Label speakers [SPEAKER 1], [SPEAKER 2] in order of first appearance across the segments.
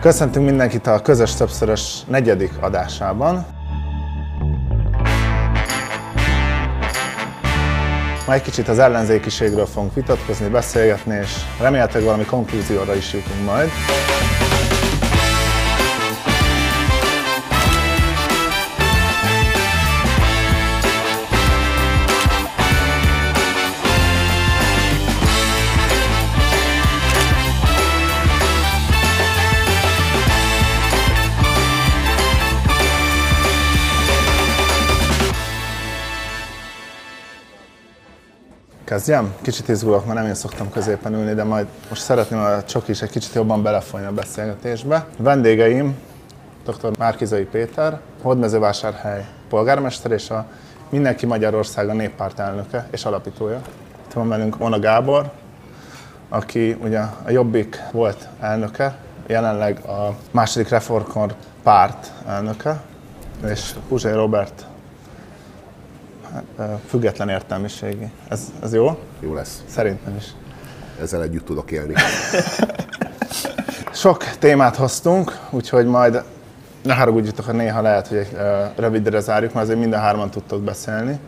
[SPEAKER 1] Köszöntünk mindenkit a közös többszörös negyedik adásában. Ma egy kicsit az ellenzékiségről fogunk vitatkozni, beszélgetni, és remélhetőleg valami konklúzióra is jutunk majd. Kezdjem? Kicsit izgulok, mert nem én szoktam középen ülni, de majd most szeretném a Csoki is egy kicsit jobban belefolyni a beszélgetésbe. Vendégeim dr. Márkizai Péter, Hódmezővásárhely polgármester és a Mindenki Magyarország a néppárt elnöke és alapítója. Itt van velünk Mona Gábor, aki ugye a Jobbik volt elnöke, jelenleg a második reformkor párt elnöke, és Puzsai Robert független értelmiségi. Ez, ez jó?
[SPEAKER 2] Jó lesz.
[SPEAKER 1] Szerintem is.
[SPEAKER 2] Ezzel együtt tudok élni.
[SPEAKER 1] Sok témát hoztunk, úgyhogy majd ne haragudjatok, ha néha lehet, hogy egy rövidre zárjuk, mert azért minden hárman tudtok beszélni,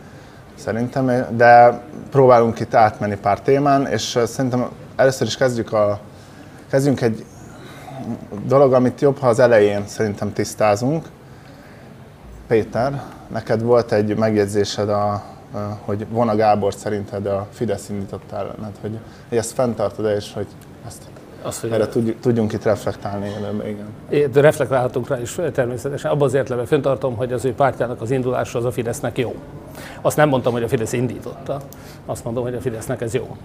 [SPEAKER 1] szerintem, de próbálunk itt átmenni pár témán, és szerintem először is kezdjük a, kezdjünk egy dolog, amit jobb, ha az elején szerintem tisztázunk. Péter, neked volt egy megjegyzésed, a, hogy Vona Gábor szerinted a Fidesz indított ellened, hogy, hogy ezt fenntartod és hogy ezt azt, hogy erre tudj, tudjunk itt reflektálni előbb, igen.
[SPEAKER 3] De reflektálhatunk rá is természetesen. Abban az értelemben fenntartom, hogy az ő pártjának az indulása az a Fidesznek jó. Azt nem mondtam, hogy a Fidesz indította, azt mondom, hogy a Fidesznek ez jó.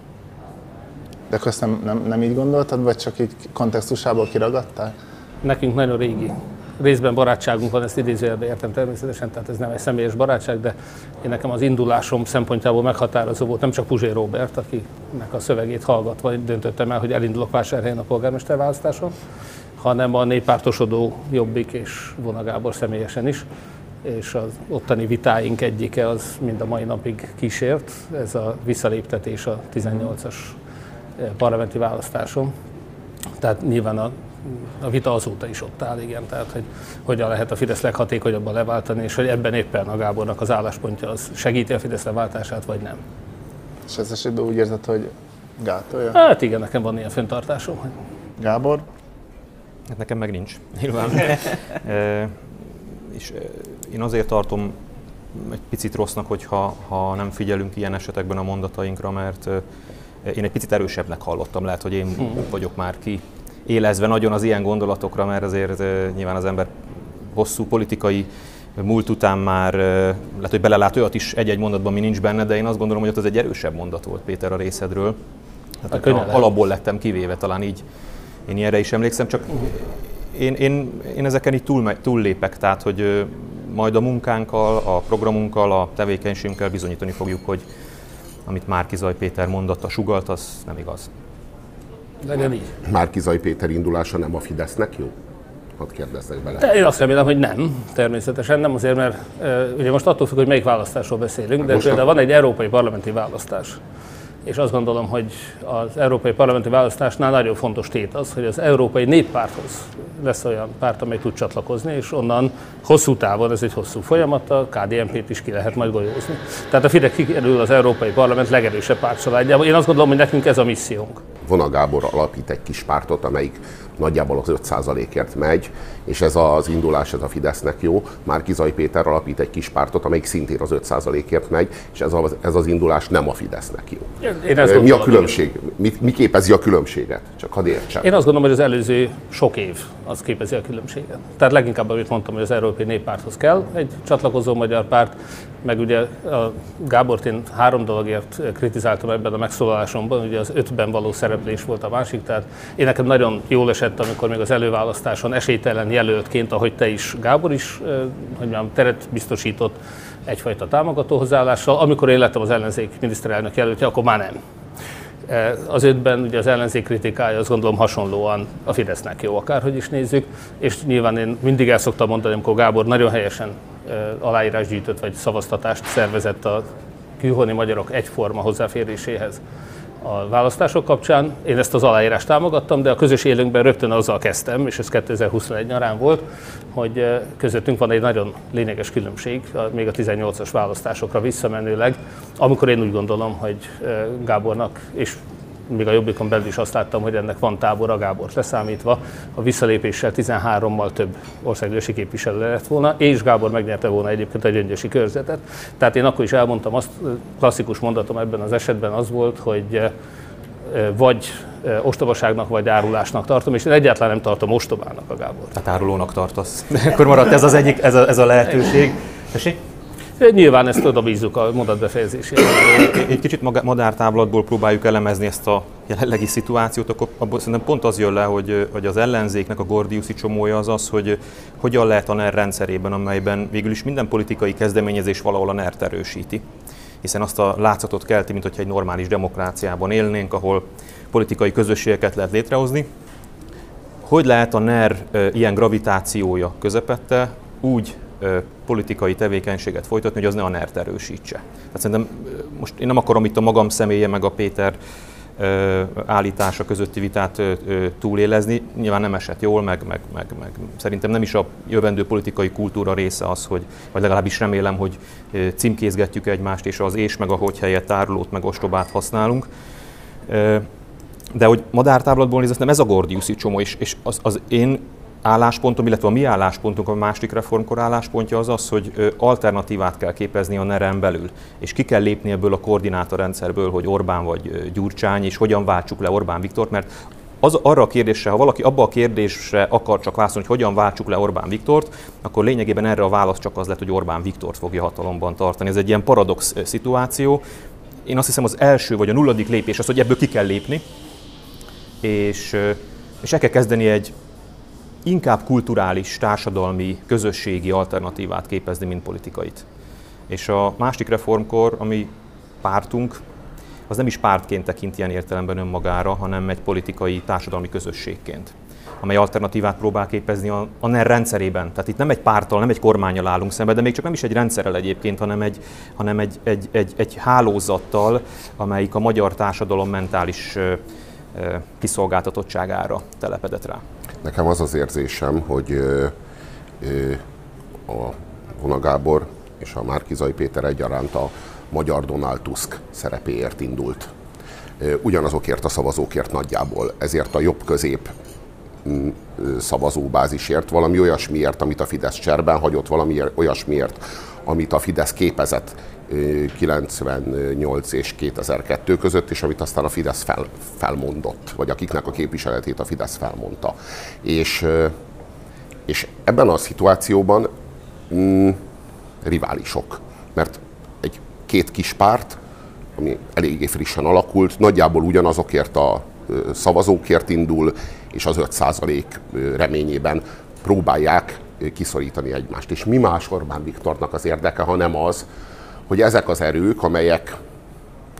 [SPEAKER 1] De akkor ezt nem, nem, nem így gondoltad, vagy csak így kontextusából kiragadtál?
[SPEAKER 3] Nekünk nagyon régi részben barátságunk van, ezt idézőjelbe értem természetesen, tehát ez nem egy személyes barátság, de én nekem az indulásom szempontjából meghatározó volt nem csak Puzsé Robert, akinek a szövegét hallgatva döntöttem el, hogy elindulok vásárhelyen a polgármester választáson, hanem a néppártosodó Jobbik és Vona Gábor személyesen is és az ottani vitáink egyike az mind a mai napig kísért, ez a visszaléptetés a 18-as parlamenti választáson. Tehát nyilván a a vita azóta is ott áll, igen, tehát hogy hogyan lehet a Fidesz leghatékonyabban leváltani, és hogy ebben éppen a Gábornak az álláspontja az segíti a Fidesz leváltását, vagy nem.
[SPEAKER 1] És ez esetben úgy érzed, hogy gátolja?
[SPEAKER 3] Hát igen, nekem van ilyen fenntartásom. Hogy...
[SPEAKER 1] Gábor?
[SPEAKER 4] Hát nekem meg nincs, nyilván. e, és én azért tartom egy picit rossznak, hogyha ha nem figyelünk ilyen esetekben a mondatainkra, mert én egy picit erősebbnek hallottam, lehet, hogy én hmm. vagyok már ki élezve nagyon az ilyen gondolatokra, mert azért nyilván az ember hosszú politikai múlt után már lehet, hogy belelát olyat is egy-egy mondatban, mi nincs benne, de én azt gondolom, hogy ott az egy erősebb mondat volt Péter a részedről. Hát a alapból lettem kivéve, talán így én ilyenre is emlékszem, csak én, én, én ezeken így túl, túllépek, tehát hogy majd a munkánkkal, a programunkkal, a tevékenységünkkel bizonyítani fogjuk, hogy amit Márkizaj Péter mondott, a sugalt, az nem igaz.
[SPEAKER 3] Legyen így.
[SPEAKER 2] Márkizai Péter indulása nem a Fidesznek jó? Hadd kérdezzek bele. De
[SPEAKER 3] én azt remélem, hogy nem, természetesen. Nem azért, mert ugye most attól függ, hogy melyik választásról beszélünk, de most például a... van egy európai parlamenti választás. És azt gondolom, hogy az európai parlamenti választásnál nagyon fontos tét az, hogy az európai néppárthoz lesz olyan párt, amely tud csatlakozni, és onnan hosszú távon, ez egy hosszú folyamat, a KDNP-t is ki lehet majd golyózni. Tehát a Fidesz kikerül az Európai Parlament legerősebb pártcsaládjába. Én azt gondolom, hogy nekünk ez a missziónk.
[SPEAKER 2] Vona Gábor alapít egy kis pártot, amelyik nagyjából az 5%-ért megy, és ez az indulás, ez a Fidesznek jó. Már Kizai Péter alapít egy kis pártot, amelyik szintén az 5%-ért megy, és ez, az, ez az indulás nem a Fidesznek jó. Én ezt mi a különbség? Mi, mi képezi a különbséget? Csak hadd értsem.
[SPEAKER 3] Én azt gondolom, hogy az előző sok év az képezi a különbséget. Tehát leginkább, amit mondtam, hogy az Európai Néppárthoz kell egy csatlakozó magyar párt, meg ugye a Gábort én három dologért kritizáltam ebben a megszólalásomban, ugye az ötben való szereplés volt a másik, tehát én nekem nagyon jól esett, amikor még az előválasztáson esélytelen jelöltként, ahogy te is, Gábor is, hogy mondjam, teret biztosított egyfajta támogató hozzáállással. Amikor én lettem az ellenzék miniszterelnök jelöltje, akkor már nem. Az ötben ugye az ellenzék kritikája azt gondolom hasonlóan a Fidesznek jó, akárhogy is nézzük, és nyilván én mindig el szoktam mondani, amikor Gábor nagyon helyesen aláírás gyűjtött, vagy szavaztatást szervezett a külhoni magyarok egyforma hozzáféréséhez a választások kapcsán. Én ezt az aláírást támogattam, de a közös élünkben rögtön azzal kezdtem, és ez 2021 nyarán volt, hogy közöttünk van egy nagyon lényeges különbség, még a 18-as választásokra visszamenőleg, amikor én úgy gondolom, hogy Gábornak és még a Jobbikon belül is azt láttam, hogy ennek van tábora, Gábor leszámítva, a visszalépéssel 13-mal több országgyűlési képviselő lett volna, és Gábor megnyerte volna egyébként a gyöngyösi körzetet. Tehát én akkor is elmondtam, azt klasszikus mondatom ebben az esetben az volt, hogy vagy ostobaságnak, vagy árulásnak tartom, és én egyáltalán nem tartom ostobának a Gábor.
[SPEAKER 4] Tehát árulónak tartasz. Akkor maradt ez az egyik, ez a, ez a lehetőség. Tessék?
[SPEAKER 3] Nyilván ezt oda bízzuk a mondat befejezésére.
[SPEAKER 4] Egy kicsit madártávlatból próbáljuk elemezni ezt a jelenlegi szituációt, akkor abból szerintem pont az jön le, hogy, hogy az ellenzéknek a Gordiuszi csomója az az, hogy hogyan lehet a NER rendszerében, amelyben végül is minden politikai kezdeményezés valahol a ner erősíti hiszen azt a látszatot kelti, mint hogyha egy normális demokráciában élnénk, ahol politikai közösségeket lehet létrehozni. Hogy lehet a NER ilyen gravitációja közepette úgy politikai tevékenységet folytatni, hogy az ne a NERT erősítse. Tehát szerintem most én nem akarom itt a magam személye meg a Péter állítása közötti vitát túlélezni. Nyilván nem esett jól, meg, meg, meg, meg szerintem nem is a jövendő politikai kultúra része az, hogy, vagy legalábbis remélem, hogy címkézgetjük egymást, és az és meg a hogy helyett tárulót meg ostobát használunk. De hogy madártáblatból nézve, nem ez a Gordiuszi csomó, és, és az, az én álláspontom, illetve a mi álláspontunk, a másik reformkor álláspontja az az, hogy alternatívát kell képezni a NEREN belül, és ki kell lépni ebből a koordinátorrendszerből, hogy Orbán vagy Gyurcsány, és hogyan váltsuk le Orbán Viktort, mert az arra a kérdésre, ha valaki abba a kérdésre akar csak válaszolni, hogy hogyan váltsuk le Orbán Viktort, akkor lényegében erre a válasz csak az lett, hogy Orbán Viktort fogja hatalomban tartani. Ez egy ilyen paradox szituáció. Én azt hiszem az első vagy a nulladik lépés az, hogy ebből ki kell lépni, és, és el kell kezdeni egy inkább kulturális, társadalmi, közösségi alternatívát képezni, mint politikait. És a másik reformkor, ami pártunk, az nem is pártként tekint ilyen értelemben önmagára, hanem egy politikai, társadalmi közösségként amely alternatívát próbál képezni a, a NER rendszerében. Tehát itt nem egy pártal, nem egy kormányjal állunk szembe, de még csak nem is egy rendszerrel egyébként, hanem egy, hanem egy, egy, egy, egy hálózattal, amelyik a magyar társadalom mentális ö, ö, kiszolgáltatottságára telepedett rá.
[SPEAKER 2] Nekem az az érzésem, hogy ö, ö, a Vona Gábor és a Márkizai Péter egyaránt a magyar Donald Tusk szerepéért indult. Ugyanazokért a szavazókért nagyjából, ezért a jobb-közép mm, szavazóbázisért, valami olyasmiért, amit a Fidesz cserben hagyott, valami olyasmiért, amit a Fidesz képezett 98 és 2002 között, és amit aztán a Fidesz fel, felmondott, vagy akiknek a képviseletét a Fidesz felmondta. És, és ebben a szituációban mm, riválisok, mert egy két kis párt, ami eléggé frissen alakult, nagyjából ugyanazokért a szavazókért indul, és az 5% reményében próbálják kiszorítani egymást. És mi más Orbán Viktornak az érdeke, hanem az, hogy ezek az erők, amelyek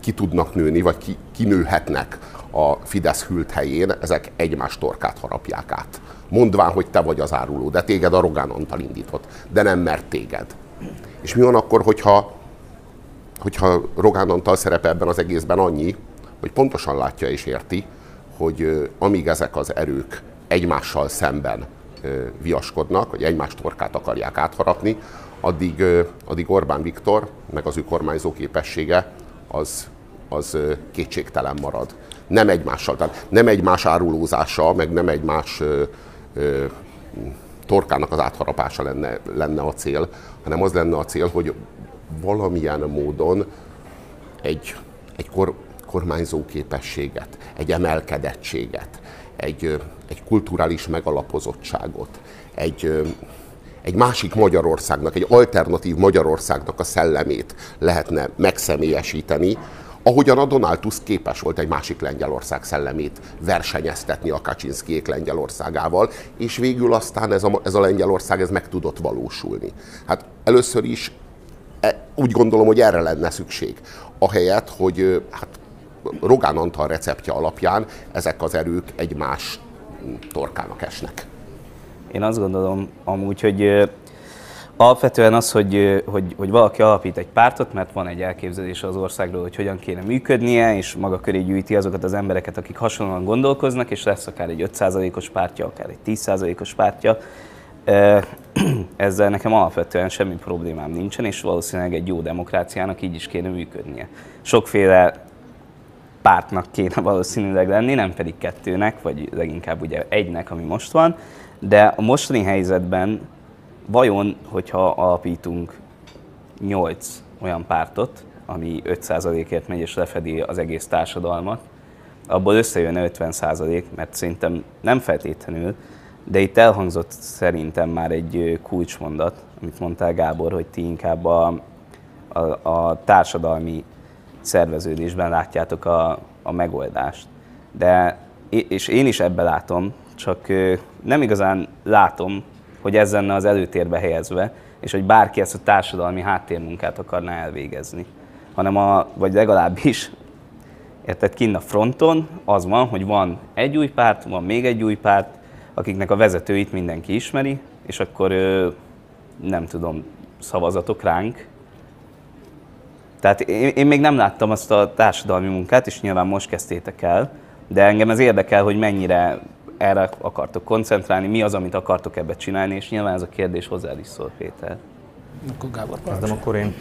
[SPEAKER 2] ki tudnak nőni, vagy ki, kinőhetnek a Fidesz hűlt helyén, ezek egymás torkát harapják át. Mondván, hogy te vagy az áruló, de téged a Antal indított, de nem mert téged. És mi van akkor, hogyha, hogyha Rogán Antal szerepe ebben az egészben annyi, hogy pontosan látja és érti, hogy amíg ezek az erők egymással szemben viaskodnak, vagy egymás torkát akarják átharapni, addig, addig Orbán Viktor, meg az ő kormányzó képessége az, az kétségtelen marad. Nem egymással, tehát nem egymás árulózása, meg nem egymás ö, ö, torkának az átharapása lenne, lenne a cél, hanem az lenne a cél, hogy valamilyen módon egy, egy kor, kormányzó képességet, egy emelkedettséget, egy, egy kulturális megalapozottságot, egy, egy másik Magyarországnak, egy alternatív Magyarországnak a szellemét lehetne megszemélyesíteni, ahogyan a Donald Tusk képes volt egy másik Lengyelország szellemét versenyeztetni a Kaczynszkiék Lengyelországával, és végül aztán ez a, ez a Lengyelország ez meg tudott valósulni. Hát először is e, úgy gondolom, hogy erre lenne szükség. Ahelyett, hogy hát Rogán Antal receptje alapján ezek az erők egymás torkának esnek.
[SPEAKER 5] Én azt gondolom amúgy, hogy Alapvetően az, hogy, hogy, hogy valaki alapít egy pártot, mert van egy elképzelése az országról, hogy hogyan kéne működnie, és maga köré gyűjti azokat az embereket, akik hasonlóan gondolkoznak, és lesz akár egy 5%-os pártja, akár egy 10%-os pártja. Ezzel nekem alapvetően semmi problémám nincsen, és valószínűleg egy jó demokráciának így is kéne működnie. Sokféle pártnak kéne valószínűleg lenni, nem pedig kettőnek, vagy leginkább ugye egynek, ami most van, de a mostani helyzetben vajon, hogyha alapítunk 8 olyan pártot, ami 5%-ért megy és lefedi az egész társadalmat, abból összejön 50%, mert szerintem nem feltétlenül, de itt elhangzott szerintem már egy kulcsmondat, amit mondtál Gábor, hogy ti inkább a, a, a társadalmi szerveződésben látjátok a, a megoldást. De, és én is ebbe látom, csak nem igazán látom, hogy ez lenne az előtérbe helyezve, és hogy bárki ezt a társadalmi háttérmunkát akarná elvégezni. Hanem a, vagy legalábbis, érted, kinn a fronton az van, hogy van egy új párt, van még egy új párt, akiknek a vezetőit mindenki ismeri, és akkor nem tudom, szavazatok ránk. Tehát én, én még nem láttam azt a társadalmi munkát, és nyilván most kezdtétek el, de engem ez érdekel, hogy mennyire erre akartok koncentrálni, mi az, amit akartok ebbe csinálni, és nyilván ez a kérdés hozzád is szól, Péter.
[SPEAKER 3] Akkor Gábor
[SPEAKER 4] Kezdem akkor én.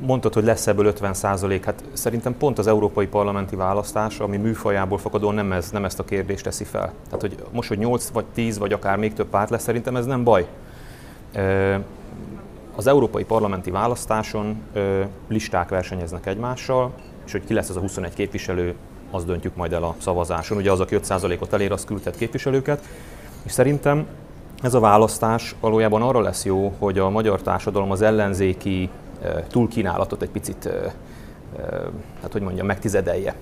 [SPEAKER 4] Mondtad, hogy lesz ebből 50 százalék. Hát szerintem pont az európai parlamenti választás, ami műfajából fakadóan nem, ez, nem ezt a kérdést teszi fel. Tehát, hogy most, hogy 8 vagy 10 vagy akár még több párt lesz, szerintem ez nem baj. Az európai parlamenti választáson listák versenyeznek egymással, és hogy ki lesz az a 21 képviselő, azt döntjük majd el a szavazáson. Ugye az, aki 5%-ot elér, az küldhet képviselőket. És szerintem ez a választás valójában arra lesz jó, hogy a magyar társadalom az ellenzéki túlkínálatot egy picit, hát hogy mondjam, megtizedelje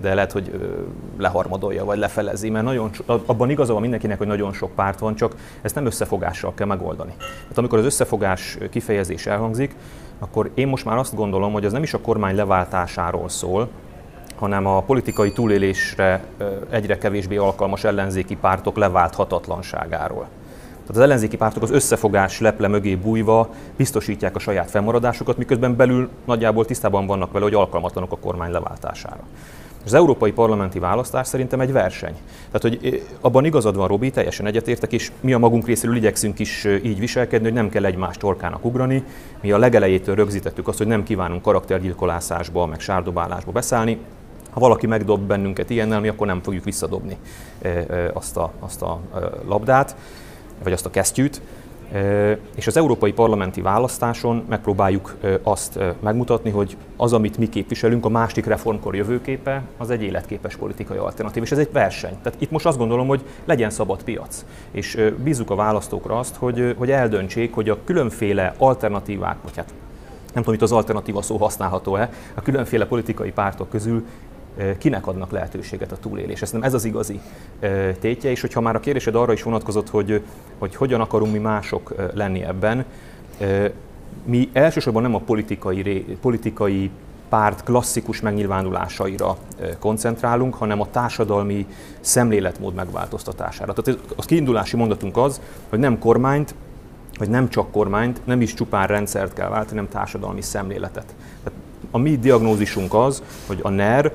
[SPEAKER 4] de lehet, hogy leharmadolja, vagy lefelezi, mert nagyon, abban igaza van mindenkinek, hogy nagyon sok párt van, csak ezt nem összefogással kell megoldani. Tehát amikor az összefogás kifejezés elhangzik, akkor én most már azt gondolom, hogy az nem is a kormány leváltásáról szól, hanem a politikai túlélésre egyre kevésbé alkalmas ellenzéki pártok leválthatatlanságáról. Tehát az ellenzéki pártok az összefogás leple mögé bújva biztosítják a saját fennmaradásukat, miközben belül nagyjából tisztában vannak vele, hogy alkalmatlanok a kormány leváltására. Az európai parlamenti választás szerintem egy verseny. Tehát, hogy abban igazad van, Robi, teljesen egyetértek, és mi a magunk részéről igyekszünk is így viselkedni, hogy nem kell egymás torkának ugrani. Mi a legelejétől rögzítettük azt, hogy nem kívánunk karaktergyilkolászásba, meg sárdobálásba beszállni. Ha valaki megdob bennünket ilyennel, mi akkor nem fogjuk visszadobni azt a, azt a labdát, vagy azt a kesztyűt. És az európai parlamenti választáson megpróbáljuk azt megmutatni, hogy az, amit mi képviselünk, a másik reformkor jövőképe, az egy életképes politikai alternatív, és ez egy verseny. Tehát itt most azt gondolom, hogy legyen szabad piac, és bízzuk a választókra azt, hogy, hogy eldöntsék, hogy a különféle alternatívák, vagy hát nem tudom, itt az alternatíva szó használható-e, a különféle politikai pártok közül kinek adnak lehetőséget a túlélés. Ez nem ez az igazi tétje, és hogyha már a kérdésed arra is vonatkozott, hogy, hogy hogyan akarunk mi mások lenni ebben, mi elsősorban nem a politikai, politikai párt klasszikus megnyilvánulásaira koncentrálunk, hanem a társadalmi szemléletmód megváltoztatására. Tehát a kiindulási mondatunk az, hogy nem kormányt, vagy nem csak kormányt, nem is csupán rendszert kell váltani, hanem társadalmi szemléletet. Tehát a mi diagnózisunk az, hogy a NER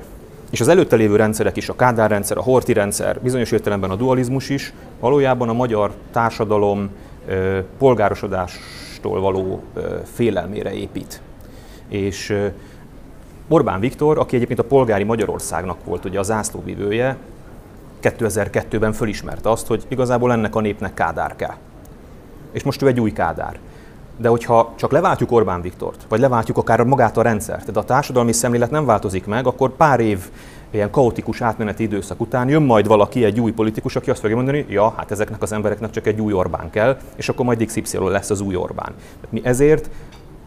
[SPEAKER 4] és az előtte lévő rendszerek is, a Kádár rendszer, a Horti rendszer, bizonyos értelemben a dualizmus is, valójában a magyar társadalom polgárosodástól való félelmére épít. És Orbán Viktor, aki egyébként a polgári Magyarországnak volt ugye a zászlóvivője, 2002-ben fölismerte azt, hogy igazából ennek a népnek Kádár kell. És most ő egy új Kádár. De hogyha csak leváltjuk Orbán Viktort, vagy leváltjuk akár magát a rendszert, de a társadalmi szemlélet nem változik meg, akkor pár év ilyen kaotikus átmeneti időszak után jön majd valaki, egy új politikus, aki azt fogja mondani, ja, hát ezeknek az embereknek csak egy új Orbán kell, és akkor majd XY lesz az új Orbán. Mi ezért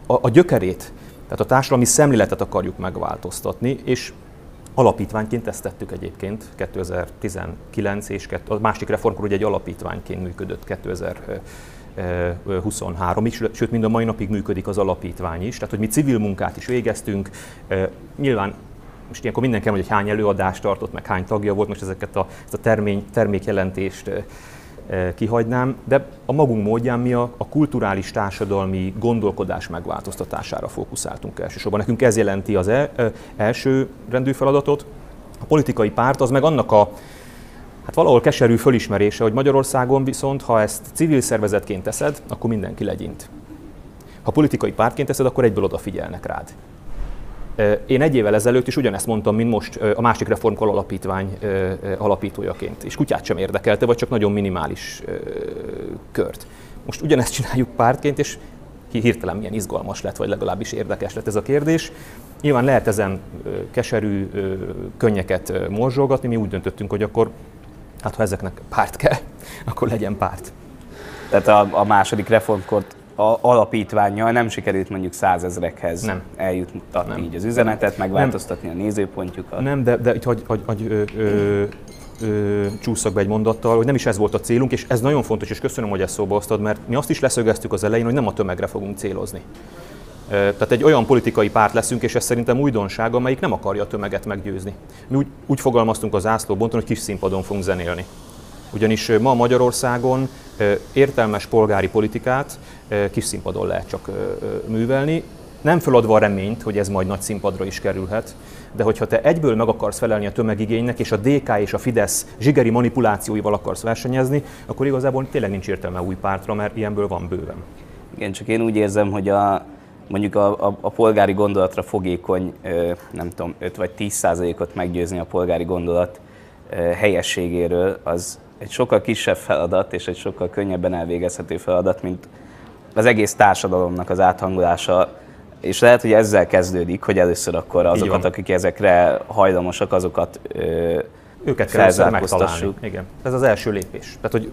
[SPEAKER 4] a, a gyökerét, tehát a társadalmi szemléletet akarjuk megváltoztatni, és alapítványként ezt tettük egyébként 2019 és a másik reformkor ugye egy alapítványként működött 2000 23-ig, sőt, mind a mai napig működik az alapítvány is, tehát hogy mi civil munkát is végeztünk, nyilván most ilyenkor mindenki hogy hány előadást tartott, meg hány tagja volt, most ezeket a, ezt a termény, termékjelentést kihagynám, de a magunk módján mi a, a kulturális társadalmi gondolkodás megváltoztatására fókuszáltunk elsősorban. Nekünk ez jelenti az el, első rendű feladatot. A politikai párt az meg annak a Hát valahol keserű fölismerése, hogy Magyarországon viszont, ha ezt civil szervezetként teszed, akkor mindenki legyint. Ha politikai pártként teszed, akkor egyből odafigyelnek rád. Én egy évvel ezelőtt is ugyanezt mondtam, mint most a másik reformkal alapítvány alapítójaként, és kutyát sem érdekelte, vagy csak nagyon minimális kört. Most ugyanezt csináljuk pártként, és hirtelen milyen izgalmas lett, vagy legalábbis érdekes lett ez a kérdés. Nyilván lehet ezen keserű könnyeket morzsolgatni, mi úgy döntöttünk, hogy akkor, hát ha ezeknek párt kell, akkor legyen párt.
[SPEAKER 5] Tehát a, a második reformkort a alapítványjal nem sikerült mondjuk százezrekhez nem. eljuttatni nem. így az üzenetet, megváltoztatni nem. a nézőpontjukat.
[SPEAKER 4] Nem, de, de itt hagy, hagy, hagy ö, ö, ö, csúszak be egy mondattal, hogy nem is ez volt a célunk, és ez nagyon fontos, és köszönöm, hogy ezt szóba hoztad, mert mi azt is leszögeztük az elején, hogy nem a tömegre fogunk célozni. Tehát egy olyan politikai párt leszünk, és ez szerintem újdonság, amelyik nem akarja a tömeget meggyőzni. Mi úgy, úgy fogalmaztunk az zászlóbonton, hogy kis színpadon fogunk zenélni. Ugyanis ma Magyarországon értelmes polgári politikát kis színpadon lehet csak művelni, nem feladva a reményt, hogy ez majd nagy színpadra is kerülhet, de hogyha te egyből meg akarsz felelni a tömegigénynek, és a DK és a Fidesz zsigeri manipulációival akarsz versenyezni, akkor igazából tényleg nincs értelme új pártra, mert ilyenből van bőven.
[SPEAKER 5] Igen, csak én úgy érzem, hogy a, mondjuk a, a, a polgári gondolatra fogékony, nem tudom, 5 vagy 10 százalékot meggyőzni a polgári gondolat helyességéről, az egy sokkal kisebb feladat, és egy sokkal könnyebben elvégezhető feladat, mint az egész társadalomnak az áthangolása, és lehet, hogy ezzel kezdődik, hogy először akkor azokat, akik ezekre hajlamosak, azokat ö,
[SPEAKER 4] őket kell megtalálni. Igen. Ez az első lépés. Tehát, hogy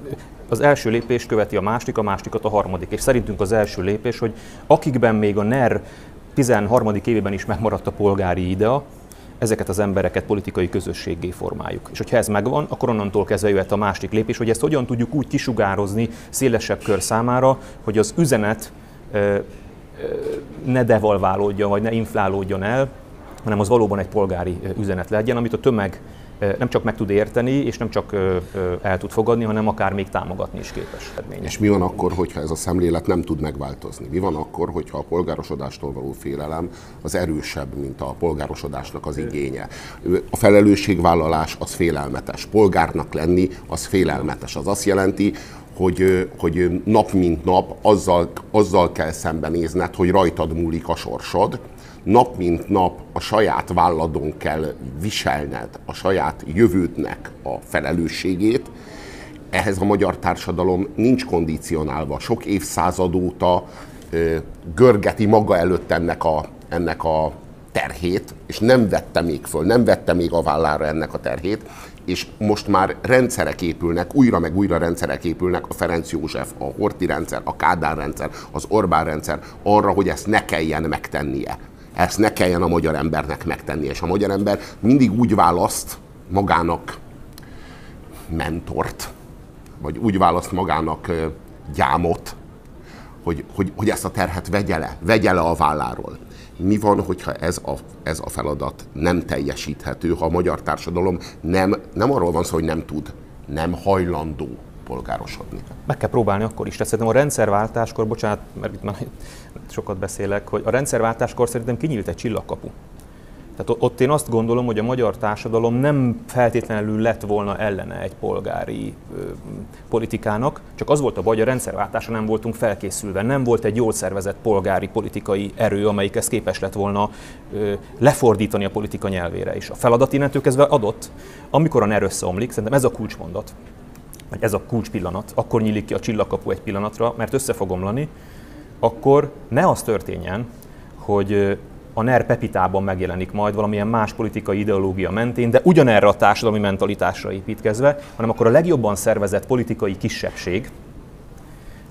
[SPEAKER 4] az első lépés követi a másik, a másikat a harmadik. És szerintünk az első lépés, hogy akikben még a NER 13. évében is megmaradt a polgári idea, ezeket az embereket politikai közösségé formáljuk. És hogyha ez megvan, akkor onnantól kezdve jöhet a másik lépés, hogy ezt hogyan tudjuk úgy kisugározni szélesebb kör számára, hogy az üzenet ne devalválódjon, vagy ne inflálódjon el, hanem az valóban egy polgári üzenet legyen, amit a tömeg nem csak meg tud érteni, és nem csak el tud fogadni, hanem akár még támogatni is képes.
[SPEAKER 2] És mi van akkor, hogyha ez a szemlélet nem tud megváltozni? Mi van akkor, hogyha a polgárosodástól való félelem az erősebb, mint a polgárosodásnak az igénye? A felelősségvállalás az félelmetes. Polgárnak lenni az félelmetes. Az azt jelenti, hogy, hogy nap mint nap azzal, azzal kell szembenézned, hogy rajtad múlik a sorsod, nap mint nap a saját válladon kell viselned a saját jövődnek a felelősségét, ehhez a magyar társadalom nincs kondicionálva. Sok évszázad óta ö, görgeti maga előtt ennek a, ennek a terhét, és nem vette még föl, nem vette még a vállára ennek a terhét, és most már rendszerek épülnek, újra meg újra rendszerek épülnek, a Ferenc József, a Horti rendszer, a Kádár rendszer, az Orbán rendszer, arra, hogy ezt ne kelljen megtennie. Ezt ne kelljen a magyar embernek megtenni, és a magyar ember mindig úgy választ magának mentort, vagy úgy választ magának gyámot, hogy, hogy, hogy ezt a terhet vegye le, vegye le a válláról. Mi van, hogyha ez a, ez a feladat nem teljesíthető, ha a magyar társadalom nem, nem arról van szó, hogy nem tud, nem hajlandó polgárosodni.
[SPEAKER 4] Meg kell próbálni akkor is. Tehát szerintem a rendszerváltáskor, bocsánat, mert itt már sokat beszélek, hogy a rendszerváltáskor szerintem kinyílt egy csillagkapu. Tehát ott én azt gondolom, hogy a magyar társadalom nem feltétlenül lett volna ellene egy polgári ö, politikának, csak az volt a baj, a rendszerváltásra nem voltunk felkészülve. Nem volt egy jól szervezett polgári politikai erő, amelyik ezt képes lett volna ö, lefordítani a politika nyelvére is. A feladat innentől kezdve adott, amikor a NER összeomlik, szerintem ez a kulcsmondat, vagy ez a kulcs pillanat, akkor nyílik ki a csillagkapu egy pillanatra, mert össze fog omlani, akkor ne az történjen, hogy a NER Pepitában megjelenik majd valamilyen más politikai ideológia mentén, de ugyanerre a társadalmi mentalitásra építkezve, hanem akkor a legjobban szervezett politikai kisebbség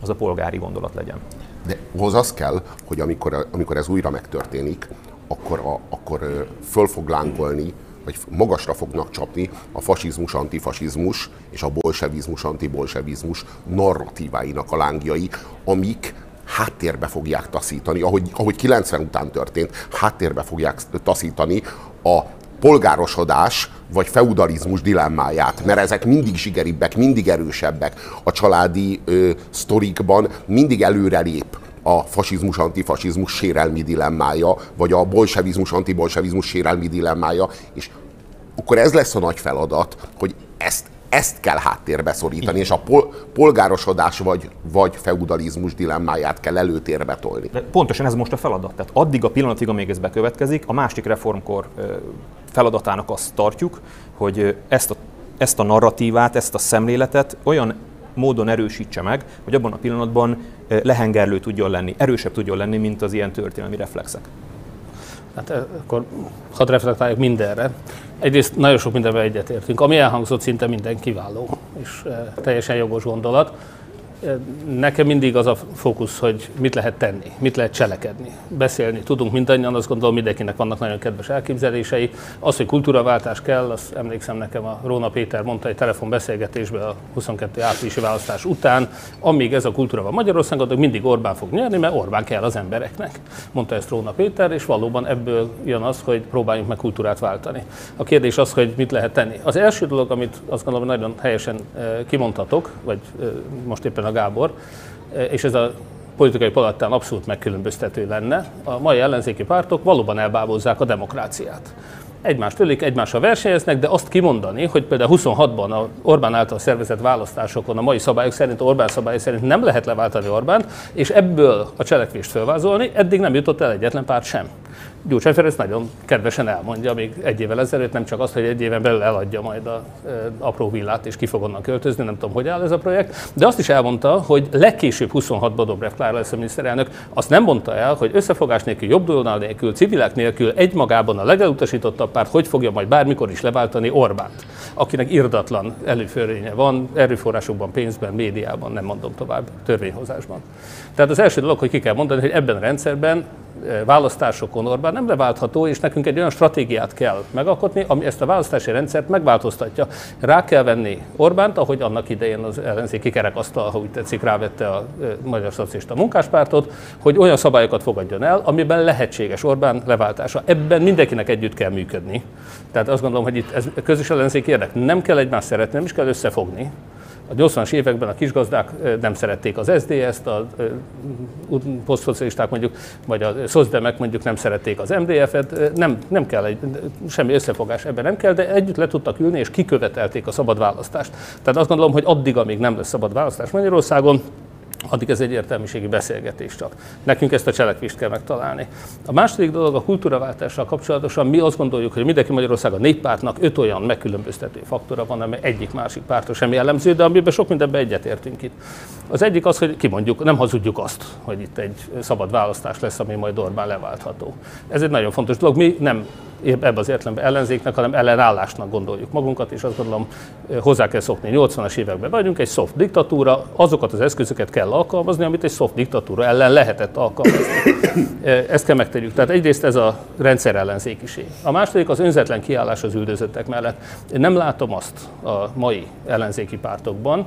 [SPEAKER 4] az a polgári gondolat legyen.
[SPEAKER 2] De hoz az kell, hogy amikor, amikor ez újra megtörténik, akkor, a, akkor föl fog lángolni vagy magasra fognak csapni a fasizmus, antifasizmus és a bolsevizmus, antibolsevizmus narratíváinak a lángjai, amik háttérbe fogják taszítani, ahogy, ahogy 90 után történt, háttérbe fogják taszítani a polgárosodás vagy feudalizmus dilemmáját, mert ezek mindig zsigeribbek, mindig erősebbek. A családi ö, sztorikban mindig előrelép a fasizmus, antifasizmus sérelmi dilemmája, vagy a bolsevizmus, antibolsevizmus sérelmi dilemmája, és akkor ez lesz a nagy feladat, hogy ezt, ezt kell háttérbe szorítani, és a pol, polgárosodás vagy, vagy feudalizmus dilemmáját kell előtérbe tolni.
[SPEAKER 4] De pontosan ez most a feladat. Tehát addig a pillanatig, amíg ez bekövetkezik, a másik reformkor feladatának azt tartjuk, hogy ezt a, ezt a narratívát, ezt a szemléletet olyan módon erősítse meg, hogy abban a pillanatban lehengerlő tudjon lenni, erősebb tudjon lenni, mint az ilyen történelmi reflexek.
[SPEAKER 3] Hát akkor hadd reflektáljuk mindenre. Egyrészt nagyon sok mindenben egyetértünk. Ami elhangzott, szinte minden kiváló, és teljesen jogos gondolat. Nekem mindig az a fókusz, hogy mit lehet tenni, mit lehet cselekedni. Beszélni tudunk mindannyian, azt gondolom mindenkinek vannak nagyon kedves elképzelései. Az, hogy kultúraváltás kell, azt emlékszem nekem a Róna Péter mondta egy telefonbeszélgetésben a 22. áprilisi választás után, amíg ez a kultúra van Magyarországon, addig mindig Orbán fog nyerni, mert Orbán kell az embereknek. Mondta ezt Róna Péter, és valóban ebből jön az, hogy próbáljunk meg kultúrát váltani. A kérdés az, hogy mit lehet tenni. Az első dolog, amit azt gondolom nagyon helyesen kimondhatok, vagy most éppen a Gábor, és ez a politikai palattán abszolút megkülönböztető lenne. A mai ellenzéki pártok valóban elbábozzák a demokráciát. Egymást ölik, egymással versenyeznek, de azt kimondani, hogy például 26-ban a Orbán által szervezett választásokon a mai szabályok szerint, Orbán szabályok szerint nem lehet leváltani Orbánt, és ebből a cselekvést felvázolni, eddig nem jutott el egyetlen párt sem. Gyurcsány Ferenc nagyon kedvesen elmondja, még egy évvel ezelőtt nem csak azt, hogy egy éven belül eladja majd a e, apró villát, és ki fog onnan költözni, nem tudom, hogy áll ez a projekt, de azt is elmondta, hogy legkésőbb 26-ban Dobrev Klára lesz a miniszterelnök. Azt nem mondta el, hogy összefogás nélkül, jobb nélkül, civilek nélkül egymagában a legelutasítottabb párt hogy fogja majd bármikor is leváltani Orbánt, akinek irdatlan előförénye van, erőforrásokban, pénzben, médiában, nem mondom tovább, törvényhozásban. Tehát az első dolog, hogy ki kell mondani, hogy ebben a rendszerben választásokon Orbán nem leváltható, és nekünk egy olyan stratégiát kell megalkotni, ami ezt a választási rendszert megváltoztatja. Rá kell venni Orbánt, ahogy annak idején az ellenzéki kerekasztal, ha úgy tetszik, rávette a Magyar Szocialista Munkáspártot, hogy olyan szabályokat fogadjon el, amiben lehetséges Orbán leváltása. Ebben mindenkinek együtt kell működni. Tehát azt gondolom, hogy itt ez közös ellenzéki érdek. Nem kell egymást szeretni, nem is kell összefogni, a 80-as években a kisgazdák nem szerették az SZDSZ-t, a posztszocialisták mondjuk, vagy a szozdemek mondjuk nem szerették az MDF-et, nem, nem kell egy, semmi összefogás ebben nem kell, de együtt le tudtak ülni és kikövetelték a szabad választást. Tehát azt gondolom, hogy addig, amíg nem lesz szabad választás Magyarországon, addig ez egy értelmiségi beszélgetés csak. Nekünk ezt a cselekvést kell megtalálni. A második dolog a kultúraváltással kapcsolatosan mi azt gondoljuk, hogy mindenki Magyarország a néppártnak öt olyan megkülönböztető faktora van, amely egyik másik pártra sem jellemző, de amiben sok mindenben egyetértünk itt. Az egyik az, hogy kimondjuk, nem hazudjuk azt, hogy itt egy szabad választás lesz, ami majd Orbán leváltható. Ez egy nagyon fontos dolog. Mi nem ebbe az értelemben ellenzéknek, hanem ellenállásnak gondoljuk magunkat, és azt gondolom hozzá kell szokni. 80-as években vagyunk, egy soft diktatúra, azokat az eszközöket kell alkalmazni, amit egy soft diktatúra ellen lehetett alkalmazni. Ezt kell megtegyük. Tehát egyrészt ez a rendszer ellenzékiség. A második az önzetlen kiállás az üldözöttek mellett. Én nem látom azt a mai ellenzéki pártokban,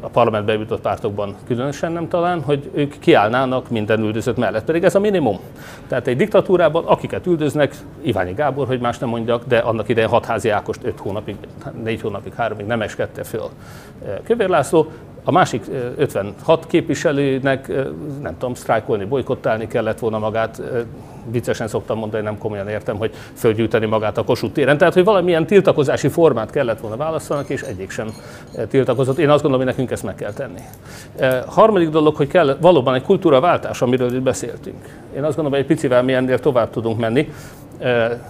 [SPEAKER 3] a parlamentbe jutott pártokban különösen nem talán, hogy ők kiállnának minden üldözött mellett, pedig ez a minimum. Tehát egy diktatúrában, akiket üldöznek, Iványi Gábor, hogy más nem mondjak, de annak idején hatházi Ákost 5 hónapig, 4 hónapig, 3-ig nem eskette föl Kövér László, a másik 56 képviselőnek, nem tudom, sztrájkolni, bolykottálni kellett volna magát, viccesen szoktam mondani, nem komolyan értem, hogy fölgyűjteni magát a Kossuth téren. Tehát, hogy valamilyen tiltakozási formát kellett volna válaszolnak, és egyik sem tiltakozott. Én azt gondolom, hogy nekünk ezt meg kell tenni. Harmadik dolog, hogy kell valóban egy kultúraváltás, amiről itt beszéltünk. Én azt gondolom, hogy egy picivel mi ennél tovább tudunk menni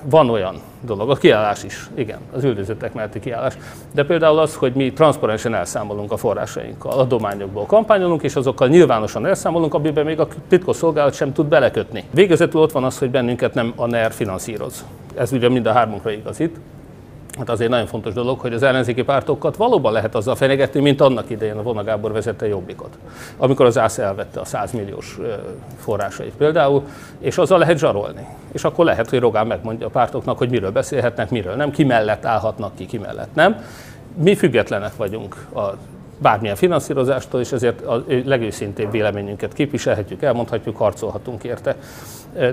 [SPEAKER 3] van olyan dolog, a kiállás is, igen, az üldözöttek melletti kiállás, de például az, hogy mi transzparensen elszámolunk a forrásainkkal, adományokból kampányolunk, és azokkal nyilvánosan elszámolunk, amiben még a titkosszolgálat sem tud belekötni. Végezetül ott van az, hogy bennünket nem a NER finanszíroz. Ez ugye mind a hármunkra igaz itt. Hát azért nagyon fontos dolog, hogy az ellenzéki pártokat valóban lehet azzal fenyegetni, mint annak idején a Vona Gábor vezette Jobbikot. Amikor az ÁSZ elvette a 100 milliós forrásait például, és azzal lehet zsarolni. És akkor lehet, hogy Rogán megmondja a pártoknak, hogy miről beszélhetnek, miről nem, ki mellett állhatnak ki, ki mellett nem. Mi függetlenek vagyunk a bármilyen finanszírozástól, és ezért a legőszintébb véleményünket képviselhetjük, elmondhatjuk, harcolhatunk érte.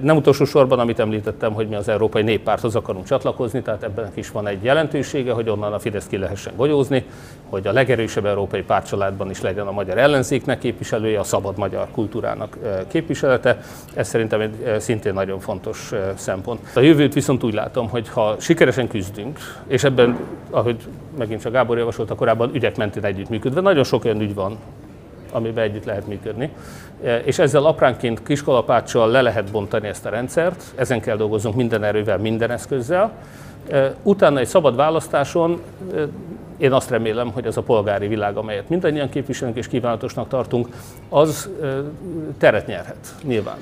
[SPEAKER 3] Nem utolsó sorban, amit említettem, hogy mi az Európai Néppárthoz akarunk csatlakozni, tehát ebben is van egy jelentősége, hogy onnan a Fidesz ki lehessen golyózni, hogy a legerősebb európai pártcsaládban is legyen a magyar ellenzéknek képviselője, a szabad magyar kultúrának képviselete. Ez szerintem egy szintén nagyon fontos szempont. A jövőt viszont úgy látom, hogy ha sikeresen küzdünk, és ebben, ahogy megint csak Gábor javasolta korábban, ügyek mentén együttműködve, nagyon sok olyan ügy van, amiben együtt lehet működni. E, és ezzel apránként kiskolapáccsal le lehet bontani ezt a rendszert, ezen kell dolgoznunk minden erővel, minden eszközzel. E, utána egy szabad választáson e, én azt remélem, hogy ez a polgári világ, amelyet mindannyian képviselünk és kívánatosnak tartunk, az teret nyerhet, nyilván.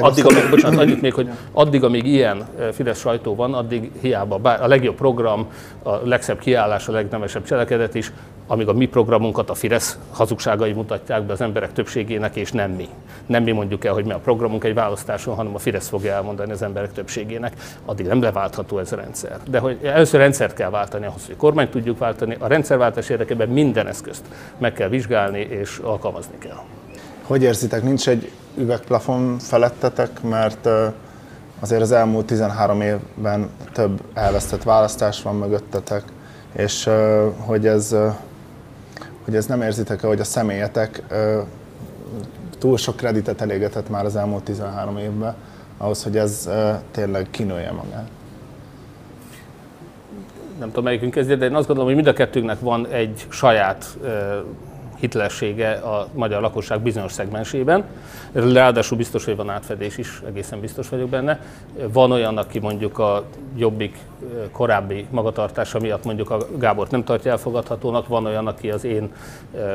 [SPEAKER 3] Addig, amíg, bocsánat, annyit még, hogy addig, amíg ilyen Fidesz sajtó van, addig hiába bár a legjobb program, a legszebb kiállás, a legnemesebb cselekedet is, amíg a mi programunkat a Fidesz hazugságai mutatják be az emberek többségének, és nem mi. Nem mi mondjuk el, hogy mi a programunk egy választáson, hanem a Fidesz fogja elmondani az emberek többségének, addig nem leváltható ez a rendszer. De hogy először rendszert kell váltani ahhoz, hogy kormányt tudjuk váltani, a rendszerváltás érdekében minden eszközt meg kell vizsgálni és alkalmazni kell.
[SPEAKER 1] Hogy érzitek, nincs egy üvegplafon felettetek, mert azért az elmúlt 13 évben több elvesztett választás van mögöttetek, és hogy ez, hogy ez nem érzitek-e, hogy a személyetek túl sok kreditet elégetett már az elmúlt 13 évben, ahhoz, hogy ez tényleg kinője magát.
[SPEAKER 3] Nem tudom, melyikünk kezdje, de én azt gondolom, hogy mind a kettőnknek van egy saját hitelessége a magyar lakosság bizonyos szegmensében. Ráadásul biztos, hogy van átfedés is, egészen biztos vagyok benne. Van olyan, aki mondjuk a jobbik korábbi magatartása miatt mondjuk a Gábort nem tartja elfogadhatónak, van olyan, aki az én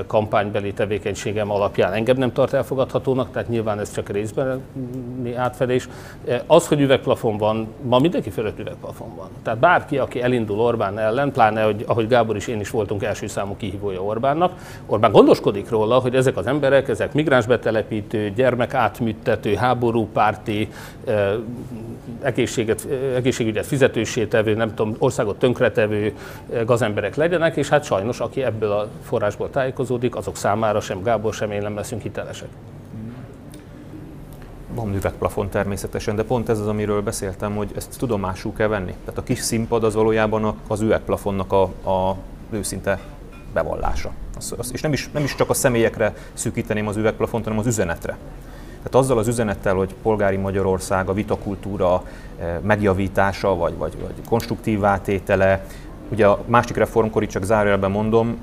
[SPEAKER 3] kampánybeli tevékenységem alapján engem nem tart elfogadhatónak, tehát nyilván ez csak részben átfedés. Az, hogy üvegplafon van, ma mindenki fölött üvegplafon van. Tehát bárki, aki elindul Orbán ellen, pláne, hogy, ahogy Gábor is én is voltunk első számú kihívója Orbánnak, Orbán gondoskodik róla, hogy ezek az emberek, ezek migránsbetelepítő, gyermekátműtető, háborúpárti, egészséget, egészségügyet fizetősé nem tudom, országot tönkretevő gazemberek legyenek, és hát sajnos, aki ebből a forrásból tájékozódik, azok számára sem Gábor, sem én nem leszünk hitelesek.
[SPEAKER 4] Van üvegplafon természetesen, de pont ez az, amiről beszéltem, hogy ezt tudomásul kell venni. Tehát a kis színpad az valójában az üvegplafonnak a, a őszinte bevallása. És nem is, nem is csak a személyekre szűkíteném az üvegplafont, hanem az üzenetre. Tehát azzal az üzenettel, hogy polgári Magyarország, a vitakultúra eh, megjavítása, vagy, vagy, vagy konstruktív átétele, ugye a másik reformkor itt csak zárójelben mondom,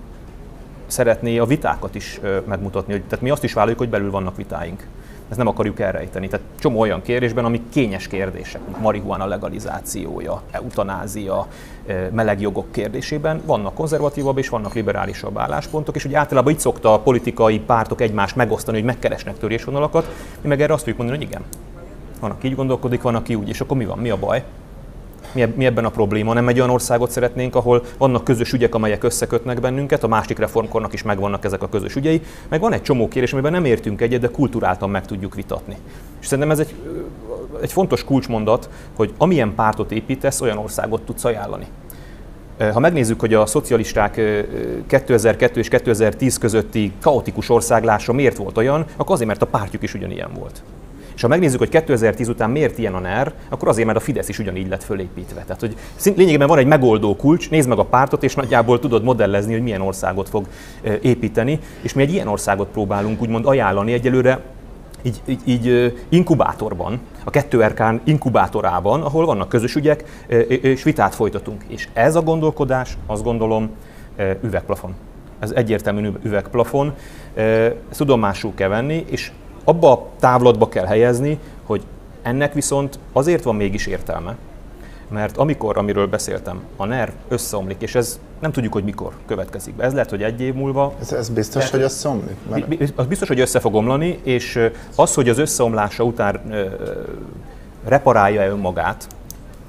[SPEAKER 4] szeretné a vitákat is eh, megmutatni, hogy tehát mi azt is vállaljuk, hogy belül vannak vitáink ezt nem akarjuk elrejteni. Tehát csomó olyan kérdésben, amik kényes kérdések, marihuana legalizációja, eutanázia, eh, melegjogok kérdésében vannak konzervatívabb és vannak liberálisabb álláspontok, és úgy általában így szokta a politikai pártok egymást megosztani, hogy megkeresnek törésvonalakat, mi meg erre azt tudjuk mondani, hogy igen. Van, aki így gondolkodik, van, aki úgy, és akkor mi van, mi a baj? mi ebben a probléma? Nem egy olyan országot szeretnénk, ahol vannak közös ügyek, amelyek összekötnek bennünket, a másik reformkornak is megvannak ezek a közös ügyei, meg van egy csomó kérdés, amiben nem értünk egyet, de kulturáltan meg tudjuk vitatni. És szerintem ez egy, egy fontos kulcsmondat, hogy amilyen pártot építesz, olyan országot tudsz ajánlani. Ha megnézzük, hogy a szocialisták 2002 és 2010 közötti kaotikus országlása miért volt olyan, akkor azért, mert a pártjuk is ugyanilyen volt. És ha megnézzük, hogy 2010 után miért ilyen a NER, akkor azért, mert a Fidesz is ugyanígy lett fölépítve. Tehát, hogy lényegében van egy megoldó kulcs, nézd meg a pártot, és nagyjából tudod modellezni, hogy milyen országot fog építeni, és mi egy ilyen országot próbálunk úgymond ajánlani egyelőre így, így, így inkubátorban, a 2RK inkubátorában, ahol vannak közös ügyek, és vitát folytatunk. És ez a gondolkodás, azt gondolom, üvegplafon. Ez egyértelmű üvegplafon. Ezt tudomásul kell venni, és abba a távlatba kell helyezni, hogy ennek viszont azért van mégis értelme, mert amikor, amiről beszéltem, a NER összeomlik, és ez nem tudjuk, hogy mikor következik be. Ez lehet, hogy egy év múlva.
[SPEAKER 1] Ez, ez biztos, lehet, hogy összeomlik?
[SPEAKER 4] Mert... Az biztos, hogy össze fog omlani, és az, hogy az összeomlása után reparálja-e önmagát,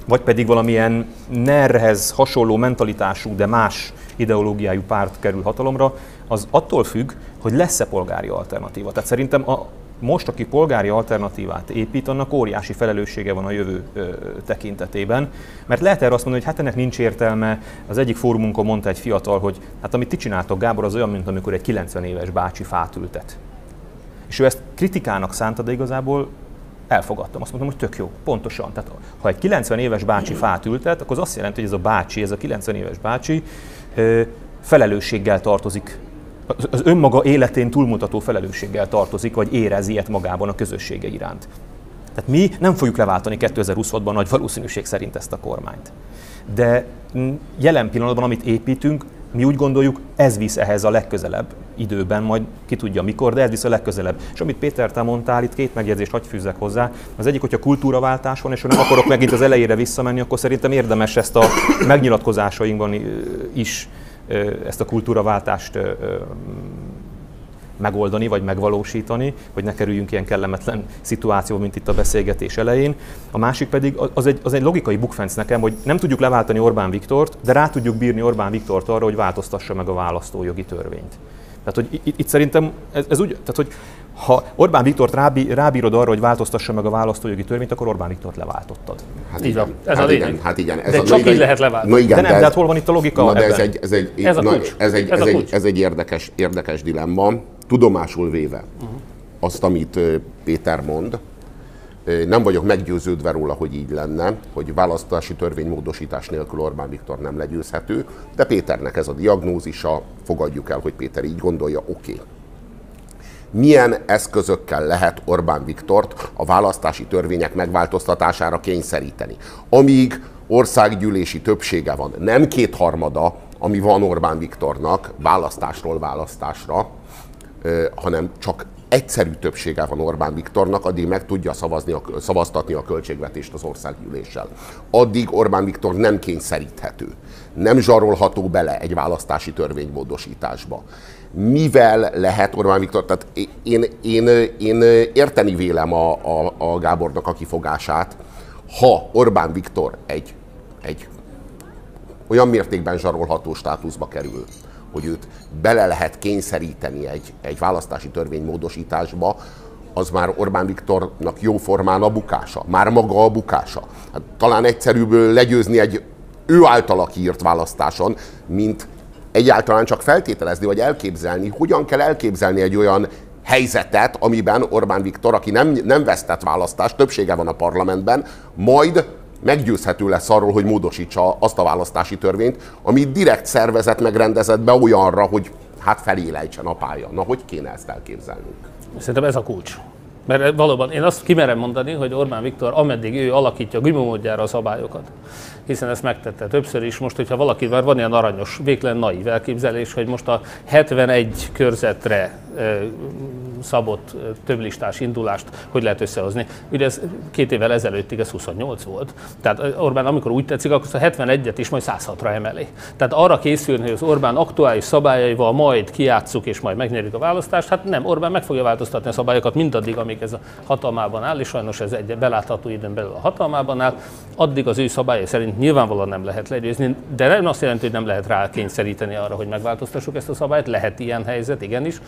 [SPEAKER 4] vagy pedig valamilyen NER-hez hasonló mentalitású, de más ideológiájú párt kerül hatalomra, az attól függ, hogy lesz-e polgári alternatíva. Tehát szerintem a, most, aki polgári alternatívát épít, annak óriási felelőssége van a jövő ö, tekintetében. Mert lehet erre azt mondani, hogy hát ennek nincs értelme. Az egyik fórumunkon mondta egy fiatal, hogy hát amit ti csináltok, Gábor, az olyan, mint amikor egy 90 éves bácsi fát ültet. És ő ezt kritikának szánta, de igazából elfogadtam. Azt mondtam, hogy tök jó, pontosan. Tehát ha egy 90 éves bácsi fát ültet, akkor az azt jelenti, hogy ez a bácsi, ez a 90 éves bácsi ö, felelősséggel tartozik az önmaga életén túlmutató felelősséggel tartozik, vagy érez ilyet magában a közössége iránt. Tehát mi nem fogjuk leváltani 2026-ban nagy valószínűség szerint ezt a kormányt. De jelen pillanatban, amit építünk, mi úgy gondoljuk, ez visz ehhez a legközelebb időben, majd ki tudja mikor, de ez visz a legközelebb. És amit Péter, te mondtál, itt két megjegyzést hagy fűzzek hozzá. Az egyik, hogyha kultúraváltás van, és ha nem akarok megint az elejére visszamenni, akkor szerintem érdemes ezt a megnyilatkozásainkban is ezt a kultúraváltást megoldani vagy megvalósítani, hogy ne kerüljünk ilyen kellemetlen szituációba, mint itt a beszélgetés elején. A másik pedig az egy, az egy logikai bukfenc nekem, hogy nem tudjuk leváltani Orbán Viktort, de rá tudjuk bírni Orbán Viktort arra, hogy változtassa meg a választójogi törvényt. Tehát, hogy itt, szerintem ez, ez úgy, tehát, hogy ha Orbán Viktort rábí, rábírod arra, hogy változtassa meg a választójogi törvényt, akkor Orbán Viktort leváltottad.
[SPEAKER 2] Hát így van. Ez
[SPEAKER 3] hát a
[SPEAKER 2] igen, hát igen.
[SPEAKER 3] Ez de a, csak igen, így lehet leváltani.
[SPEAKER 2] No igen,
[SPEAKER 4] de nem, de, de hát hol van itt a logika
[SPEAKER 2] na,
[SPEAKER 4] de
[SPEAKER 2] ez egy, ez egy,
[SPEAKER 3] ez
[SPEAKER 2] na, ez egy,
[SPEAKER 3] ez,
[SPEAKER 2] ez, egy, ez egy érdekes, érdekes dilemma. Tudomásul véve uh-huh. azt, amit Péter mond, nem vagyok meggyőződve róla, hogy így lenne, hogy választási törvénymódosítás nélkül Orbán Viktor nem legyőzhető, de Péternek ez a diagnózisa, fogadjuk el, hogy Péter így gondolja, oké. Okay milyen eszközökkel lehet Orbán Viktort a választási törvények megváltoztatására kényszeríteni. Amíg országgyűlési többsége van, nem kétharmada, ami van Orbán Viktornak választásról választásra, hanem csak egyszerű többsége van Orbán Viktornak, addig meg tudja szavazni a, szavaztatni a költségvetést az országgyűléssel. Addig Orbán Viktor nem kényszeríthető, nem zsarolható bele egy választási törvénymódosításba mivel lehet Orbán Viktor, tehát én, én, én érteni vélem a, a, a Gábornak a kifogását, ha Orbán Viktor egy, egy olyan mértékben zsarolható státuszba kerül, hogy őt bele lehet kényszeríteni egy, egy választási törvény módosításba, az már Orbán Viktornak jó formán a bukása. Már maga a bukása. Hát, talán egyszerűbb legyőzni egy ő általa kiírt választáson, mint egyáltalán csak feltételezni, vagy elképzelni, hogyan kell elképzelni egy olyan helyzetet, amiben Orbán Viktor, aki nem, nem vesztett választást, többsége van a parlamentben, majd meggyőzhető lesz arról, hogy módosítsa azt a választási törvényt, ami direkt szervezet megrendezett be olyanra, hogy hát felé lejtsen a pálya. Na, hogy kéne ezt elképzelnünk?
[SPEAKER 3] Szerintem ez a kulcs. Mert valóban én azt kimerem mondani, hogy Orbán Viktor, ameddig ő alakítja gümódjára a szabályokat, hiszen ezt megtette többször is. Most, hogyha valaki már van ilyen aranyos, véglen naív elképzelés, hogy most a 71 körzetre szabott többlistás indulást hogy lehet összehozni. Ugye ez két évvel ezelőttig ez 28 volt. Tehát Orbán amikor úgy tetszik, akkor a 71-et is majd 106-ra emeli. Tehát arra készülni, hogy az Orbán aktuális szabályaival majd kiátszuk és majd megnyerjük a választást, hát nem, Orbán meg fogja változtatni a szabályokat mindaddig, amíg ez a hatalmában áll, és sajnos ez egy belátható időn belül a hatalmában áll. Addig az ő szabályai szerint nyilvánvalóan nem lehet legyőzni, de nem azt jelenti, hogy nem lehet rá kényszeríteni arra, hogy megváltoztassuk ezt a szabályt. Lehet ilyen helyzet, igenis.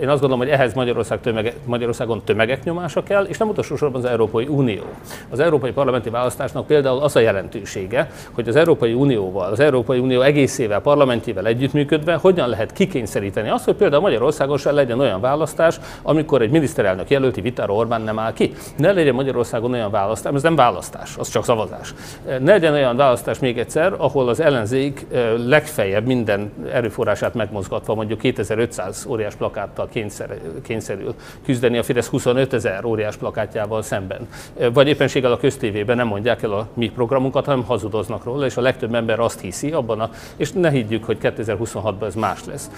[SPEAKER 3] Én azt gondolom, hogy ehhez Magyarország tömege, Magyarországon tömegek nyomása kell, és nem utolsó sorban az Európai Unió. Az Európai Parlamenti Választásnak például az a jelentősége, hogy az Európai Unióval, az Európai Unió egészével, parlamentjével együttműködve hogyan lehet kikényszeríteni azt, hogy például Magyarországon sem legyen olyan választás, amikor egy miniszterelnök jelölti vitára Orbán nem áll ki. Ne legyen Magyarországon olyan választás, ez nem választás, az csak szavazás. Ne legyen olyan választás még egyszer, ahol az ellenzék legfeljebb minden erőforrását megmozgatva mondjuk 2500 óriás plakáttal kényszer, kényszerül küzdeni a Fidesz 25 ezer óriás plakátjával szemben. Vagy éppenséggel a köztévében nem mondják el a mi programunkat, hanem hazudoznak róla, és a legtöbb ember azt hiszi abban, a, és ne higgyük, hogy 2026-ban ez más lesz.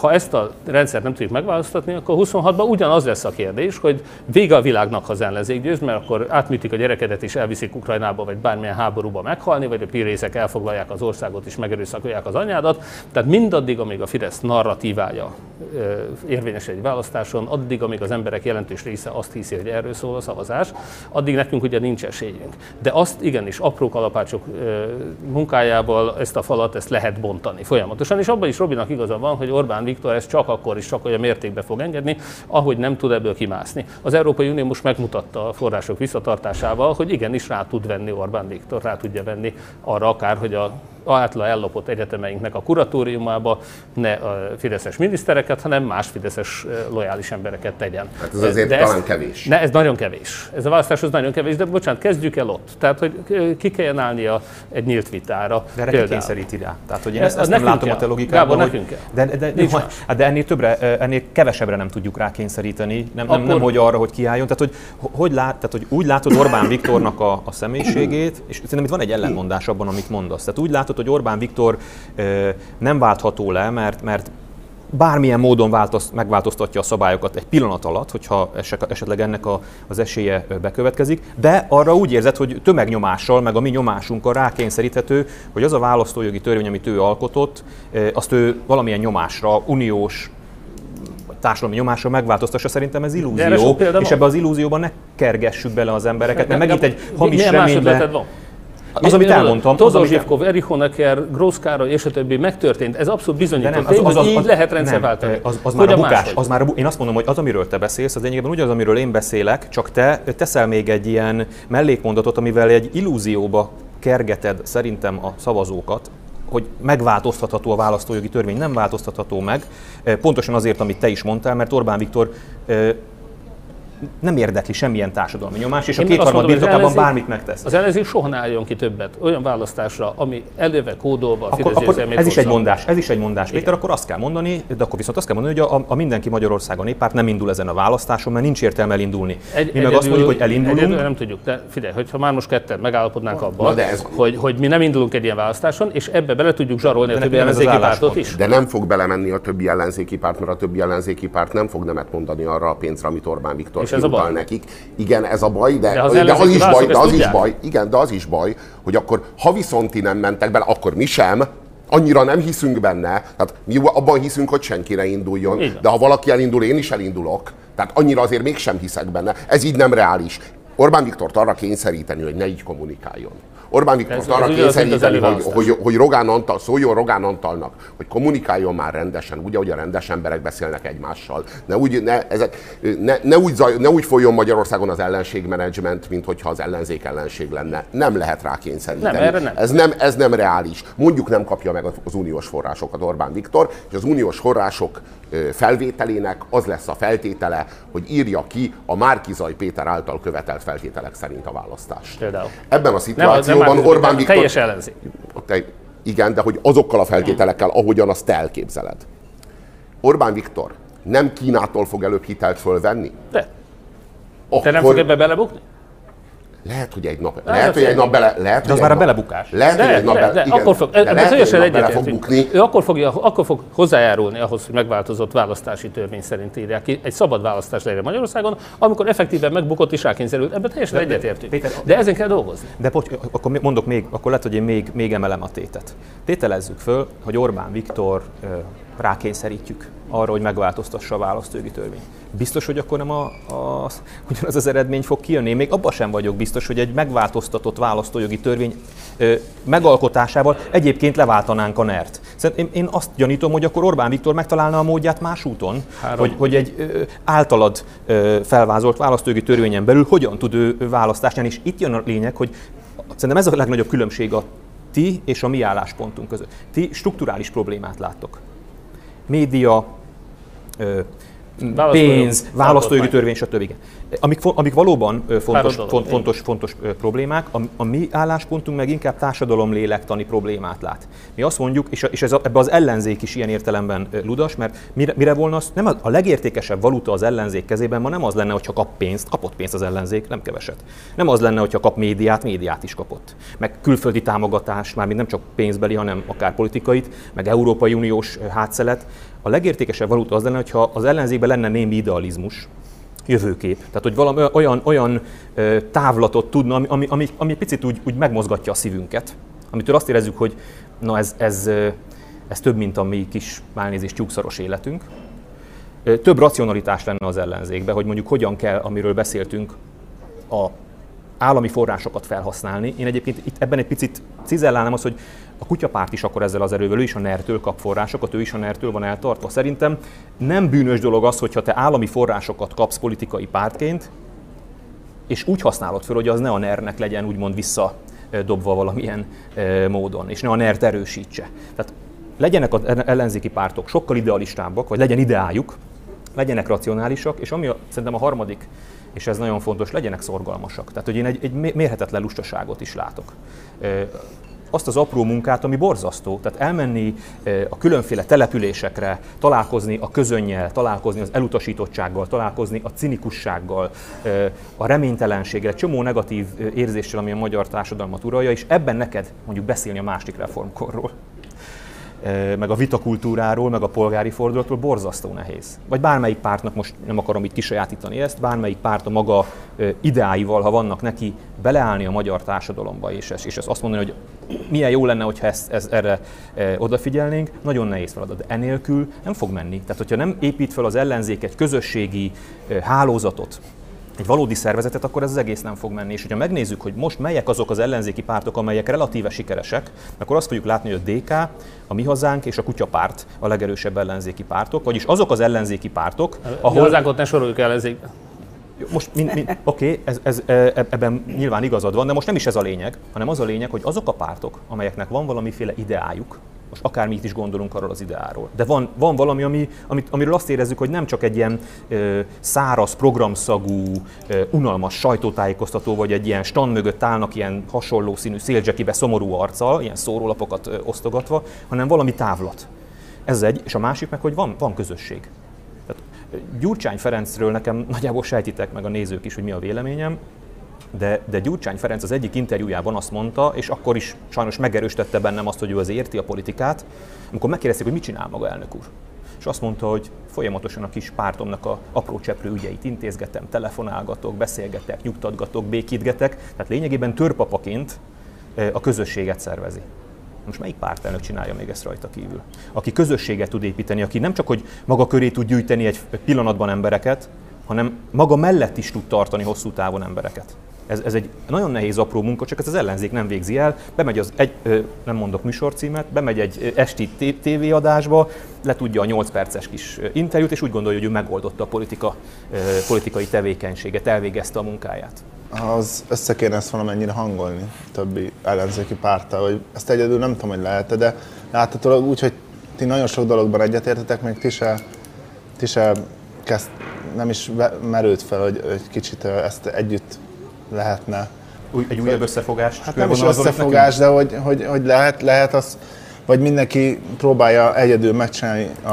[SPEAKER 3] Ha ezt a rendszert nem tudjuk megválasztatni, akkor 26-ban ugyanaz lesz a kérdés, hogy vége a világnak, ha az ellenzék győz, mert akkor átműtik a gyerekedet és elviszik Ukrajnába, vagy bármilyen háború háborúba meghalni, vagy a pirészek elfoglalják az országot és megerőszakolják az anyádat. Tehát mindaddig, amíg a Fidesz narratívája érvényes egy választáson, addig, amíg az emberek jelentős része azt hiszi, hogy erről szól a szavazás, addig nekünk ugye nincs esélyünk. De azt igenis apró kalapácsok munkájával ezt a falat ezt lehet bontani folyamatosan, és abban is Robinak igaza van, hogy Orbán Viktor ezt csak akkor is csak olyan mértékben fog engedni, ahogy nem tud ebből kimászni. Az Európai Unió most megmutatta a források visszatartásával, hogy igenis rá tud venni Orbán Viktor, rá tudja venni arra akár, hogy a általa ellopott egyetemeinknek a kuratóriumába ne a fideszes minisztereket, hanem más fideszes lojális embereket tegyen.
[SPEAKER 2] Hát ez azért
[SPEAKER 3] de
[SPEAKER 2] talán
[SPEAKER 3] ez,
[SPEAKER 2] kevés.
[SPEAKER 3] Ne, ez nagyon kevés. Ez a választás az nagyon kevés, de bocsánat, kezdjük el ott. Tehát, hogy ki kelljen állnia egy nyílt vitára.
[SPEAKER 4] De erre
[SPEAKER 3] például.
[SPEAKER 4] kényszeríti rá. Tehát, hogy én
[SPEAKER 3] Ez-
[SPEAKER 4] ezt, ezt nem látom a te logikában,
[SPEAKER 3] Gábor,
[SPEAKER 4] hogy, de, de, de,
[SPEAKER 3] más.
[SPEAKER 4] hát de ennél többre, ennél kevesebbre nem tudjuk rákényszeríteni, nem, nem, nem
[SPEAKER 3] Akkor-
[SPEAKER 4] hogy arra, hogy kiálljon. Tehát, hogy, hogy, lát, tehát, hogy úgy látod Orbán Viktornak a, a személyiségét, és szerintem itt van egy ellentmondás abban, amit mondasz. Tehát úgy látod, hogy Orbán Viktor nem váltható le, mert, mert bármilyen módon változ, megváltoztatja a szabályokat egy pillanat alatt, hogyha esetleg ennek a, az esélye bekövetkezik, de arra úgy érzed, hogy tömegnyomással, meg a mi nyomásunkkal rákényszeríthető, hogy az a választójogi törvény, amit ő alkotott, azt ő valamilyen nyomásra, uniós társadalmi nyomásra megváltoztassa, szerintem ez illúzió, és ebbe az illúzióban ne kergessük bele az embereket, mert megint egy hamis reménybe...
[SPEAKER 3] van?
[SPEAKER 4] Az, amit elmondtam, az,
[SPEAKER 3] Todor Zsivkov, Erich Honecker, Grósz Károly és a többi megtörtént. Ez abszolút bizonyított
[SPEAKER 4] nem,
[SPEAKER 3] tény, hogy így lehet rendszerváltani.
[SPEAKER 4] Az, az már a bukás, az már én azt mondom, hogy az, amiről te beszélsz, az lényegében ugyanaz, amiről én beszélek, csak te teszel még egy ilyen mellékmondatot, amivel egy illúzióba kergeted szerintem a szavazókat, hogy megváltoztatható a választójogi törvény, nem változtatható meg, eh, pontosan azért, amit te is mondtál, mert Orbán Viktor eh, nem érdekli semmilyen társadalmi nyomás, és a
[SPEAKER 3] Én azt
[SPEAKER 4] kétharmad birtokában bármit megtesz.
[SPEAKER 3] Az ellenzék soha ne álljon ki többet olyan választásra, ami előve kódolva a
[SPEAKER 4] Akkor, akkor ez is egy mondás, ez is egy mondás, Péter, akkor azt kell mondani, de akkor viszont azt kell mondani, hogy a, a mindenki Magyarországon néppárt nem indul ezen a választáson, mert nincs értelme elindulni.
[SPEAKER 3] Egy,
[SPEAKER 4] mi meg azt mondjuk, hogy elindulunk,
[SPEAKER 3] Egyedül nem tudjuk, de figyelj, hogyha már most ketten megállapodnánk abban,
[SPEAKER 2] ez-
[SPEAKER 3] hogy, hogy mi nem indulunk egy ilyen választáson, és ebbe bele tudjuk zsarolni a
[SPEAKER 4] De
[SPEAKER 3] többi
[SPEAKER 4] ez az
[SPEAKER 3] ellenzéki pártot is.
[SPEAKER 2] De nem fog belemenni a többi ellenzéki párt, mert a többi ellenzéki párt nem fog nemet mondani arra a pénzre, amit Orbán Viktor
[SPEAKER 3] És ez a baj.
[SPEAKER 2] nekik. Igen, ez a baj, de,
[SPEAKER 3] De az
[SPEAKER 2] de az is baj, de az is baj, igen, de az is baj, hogy akkor ha viszont ti nem mentek bele, akkor mi sem, annyira nem hiszünk benne, tehát mi abban hiszünk, hogy senki ne induljon,
[SPEAKER 3] van.
[SPEAKER 2] de ha valaki elindul, én is elindulok. Tehát annyira azért mégsem hiszek benne. Ez így nem reális. Orbán Viktort arra kényszeríteni, hogy ne így kommunikáljon. Orbán Viktort
[SPEAKER 3] Ez-
[SPEAKER 2] arra kényszeríteni, hogy, hogy, hogy Rogán Antal, szóljon Rogán Antalnak, hogy kommunikáljon már rendesen, úgy, ahogy a rendes emberek beszélnek egymással. Ne úgy, ne, ezek, ne, ne, úgy, zaj, ne úgy folyjon Magyarországon az ellenségmenedzsment, mint hogyha az ellenzék ellenség lenne. Nem lehet rá kényszeríteni.
[SPEAKER 3] Nem, erre nem.
[SPEAKER 2] Ez nem, ez nem reális. Mondjuk nem kapja meg az uniós forrásokat Orbán Viktor, és az uniós források felvételének az lesz a feltétele, hogy írja ki a Márkizaj Péter által követelt feltételek szerint a választást.
[SPEAKER 3] Például.
[SPEAKER 2] Ebben a szituációban
[SPEAKER 3] nem
[SPEAKER 2] Orbán
[SPEAKER 3] Viktor... Teljes ellenzék.
[SPEAKER 2] Te, igen, de hogy azokkal a feltételekkel, ahogyan azt te elképzeled. Orbán Viktor nem Kínától fog előbb hitelt fölvenni?
[SPEAKER 3] De. Te nem fog ebbe belebukni?
[SPEAKER 2] Lehet, hogy egy nap, lehet, hogy egy nap bele, lehet,
[SPEAKER 4] De az már a belebukás.
[SPEAKER 2] Lehet, hogy egy nap bele, igen,
[SPEAKER 3] akkor fog,
[SPEAKER 2] de lehet, hogy egy nap bele fog bukni.
[SPEAKER 3] Ő akkor, fogja, akkor fog hozzájárulni ahhoz, hogy megváltozott választási törvény szerint írják ki. Egy szabad választás legyen Magyarországon, amikor effektíven megbukott és rákényszerült. Ebben teljesen egyetértünk. De ezen kell dolgozni.
[SPEAKER 4] De bocs, akkor mondok még, akkor lehet, hogy én még, még emelem a tétet. Tételezzük föl, hogy Orbán Viktor rákényszerítjük arra, hogy megváltoztassa a választójogi törvényt. Biztos, hogy akkor nem a, a, ugyanaz az eredmény fog kijönni? Én még abban sem vagyok biztos, hogy egy megváltoztatott választójogi törvény ö, megalkotásával egyébként leváltanánk a NERT. Szerintem én, én azt gyanítom, hogy akkor Orbán Viktor megtalálna a módját más úton,
[SPEAKER 3] Három.
[SPEAKER 4] hogy, hogy egy ö, általad ö, felvázolt választójogi törvényen belül hogyan tud ő nyerni. És itt jön a lényeg, hogy szerintem ez a legnagyobb különbség a ti és a mi álláspontunk között. Ti strukturális problémát láttok. Média, ö, pénz, választójogi törvény, stb. Amik, amik valóban fontos, font, fontos, fontos problémák, a, a mi álláspontunk meg inkább társadalom lélektani problémát lát. Mi azt mondjuk, és, és ez a, ebbe az ellenzék is ilyen értelemben ludas, mert mire, mire volna az, nem a, a legértékesebb valuta az ellenzék kezében ma nem az lenne, hogyha kap pénzt, kapott pénzt az ellenzék, nem keveset. Nem az lenne, hogyha kap médiát, médiát is kapott. Meg külföldi támogatás, mármint nem csak pénzbeli, hanem akár politikait, meg Európai Uniós hátszelet. A legértékesebb valuta az lenne, hogyha az ellenzékben lenne némi idealizmus, jövőkép. Tehát, hogy valami olyan, olyan távlatot tudna, ami, ami, ami, ami picit úgy, úgy megmozgatja a szívünket, amitől azt érezzük, hogy na ez, ez, ez több, mint a mi kis málnézés tyúkszaros életünk. Több racionalitás lenne az ellenzékbe, hogy mondjuk hogyan kell, amiről beszéltünk, a állami forrásokat felhasználni. Én egyébként itt ebben egy picit cizellálnám az, hogy a kutyapárt is akkor ezzel az erővel, ő is a NER-től kap forrásokat, ő is a NER-től van eltartva. Szerintem nem bűnös dolog az, hogyha te állami forrásokat kapsz politikai pártként, és úgy használod fel, hogy az ne a NER-nek legyen úgymond visszadobva valamilyen módon, és ne a NER-t erősítse. Tehát legyenek az ellenzéki pártok sokkal idealistábbak, vagy legyen ideájuk, legyenek racionálisak, és ami a, szerintem a harmadik, és ez nagyon fontos, legyenek szorgalmasak. Tehát, hogy én egy, egy mérhetetlen lustaságot is látok azt az apró munkát, ami borzasztó. Tehát elmenni a különféle településekre, találkozni a közönnyel, találkozni az elutasítottsággal, találkozni a cinikussággal, a reménytelenséggel, egy csomó negatív érzéssel, ami a magyar társadalmat uralja, és ebben neked mondjuk beszélni a másik reformkorról meg a vitakultúráról, meg a polgári fordulatról borzasztó nehéz. Vagy bármelyik pártnak, most nem akarom itt kisajátítani ezt, bármelyik párt a maga ideáival, ha vannak neki, beleállni a magyar társadalomba, és, ez, és ezt azt mondani, hogy milyen jó lenne, hogyha ezt, ezt erre e, odafigyelnénk, nagyon nehéz feladat. De enélkül nem fog menni. Tehát, hogyha nem épít fel az ellenzék egy közösségi e, hálózatot, egy valódi szervezetet, akkor ez az egész nem fog menni. És hogyha megnézzük, hogy most melyek azok az ellenzéki pártok, amelyek relatíve sikeresek, akkor azt fogjuk látni, hogy a DK, a Mi Hazánk és a Kutyapárt a legerősebb ellenzéki pártok, vagyis azok az ellenzéki pártok,
[SPEAKER 3] ahol... A hazánkot ne soroljuk ellenzékbe.
[SPEAKER 4] Most min, min, oké, okay, ez, ez, e, ebben nyilván igazad van, de most nem is ez a lényeg, hanem az a lényeg, hogy azok a pártok, amelyeknek van valamiféle ideájuk, most akármit is gondolunk arról az ideáról. De van, van valami, ami, amit, amiről azt érezzük, hogy nem csak egy ilyen ö, száraz, programszagú, ö, unalmas sajtótájékoztató, vagy egy ilyen stand mögött állnak ilyen hasonló színű szélzsekibe szomorú arccal, ilyen szórólapokat ö, osztogatva, hanem valami távlat. Ez egy, és a másik meg, hogy van, van közösség. Tehát Gyurcsány Ferencről nekem nagyjából sejtitek meg a nézők is, hogy mi a véleményem de, de Gyurcsány Ferenc az egyik interjújában azt mondta, és akkor is sajnos megerősítette bennem azt, hogy ő az érti a politikát, amikor megkérdezték, hogy mit csinál maga elnök úr. És azt mondta, hogy folyamatosan a kis pártomnak a apró cseprő ügyeit intézgetem, telefonálgatok, beszélgetek, nyugtatgatok, békítgetek, tehát lényegében törpapaként a közösséget szervezi. Most melyik pártelnök csinálja még ezt rajta kívül? Aki közösséget tud építeni, aki nem csak, hogy maga köré tud gyűjteni egy pillanatban embereket, hanem maga mellett is tud tartani hosszú távon embereket. Ez, ez egy nagyon nehéz apró munka, csak ez az ellenzék nem végzi el. Bemegy az egy, nem mondok műsorcímet, bemegy egy esti tévéadásba, letudja a 8 perces kis interjút, és úgy gondolja, hogy ő megoldotta a politika, politikai tevékenységet, elvégezte a munkáját.
[SPEAKER 1] Az össze kéne ezt valamennyire hangolni többi ellenzéki párttal, hogy ezt egyedül nem tudom, hogy lehet de láthatólag úgy, hogy ti nagyon sok dologban egyetértetek, még ti se, ti se kezd, nem is merült fel, hogy, hogy kicsit ezt együtt lehetne.
[SPEAKER 4] Új, egy újabb összefogás?
[SPEAKER 1] Hát nem is összefogás, de hogy, hogy, hogy lehet, lehet az, vagy mindenki próbálja egyedül megcsinálni a,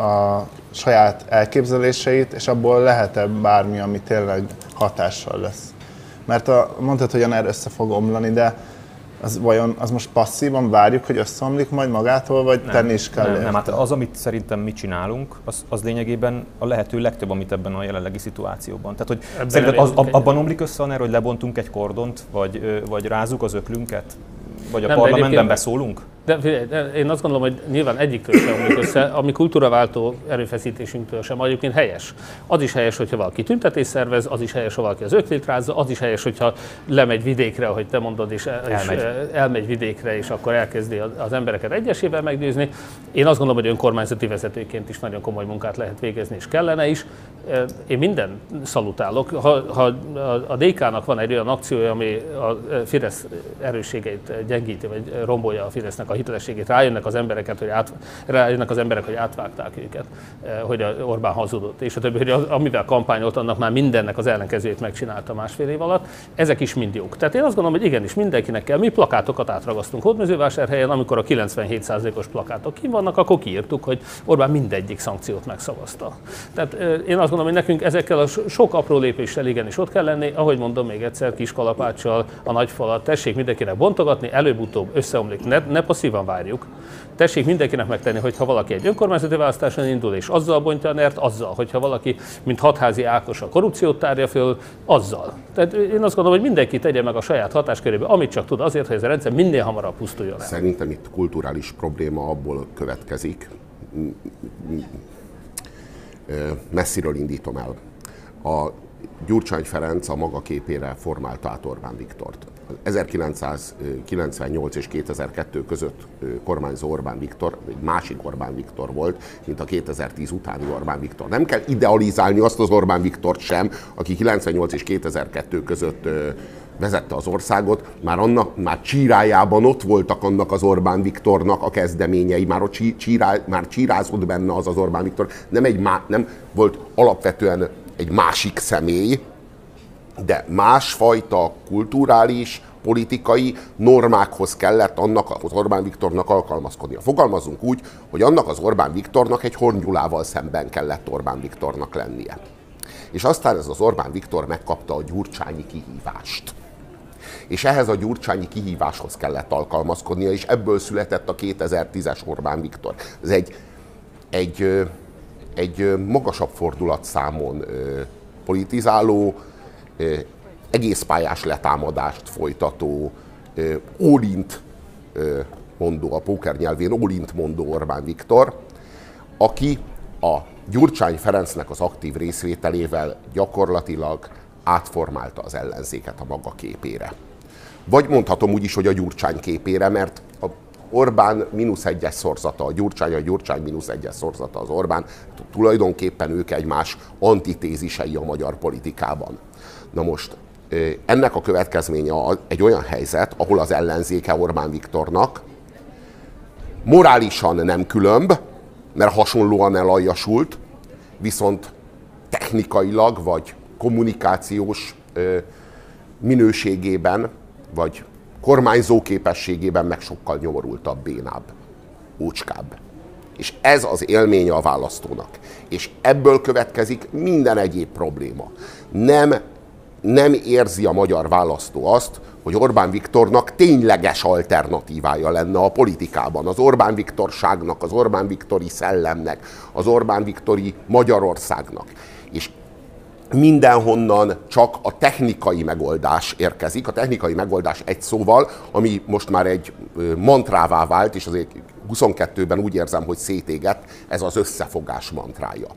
[SPEAKER 1] a saját elképzeléseit, és abból lehet-e bármi, ami tényleg hatással lesz. Mert a, mondtad, hogy a NER össze fog omlani, de az vajon az most passzívan várjuk, hogy összeomlik majd magától, vagy nem, tenni is kell?
[SPEAKER 4] Nem, nem, hát az, amit szerintem mi csinálunk, az, az lényegében a lehető legtöbb, amit ebben a jelenlegi szituációban. Tehát, hogy ebben szerinted az, abban omlik össze a hogy lebontunk egy kordont, vagy, vagy rázuk az öklünket? Vagy a nem, parlamentben beszólunk?
[SPEAKER 3] De, én azt gondolom, hogy nyilván egyiktől sem omlik össze, ami kultúraváltó erőfeszítésünktől sem egyébként helyes. Az is helyes, hogyha valaki tüntetés szervez, az is helyes, ha valaki az öklét rázza, az is helyes, hogyha lemegy vidékre, ahogy te mondod, és, elmegy. és elmegy vidékre, és akkor elkezdi az embereket egyesével meggyőzni. Én azt gondolom, hogy önkormányzati vezetőként is nagyon komoly munkát lehet végezni, és kellene is. Én minden szalutálok. Ha, ha a DK-nak van egy olyan akciója, ami a Fidesz erősségeit gyengíti, vagy rombolja a Fidesznek a hitelességét, rájönnek az embereket, hogy át, rájönnek az emberek, hogy átvágták őket, eh, hogy Orbán hazudott, és a többi, hogy amivel kampányolt, annak már mindennek az ellenkezőjét megcsinálta másfél év alatt. Ezek is mind jók. Tehát én azt gondolom, hogy igenis mindenkinek kell. Mi plakátokat átragasztunk Hódmezővásárhelyen, amikor a 97%-os plakátok ki vannak, akkor kiírtuk, hogy Orbán mindegyik szankciót megszavazta. Tehát eh, én azt gondolom, hogy nekünk ezekkel a sok apró lépéssel igenis ott kell lenni, ahogy mondom még egyszer, kis kalapáccsal, a nagy falat, tessék mindenkinek bontogatni, előbb-utóbb összeomlik, ne, ne masszívan várjuk. Tessék mindenkinek megtenni, hogy ha valaki egy önkormányzati választáson indul, és azzal bontja a nert, azzal. Hogyha valaki, mint hatházi Ákos a korrupciót tárja föl, azzal. Tehát én azt gondolom, hogy mindenki tegye meg a saját hatáskörébe, amit csak tud, azért, hogy ez a rendszer minél hamarabb pusztuljon el.
[SPEAKER 2] Szerintem itt kulturális probléma abból következik, messziről indítom el. A Gyurcsány Ferenc a maga képére formálta át Orbán Viktort. 1998 és 2002 között kormányzó Orbán Viktor egy másik Orbán Viktor volt, mint a 2010 utáni Orbán Viktor. Nem kell idealizálni azt az Orbán Viktort sem, aki 98 és 2002 között vezette az országot, már, annak, már csírájában ott voltak annak az Orbán Viktornak a kezdeményei, már, ott csírá, már csírázott benne az az Orbán Viktor, nem, egy má, nem volt alapvetően egy másik személy, de másfajta kulturális, politikai normákhoz kellett annak az Orbán Viktornak alkalmazkodnia. Fogalmazunk úgy, hogy annak az Orbán Viktornak egy Hornyulával szemben kellett Orbán Viktornak lennie. És aztán ez az Orbán Viktor megkapta a gyurcsányi kihívást. És ehhez a gyurcsányi kihíváshoz kellett alkalmazkodnia, és ebből született a 2010-es Orbán Viktor. Ez egy, egy, egy magasabb fordulatszámon politizáló, egész pályás letámadást folytató, ólint mondó, a póker nyelvén ólint mondó Orbán Viktor, aki a Gyurcsány Ferencnek az aktív részvételével gyakorlatilag átformálta az ellenzéket a maga képére. Vagy mondhatom úgy is, hogy a Gyurcsány képére, mert a Orbán mínusz egyes szorzata, a Gyurcsány, a Gyurcsány mínusz egyes szorzata az Orbán, tulajdonképpen ők egymás antitézisei a magyar politikában. Na most ennek a következménye egy olyan helyzet, ahol az ellenzéke Orbán Viktornak morálisan nem különb, mert hasonlóan elaljasult, viszont technikailag vagy kommunikációs minőségében, vagy kormányzó képességében meg sokkal nyomorultabb, bénább, ócskább. És ez az élménye a választónak. És ebből következik minden egyéb probléma. Nem nem érzi a magyar választó azt, hogy Orbán Viktornak tényleges alternatívája lenne a politikában. Az Orbán Viktorságnak, az Orbán Viktori szellemnek, az Orbán Viktori Magyarországnak. És mindenhonnan csak a technikai megoldás érkezik. A technikai megoldás egy szóval, ami most már egy mantrává vált, és azért 22-ben úgy érzem, hogy szétégett, ez az összefogás mantrája.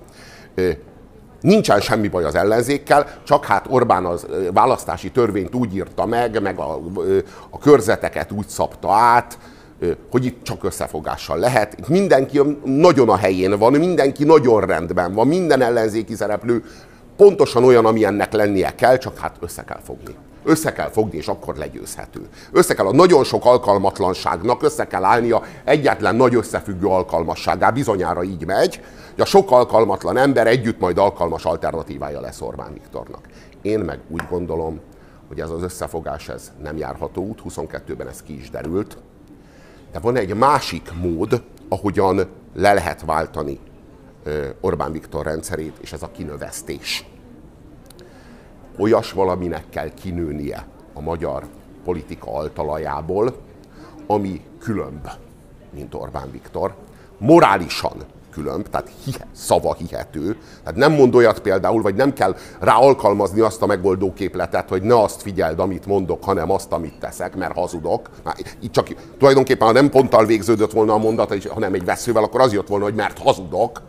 [SPEAKER 2] Nincsen semmi baj az ellenzékkel, csak hát Orbán az választási törvényt úgy írta meg, meg a, a körzeteket úgy szabta át, hogy itt csak összefogással lehet. Mindenki nagyon a helyén van, mindenki nagyon rendben van, minden ellenzéki szereplő pontosan olyan, ami ennek lennie kell, csak hát össze kell fogni. Össze kell fogni, és akkor legyőzhető. Össze kell a nagyon sok alkalmatlanságnak, össze kell állnia egyetlen nagy összefüggő alkalmasságá, bizonyára így megy, hogy a sok alkalmatlan ember együtt majd alkalmas alternatívája lesz Orbán Viktornak. Én meg úgy gondolom, hogy ez az összefogás ez nem járható út, 22-ben ez ki is derült, de van egy másik mód, ahogyan le lehet váltani Orbán Viktor rendszerét, és ez a kinövesztés. Olyas valaminek kell kinőnie a magyar politika altalajából, ami különb, mint Orbán Viktor. Morálisan különb, tehát hihe, szava hihető. Tehát nem mond olyat például, vagy nem kell rá alkalmazni azt a megoldó képletet, hogy ne azt figyeld, amit mondok, hanem azt, amit teszek, mert hazudok. Már itt csak tulajdonképpen, ha nem ponttal végződött volna a mondat, hanem egy veszővel, akkor az jött volna, hogy mert hazudok.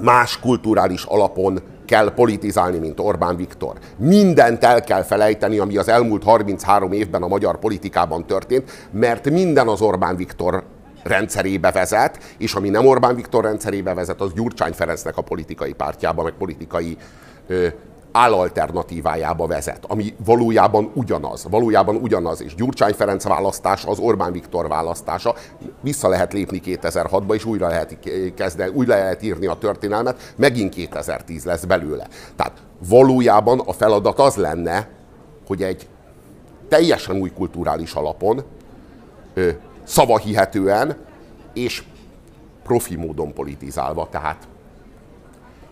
[SPEAKER 2] Más kulturális alapon kell politizálni, mint Orbán Viktor. Mindent el kell felejteni, ami az elmúlt 33 évben a magyar politikában történt, mert minden az Orbán Viktor rendszerébe vezet, és ami nem Orbán Viktor rendszerébe vezet, az Gyurcsány Ferencnek a politikai pártjába, meg politikai ö, állalternatívájába vezet, ami valójában ugyanaz, valójában ugyanaz, és Gyurcsány Ferenc választása az Orbán Viktor választása, vissza lehet lépni 2006-ba, és újra lehet kezdeni, újra lehet írni a történelmet, megint 2010 lesz belőle. Tehát valójában a feladat az lenne, hogy egy teljesen új kulturális alapon szavahihetően és profi módon politizálva, tehát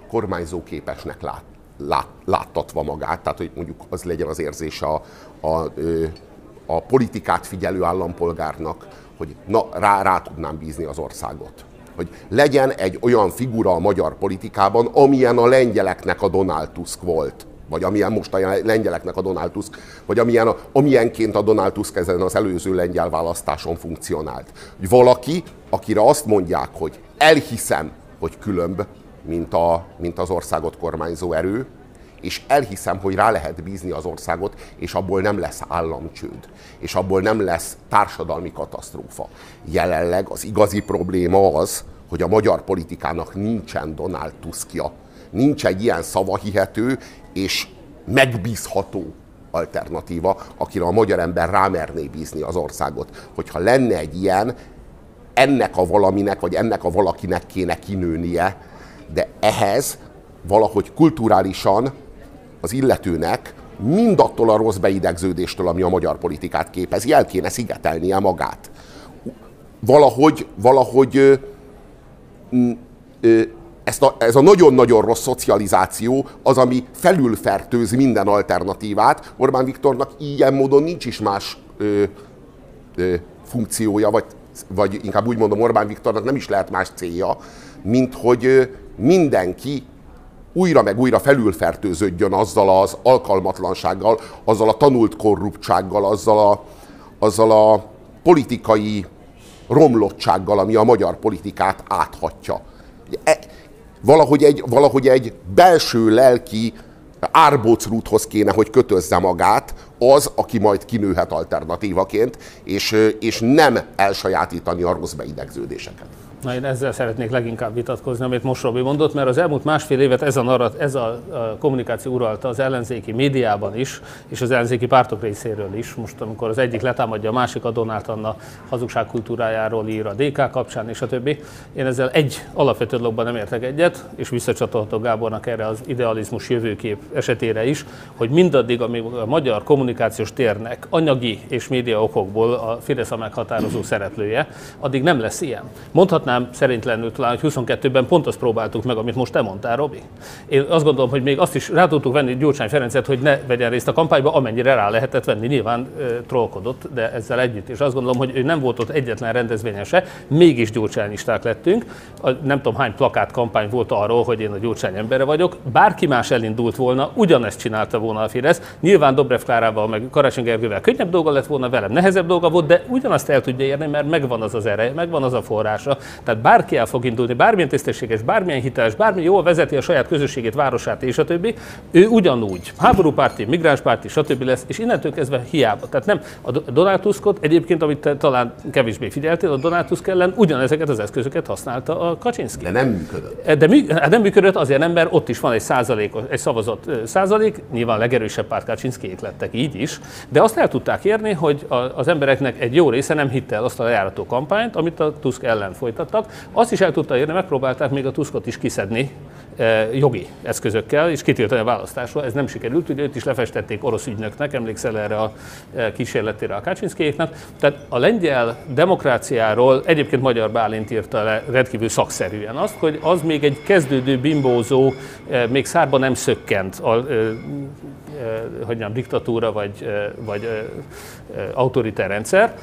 [SPEAKER 2] kormányzóképesnek lát, lát, láttatva magát, tehát hogy mondjuk az legyen az érzése a, a, a politikát figyelő állampolgárnak, hogy na, rá, rá tudnám bízni az országot. Hogy legyen egy olyan figura a magyar politikában, amilyen a lengyeleknek a Donald Tusk volt vagy amilyen most a lengyeleknek a Donald Tusk, vagy amilyen, a, amilyenként a Donald Tusk ezen az előző lengyel választáson funkcionált. Hogy valaki, akire azt mondják, hogy elhiszem, hogy különb, mint, a, mint az országot kormányzó erő, és elhiszem, hogy rá lehet bízni az országot, és abból nem lesz államcsőd, és abból nem lesz társadalmi katasztrófa. Jelenleg az igazi probléma az, hogy a magyar politikának nincsen Donald Tuskja, nincs egy ilyen szavahihető és megbízható alternatíva, akire a magyar ember rámerné bízni az országot. Hogyha lenne egy ilyen, ennek a valaminek, vagy ennek a valakinek kéne kinőnie, de ehhez valahogy kulturálisan az illetőnek mindattól a rossz beidegződéstől, ami a magyar politikát képezi, el kéne szigetelnie magát. Valahogy, valahogy ezt a, ez a nagyon-nagyon rossz szocializáció az, ami felülfertőz minden alternatívát. Orbán Viktornak ilyen módon nincs is más ö, ö, funkciója, vagy, vagy inkább úgy mondom, Orbán Viktornak nem is lehet más célja, mint hogy mindenki újra meg újra felülfertőződjön azzal az alkalmatlansággal, azzal a tanult korruptsággal, azzal a, azzal a politikai romlottsággal, ami a magyar politikát áthatja. E, valahogy egy, valahogy egy belső lelki árbócrúthoz kéne, hogy kötözze magát az, aki majd kinőhet alternatívaként, és, és nem elsajátítani a rossz beidegződéseket.
[SPEAKER 3] Na én ezzel szeretnék leginkább vitatkozni, amit most Robi mondott, mert az elmúlt másfél évet ez a, narrat, ez a, kommunikáció uralta az ellenzéki médiában is, és az ellenzéki pártok részéről is. Most amikor az egyik letámadja a másik, a Donát Anna hazugságkultúrájáról ír a DK kapcsán, és a többi. Én ezzel egy alapvető dologban nem értek egyet, és visszacsatolhatok Gábornak erre az idealizmus jövőkép esetére is, hogy mindaddig, amíg a magyar kommunikációs térnek anyagi és média okokból a Fidesz a meghatározó szereplője, addig nem lesz ilyen. Mondhatnám mondhatnám szerintlenül talán, hogy 22-ben pont azt próbáltuk meg, amit most te mondtál, Robi. Én azt gondolom, hogy még azt is rá tudtuk venni Gyurcsány Ferencet, hogy ne vegyen részt a kampányba, amennyire rá lehetett venni. Nyilván e, trollkodott, de ezzel együtt. És azt gondolom, hogy ő nem volt ott egyetlen rendezvényen se, mégis gyurcsányisták lettünk. A, nem tudom hány plakát kampány volt arról, hogy én a Gyurcsány embere vagyok. Bárki más elindult volna, ugyanezt csinálta volna a Fidesz. Nyilván Dobrev Klárával, meg Karácsony Gergővel könnyebb dolga lett volna, velem nehezebb dolga volt, de ugyanazt el tudja érni, mert megvan az az ereje, megvan az a forrása. Tehát bárki el fog indulni, bármilyen tisztességes, bármilyen hiteles, bármi jól vezeti a saját közösségét, városát és a többi, ő ugyanúgy háborúpárti, migránspárti, stb. lesz, és innentől kezdve hiába. Tehát nem a Donald Tuskot egyébként, amit te talán kevésbé figyeltél, a Donald Tusk ellen ugyanezeket az eszközöket használta a Kaczynszki.
[SPEAKER 2] De nem működött.
[SPEAKER 3] De mű, hát nem működött azért nem, mert ott is van egy százalék, egy szavazott százalék, nyilván legerősebb párt Kaczynszkiék lettek így is, de azt el tudták érni, hogy az embereknek egy jó része nem hitte el azt a lejárató kampányt, amit a Tusk ellen folytattak. Azt is el tudta érni, megpróbálták még a Tuskot is kiszedni eh, jogi eszközökkel, és kitiltani a választásról. Ez nem sikerült, ugye őt is lefestették orosz ügynöknek, emlékszel erre a eh, kísérletére a Kaczynszkiéknak. Tehát a lengyel demokráciáról egyébként Magyar Bálint írta le rendkívül szakszerűen azt, hogy az még egy kezdődő bimbózó, eh, még szárba nem szökkent a hogy mondjam, diktatúra vagy, vagy autoritár rendszer.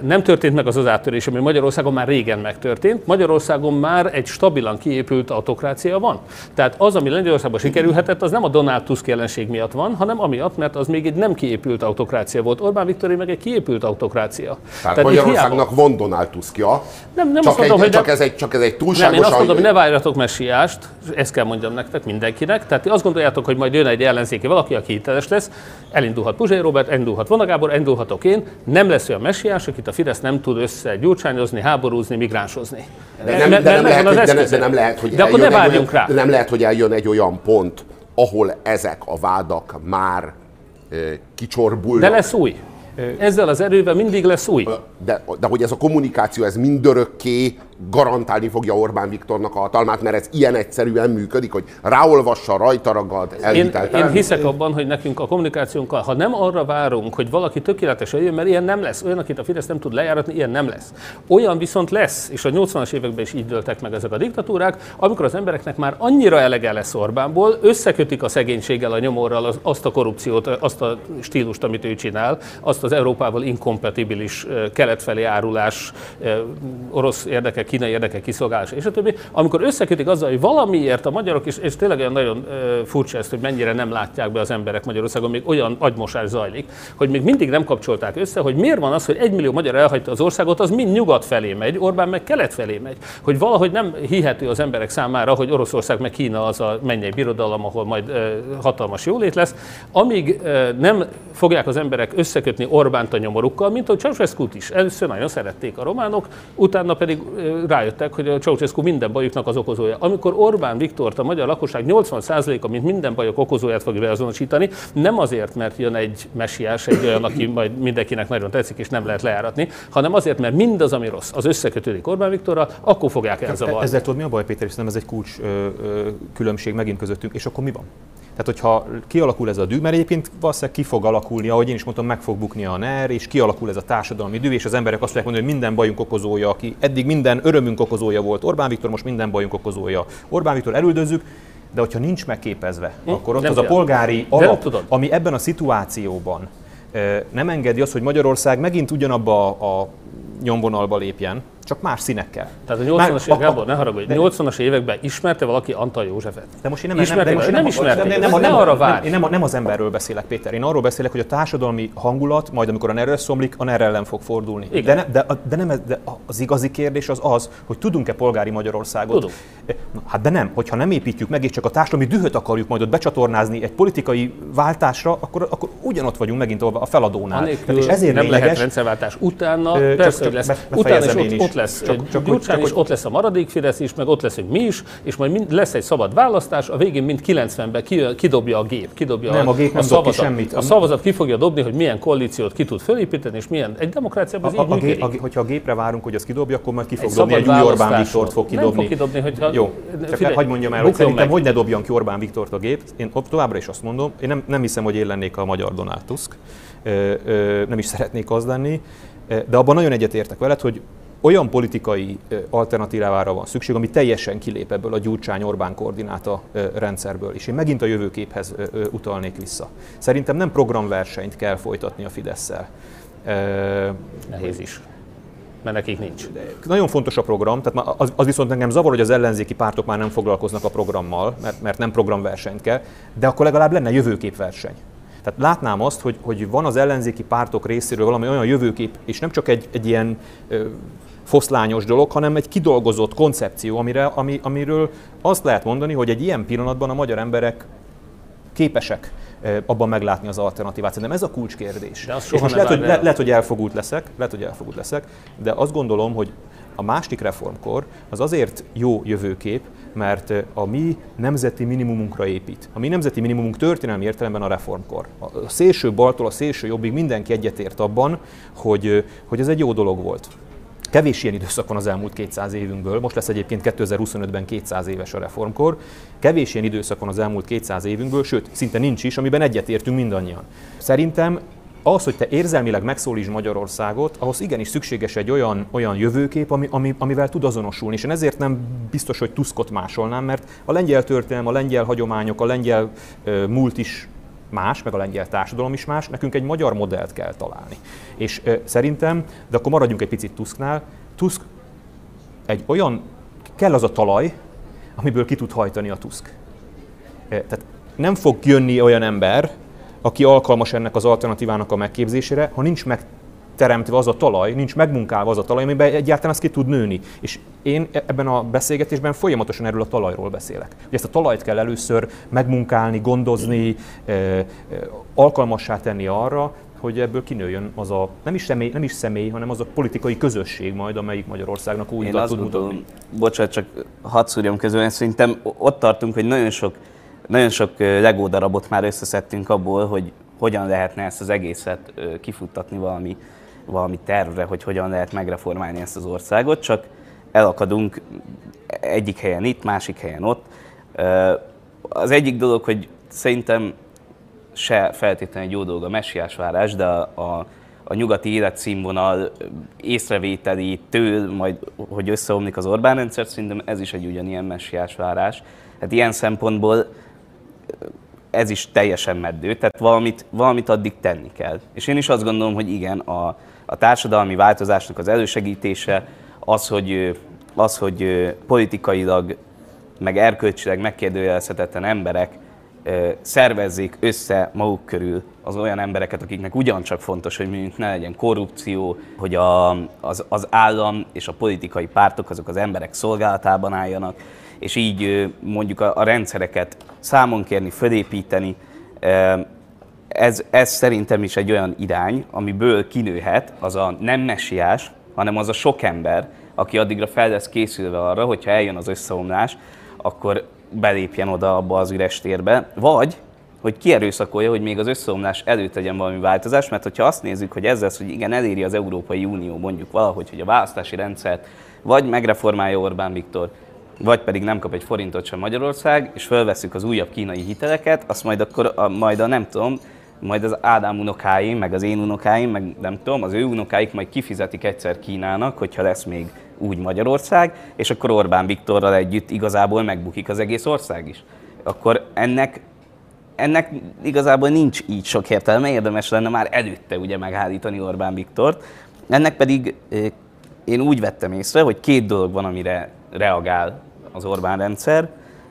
[SPEAKER 3] Nem történt meg az az áttörés, ami Magyarországon már régen megtörtént. Magyarországon már egy stabilan kiépült autokrácia van. Tehát az, ami Lengyelországban sikerülhetett, az nem a Donald Tusk jelenség miatt van, hanem amiatt, mert az még egy nem kiépült autokrácia volt. Orbán Viktor meg egy kiépült autokrácia.
[SPEAKER 2] Tehát, Tehát Magyarországnak van Donald Tuskja.
[SPEAKER 3] Nem, nem
[SPEAKER 2] csak,
[SPEAKER 3] azt mondom,
[SPEAKER 2] egy,
[SPEAKER 3] hogy
[SPEAKER 2] csak, ez egy, csak ez egy túlságosan...
[SPEAKER 3] Nem, én azt mondom, hogy ne várjatok messiást, ezt kell mondjam nektek mindenkinek. Tehát azt gondoljátok, hogy majd jön egy ellenzéki valaki, aki hiteles lesz, elindulhat Puzsai Robert, elindulhat Vonagábor, elindulhatok én, nem lesz olyan messiás, akit a Fidesz nem tud összegyurcsányozni, háborúzni, migránsozni.
[SPEAKER 2] De nem, de, nem lehet, hogy, de, de nem lehet, hogy
[SPEAKER 3] de akkor ne várjunk rá.
[SPEAKER 2] De nem lehet, hogy eljön egy olyan pont, ahol ezek a vádak már e, kicsorbulnak.
[SPEAKER 3] De lesz új. Ezzel az erővel mindig lesz új.
[SPEAKER 2] De, de hogy ez a kommunikáció, ez mindörökké garantálni fogja Orbán Viktornak a hatalmát, mert ez ilyen egyszerűen működik, hogy ráolvassa, rajta ragad,
[SPEAKER 3] én, én hiszek abban, hogy nekünk a kommunikációnkkal, ha nem arra várunk, hogy valaki tökéletesen jön, mert ilyen nem lesz, olyan, akit a Fidesz nem tud lejáratni, ilyen nem lesz. Olyan viszont lesz, és a 80-as években is így dőltek meg ezek a diktatúrák, amikor az embereknek már annyira elege lesz Orbánból, összekötik a szegénységgel, a nyomorral azt a korrupciót, azt a stílust, amit ő csinál, azt az Európával inkompatibilis kelet felé árulás, orosz érdekek, kínai érdekek kiszolgálása, és a többi, amikor összekötik azzal, hogy valamiért a magyarok, és, és tényleg olyan nagyon furcsa ezt, hogy mennyire nem látják be az emberek Magyarországon, még olyan agymosás zajlik, hogy még mindig nem kapcsolták össze, hogy miért van az, hogy egy millió magyar elhagyta az országot, az mind nyugat felé megy, Orbán meg kelet felé megy. Hogy valahogy nem hihető az emberek számára, hogy Oroszország meg Kína az a mennyei birodalom, ahol majd hatalmas jólét lesz, amíg nem fogják az emberek összekötni Orbánt a nyomorukkal, mint a ceausescu is. Először nagyon szerették a románok, utána pedig rájöttek, hogy a Ceausescu minden bajuknak az okozója. Amikor Orbán Viktort a magyar lakosság 80%-a, mint minden bajok okozóját fogja beazonosítani, nem azért, mert jön egy messiás, egy olyan, aki majd mindenkinek nagyon tetszik és nem lehet lejáratni, hanem azért, mert mindaz, ami rossz, az összekötődik Orbán Viktorra, akkor fogják elzavarni.
[SPEAKER 4] Ezzel tudod, mi a baj, Péter, nem ez egy kulcs különbség megint közöttünk, és akkor mi van? Tehát, hogyha kialakul ez a dű, mert egyébként valószínűleg ki fog alakulni, ahogy én is mondtam, meg fog bukni a NER, és kialakul ez a társadalmi dű, és az emberek azt fogják mondani, hogy minden bajunk okozója, aki eddig minden örömünk okozója volt Orbán Viktor, most minden bajunk okozója. Orbán Viktor elüldözzük, de hogyha nincs megképezve, hm? akkor ott nem az a polgári alap, ami ebben a szituációban nem engedi azt, hogy Magyarország megint ugyanabba a nyomvonalba lépjen, csak más színekkel.
[SPEAKER 3] Tehát a 80-as évek, Gábor, ne haragudj, 80-as években ismerte valaki Antal Józsefet?
[SPEAKER 4] De most én nem, ismerte, nem, de most nem, nem ismerte, nem, nem, nem, nem, arra vár. Nem, nem, nem, az emberről beszélek, Péter. Én arról beszélek, hogy a társadalmi hangulat, majd amikor a NER szomlik, a NER ellen fog fordulni. Igen. De, ne, de, de, nem, de az igazi kérdés az az, hogy tudunk-e polgári Magyarországot?
[SPEAKER 3] Tudunk.
[SPEAKER 4] Hát de nem, hogyha nem építjük meg, és csak a társadalmi dühöt akarjuk majd ott becsatornázni egy politikai váltásra, akkor, akkor ugyanott vagyunk megint a feladónál.
[SPEAKER 3] Anélkül és ezért nem lényeges, lehet rendszerváltás. Utána persze, hogy lesz. Utána is ott, ott lesz csak, csak Gyurcsány is, ott lesz a maradék Fidesz is, meg ott leszünk mi is, és majd mind, lesz egy szabad választás, a végén mind 90-ben ki, kidobja a gép, kidobja
[SPEAKER 4] nem, a, a gép nem a szavazat. Ki semmit.
[SPEAKER 3] A szavazat ki fogja dobni, hogy milyen koalíciót ki tud fölépíteni, és milyen. Egy demokráciában az a, így a,
[SPEAKER 4] gép, a, hogyha a gépre várunk, hogy az kidobja, akkor majd ki fog egy dobni, egy új Orbán Viktort fog kidobni. Nem
[SPEAKER 3] fog kidobni, hogyha...
[SPEAKER 4] Jó, csak hagyd mondjam el, hogy szerintem meg. hogy ne dobjon ki Orbán Viktort a gép. Én továbbra is azt mondom, én nem, nem hiszem, hogy én lennék a magyar Donald Tusk. Nem is szeretnék az lenni, de abban nagyon egyetértek veled, hogy olyan politikai alternatívára van szükség, ami teljesen kilép ebből a Gyurcsány-Orbán koordináta rendszerből. És én megint a jövőképhez utalnék vissza. Szerintem nem programversenyt kell folytatni a Fidesz-szel.
[SPEAKER 3] Nehéz is mert nekik nincs. De
[SPEAKER 4] nagyon fontos a program, tehát az, az viszont engem zavar, hogy az ellenzéki pártok már nem foglalkoznak a programmal, mert, mert nem programversenyt kell, de akkor legalább lenne jövőképverseny. Tehát látnám azt, hogy, hogy van az ellenzéki pártok részéről valami olyan jövőkép, és nem csak egy, egy ilyen ö, foszlányos dolog, hanem egy kidolgozott koncepció, amire, ami, amiről azt lehet mondani, hogy egy ilyen pillanatban a magyar emberek képesek abban meglátni az alternatívát. Szerintem ez a kulcskérdés.
[SPEAKER 3] De és most
[SPEAKER 4] lehet, hogy, le, lehet, hogy elfogult leszek, lehet, hogy elfogult leszek, de azt gondolom, hogy a másik reformkor az azért jó jövőkép, mert a mi nemzeti minimumunkra épít. A mi nemzeti minimumunk történelmi értelemben a reformkor. A szélső baltól a szélső jobbig mindenki egyetért abban, hogy, hogy ez egy jó dolog volt. Kevés ilyen időszak van az elmúlt 200 évünkből, most lesz egyébként 2025-ben 200 éves a reformkor. Kevés ilyen időszak van az elmúlt 200 évünkből, sőt, szinte nincs is, amiben egyetértünk mindannyian. Szerintem az, hogy te érzelmileg megszólítsd Magyarországot, ahhoz igenis szükséges egy olyan, olyan jövőkép, ami, ami, amivel tud azonosulni. És én ezért nem biztos, hogy Tuskot másolnám, mert a lengyel történelem, a lengyel hagyományok, a lengyel uh, múlt is más, meg a lengyel társadalom is más, nekünk egy magyar modellt kell találni. És uh, szerintem, de akkor maradjunk egy picit Tusknál, Tusk egy olyan, kell az a talaj, amiből ki tud hajtani a Tusk. Tehát nem fog jönni olyan ember, aki alkalmas ennek az alternatívának a megképzésére, ha nincs meg teremtve az a talaj, nincs megmunkálva az a talaj, amiben egyáltalán az ki tud nőni. És én e- ebben a beszélgetésben folyamatosan erről a talajról beszélek. Hogy ezt a talajt kell először megmunkálni, gondozni, alkalmassá tenni arra, hogy ebből kinőjön az a, nem is személy, nem is személy hanem az a politikai közösség majd, amelyik Magyarországnak úgy tud mutatni.
[SPEAKER 5] Bocsánat, csak hadd szúrjam közül, szerintem ott tartunk, hogy nagyon sok nagyon sok Lego darabot már összeszedtünk abból, hogy hogyan lehetne ezt az egészet kifuttatni valami, valami tervre, hogy hogyan lehet megreformálni ezt az országot, csak elakadunk egyik helyen itt, másik helyen ott. Az egyik dolog, hogy szerintem se feltétlenül egy jó dolog a messiásvárás, de a, a, nyugati életszínvonal észrevételétől, majd hogy összeomlik az Orbán rendszer, szerintem ez is egy ugyanilyen messiásvárás. Hát ilyen szempontból ez is teljesen meddő, tehát valamit, valamit addig tenni kell. És én is azt gondolom, hogy igen, a, a társadalmi változásnak az elősegítése, az, hogy, az, hogy politikailag, meg erkölcsileg megkérdőjelezhetetlen emberek szervezzék össze maguk körül az olyan embereket, akiknek ugyancsak fontos, hogy mondjuk ne legyen korrupció, hogy a, az, az állam és a politikai pártok azok az emberek szolgálatában álljanak, és így mondjuk a, a rendszereket számon kérni, fölépíteni. Ez, ez szerintem is egy olyan irány, amiből kinőhet az a nem messiás, hanem az a sok ember, aki addigra fel lesz készülve arra, hogyha eljön az összeomlás, akkor belépjen oda abba az üres térbe, vagy hogy kierőszakolja, hogy még az összeomlás előtt legyen valami változás, mert hogyha azt nézzük, hogy ezzel, hogy igen, eléri az Európai Unió mondjuk valahogy, hogy a választási rendszert vagy megreformálja Orbán Viktor, vagy pedig nem kap egy forintot sem Magyarország, és felveszük az újabb kínai hiteleket, azt majd akkor a, majd a nem tudom, majd az Ádám unokáim, meg az én unokáim, meg nem tudom, az ő unokáik majd kifizetik egyszer Kínának, hogyha lesz még úgy Magyarország, és akkor Orbán Viktorral együtt igazából megbukik az egész ország is. Akkor ennek, ennek igazából nincs így sok értelme, érdemes lenne már előtte ugye megállítani Orbán Viktort. Ennek pedig én úgy vettem észre, hogy két dolog van, amire reagál az Orbán rendszer.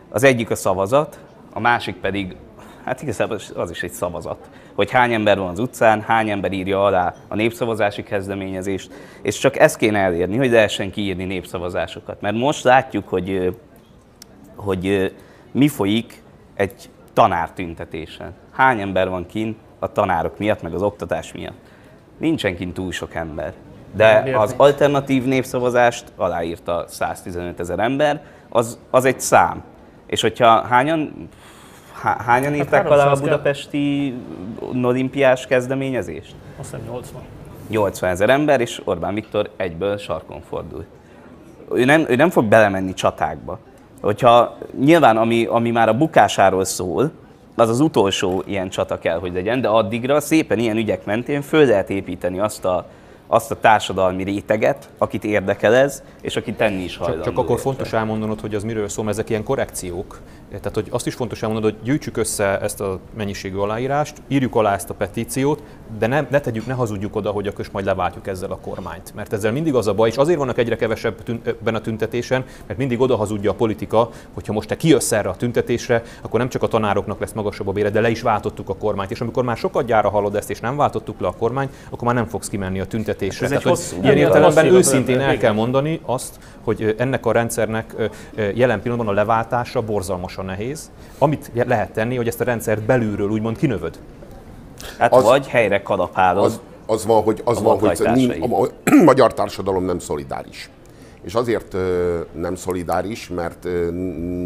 [SPEAKER 5] Az egyik a szavazat, a másik pedig, hát igazából az is egy szavazat, hogy hány ember van az utcán, hány ember írja alá a népszavazási kezdeményezést, és csak ezt kéne elérni, hogy lehessen kiírni népszavazásokat. Mert most látjuk, hogy, hogy mi folyik egy tanártüntetésen. Hány ember van kint a tanárok miatt, meg az oktatás miatt. Nincsen kint túl sok ember. De az alternatív népszavazást aláírta 115 ezer ember, az, az egy szám. És hogyha hányan, hányan hát írták alá a budapesti olimpiás kezdeményezést?
[SPEAKER 3] Azt hiszem 80.
[SPEAKER 5] 80 ezer ember, és Orbán Viktor egyből sarkon fordul. Ő nem, ő nem fog belemenni csatákba. Hogyha nyilván, ami, ami már a bukásáról szól, az az utolsó ilyen csata kell, hogy legyen, de addigra szépen ilyen ügyek mentén föl lehet építeni azt a azt a társadalmi réteget, akit érdekel ez, és aki tenni is hajlandó.
[SPEAKER 4] Csak, csak akkor fontos elmondanod, hogy az miről szól, ezek ilyen korrekciók. Tehát, hogy azt is fontos elmondanod, hogy gyűjtsük össze ezt a mennyiségű aláírást, írjuk alá ezt a petíciót, de ne, ne tegyük, ne hazudjuk oda, hogy akkor majd leváltjuk ezzel a kormányt. Mert ezzel mindig az a baj, és azért vannak egyre kevesebb ebben a tüntetésen, mert mindig oda hazudja a politika, hogyha most te kijössz erre a tüntetésre, akkor nem csak a tanároknak lesz magasabb a bére, de le is váltottuk a kormányt. És amikor már sokat gyára hallod ezt, és nem váltottuk le a kormányt, akkor már nem fogsz kimenni a tüntetésre. Hát Tehát, hogy ilyen értelemben őszintén el kell mondani azt, hogy ennek a rendszernek jelen pillanatban a leváltása borzalmasan nehéz. Amit lehet tenni, hogy ezt a rendszert belülről úgymond kinövöd.
[SPEAKER 5] Hát az, vagy helyre kalapálod.
[SPEAKER 2] Az, az van, hogy, az van, hogy a, a magyar társadalom nem szolidáris. És azért nem szolidáris, mert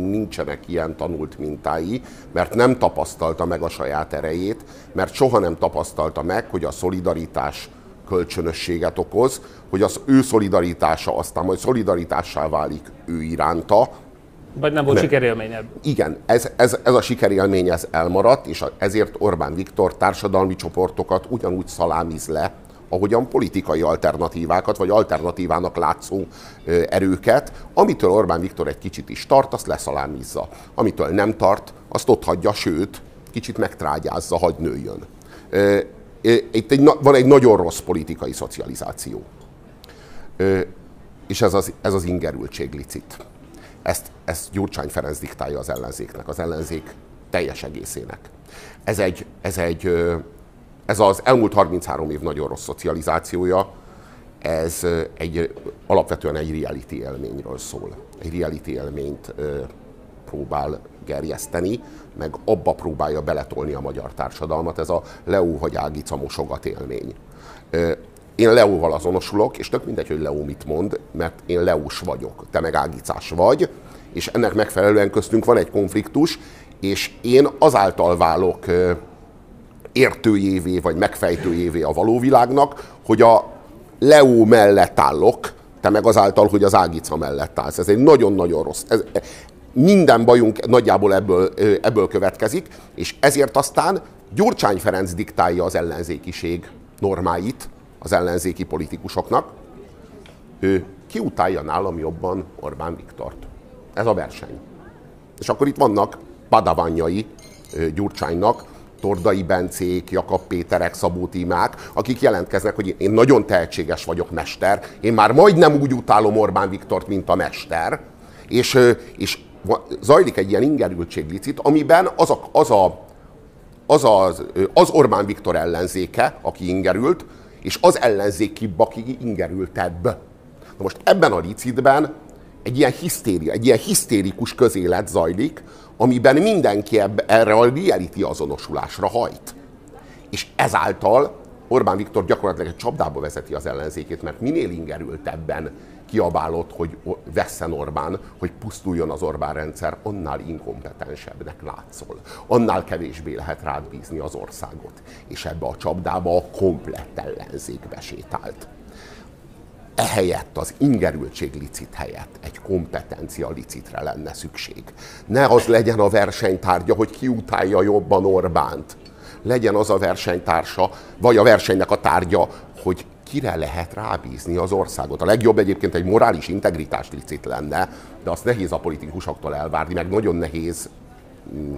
[SPEAKER 2] nincsenek ilyen tanult mintái, mert nem tapasztalta meg a saját erejét, mert soha nem tapasztalta meg, hogy a szolidaritás kölcsönösséget okoz, hogy az ő szolidaritása aztán majd szolidaritássá válik ő iránta,
[SPEAKER 3] vagy nem volt nem. sikerélményed?
[SPEAKER 2] Igen, ez, ez, ez a sikerélmény ez elmaradt, és ezért Orbán Viktor társadalmi csoportokat ugyanúgy szalámiz le, ahogyan politikai alternatívákat, vagy alternatívának látszó erőket, amitől Orbán Viktor egy kicsit is tart, azt leszalámizza. Amitől nem tart, azt ott hagyja, sőt, kicsit megtrágyázza, hagy nőjön. Itt egy, van egy nagyon rossz politikai szocializáció. És ez az, ez az ingerültség licit. Ezt, ezt Gyurcsány Ferenc diktálja az ellenzéknek, az ellenzék teljes egészének. Ez, egy, ez, egy, ez az elmúlt 33 év nagyon rossz szocializációja, ez egy, alapvetően egy reality élményről szól. Egy reality élményt próbál gerjeszteni, meg abba próbálja beletolni a magyar társadalmat, ez a Leó vagy Ágica mosogat élmény. Én Leóval azonosulok, és tök mindegy, hogy Leó mit mond, mert én Leós vagyok, te meg Ágicás vagy, és ennek megfelelően köztünk van egy konfliktus, és én azáltal válok értőjévé, vagy megfejtőjévé a való világnak, hogy a Leó mellett állok, te meg azáltal, hogy az Ágica mellett állsz. Ez egy nagyon-nagyon rossz. Ez, minden bajunk nagyjából ebből, ebből következik, és ezért aztán Gyurcsány Ferenc diktálja az ellenzékiség normáit az ellenzéki politikusoknak. Ő kiutálja nálam jobban Orbán Viktort. Ez a verseny. És akkor itt vannak padavanyai Gyurcsánynak, Tordai Bencék, Jakab Péterek, Szabó Tímák, akik jelentkeznek, hogy én nagyon tehetséges vagyok mester, én már majdnem úgy utálom Orbán Viktort, mint a mester, és, és zajlik egy ilyen ingerültséglicit, amiben az, a, az, a, az, az, az Orbán Viktor ellenzéke, aki ingerült, és az ellenzéki, aki ingerültebb. Na most ebben a licitben egy ilyen hisztéria, egy ilyen hisztérikus közélet zajlik, amiben mindenki ebbe, erre a reality azonosulásra hajt. És ezáltal Orbán Viktor gyakorlatilag egy csapdába vezeti az ellenzékét, mert minél ingerültebben kiabálott, hogy vesszen Orbán, hogy pusztuljon az Orbán rendszer, annál inkompetensebbnek látszol. Annál kevésbé lehet rád bízni az országot. És ebbe a csapdába a komplett ellenzék besétált ehelyett, az ingerültség licit helyett egy kompetencia licitre lenne szükség. Ne az legyen a versenytárgya, hogy ki utálja jobban Orbánt. Legyen az a versenytársa, vagy a versenynek a tárgya, hogy kire lehet rábízni az országot. A legjobb egyébként egy morális integritás licit lenne, de azt nehéz a politikusoktól elvárni, meg nagyon nehéz mm,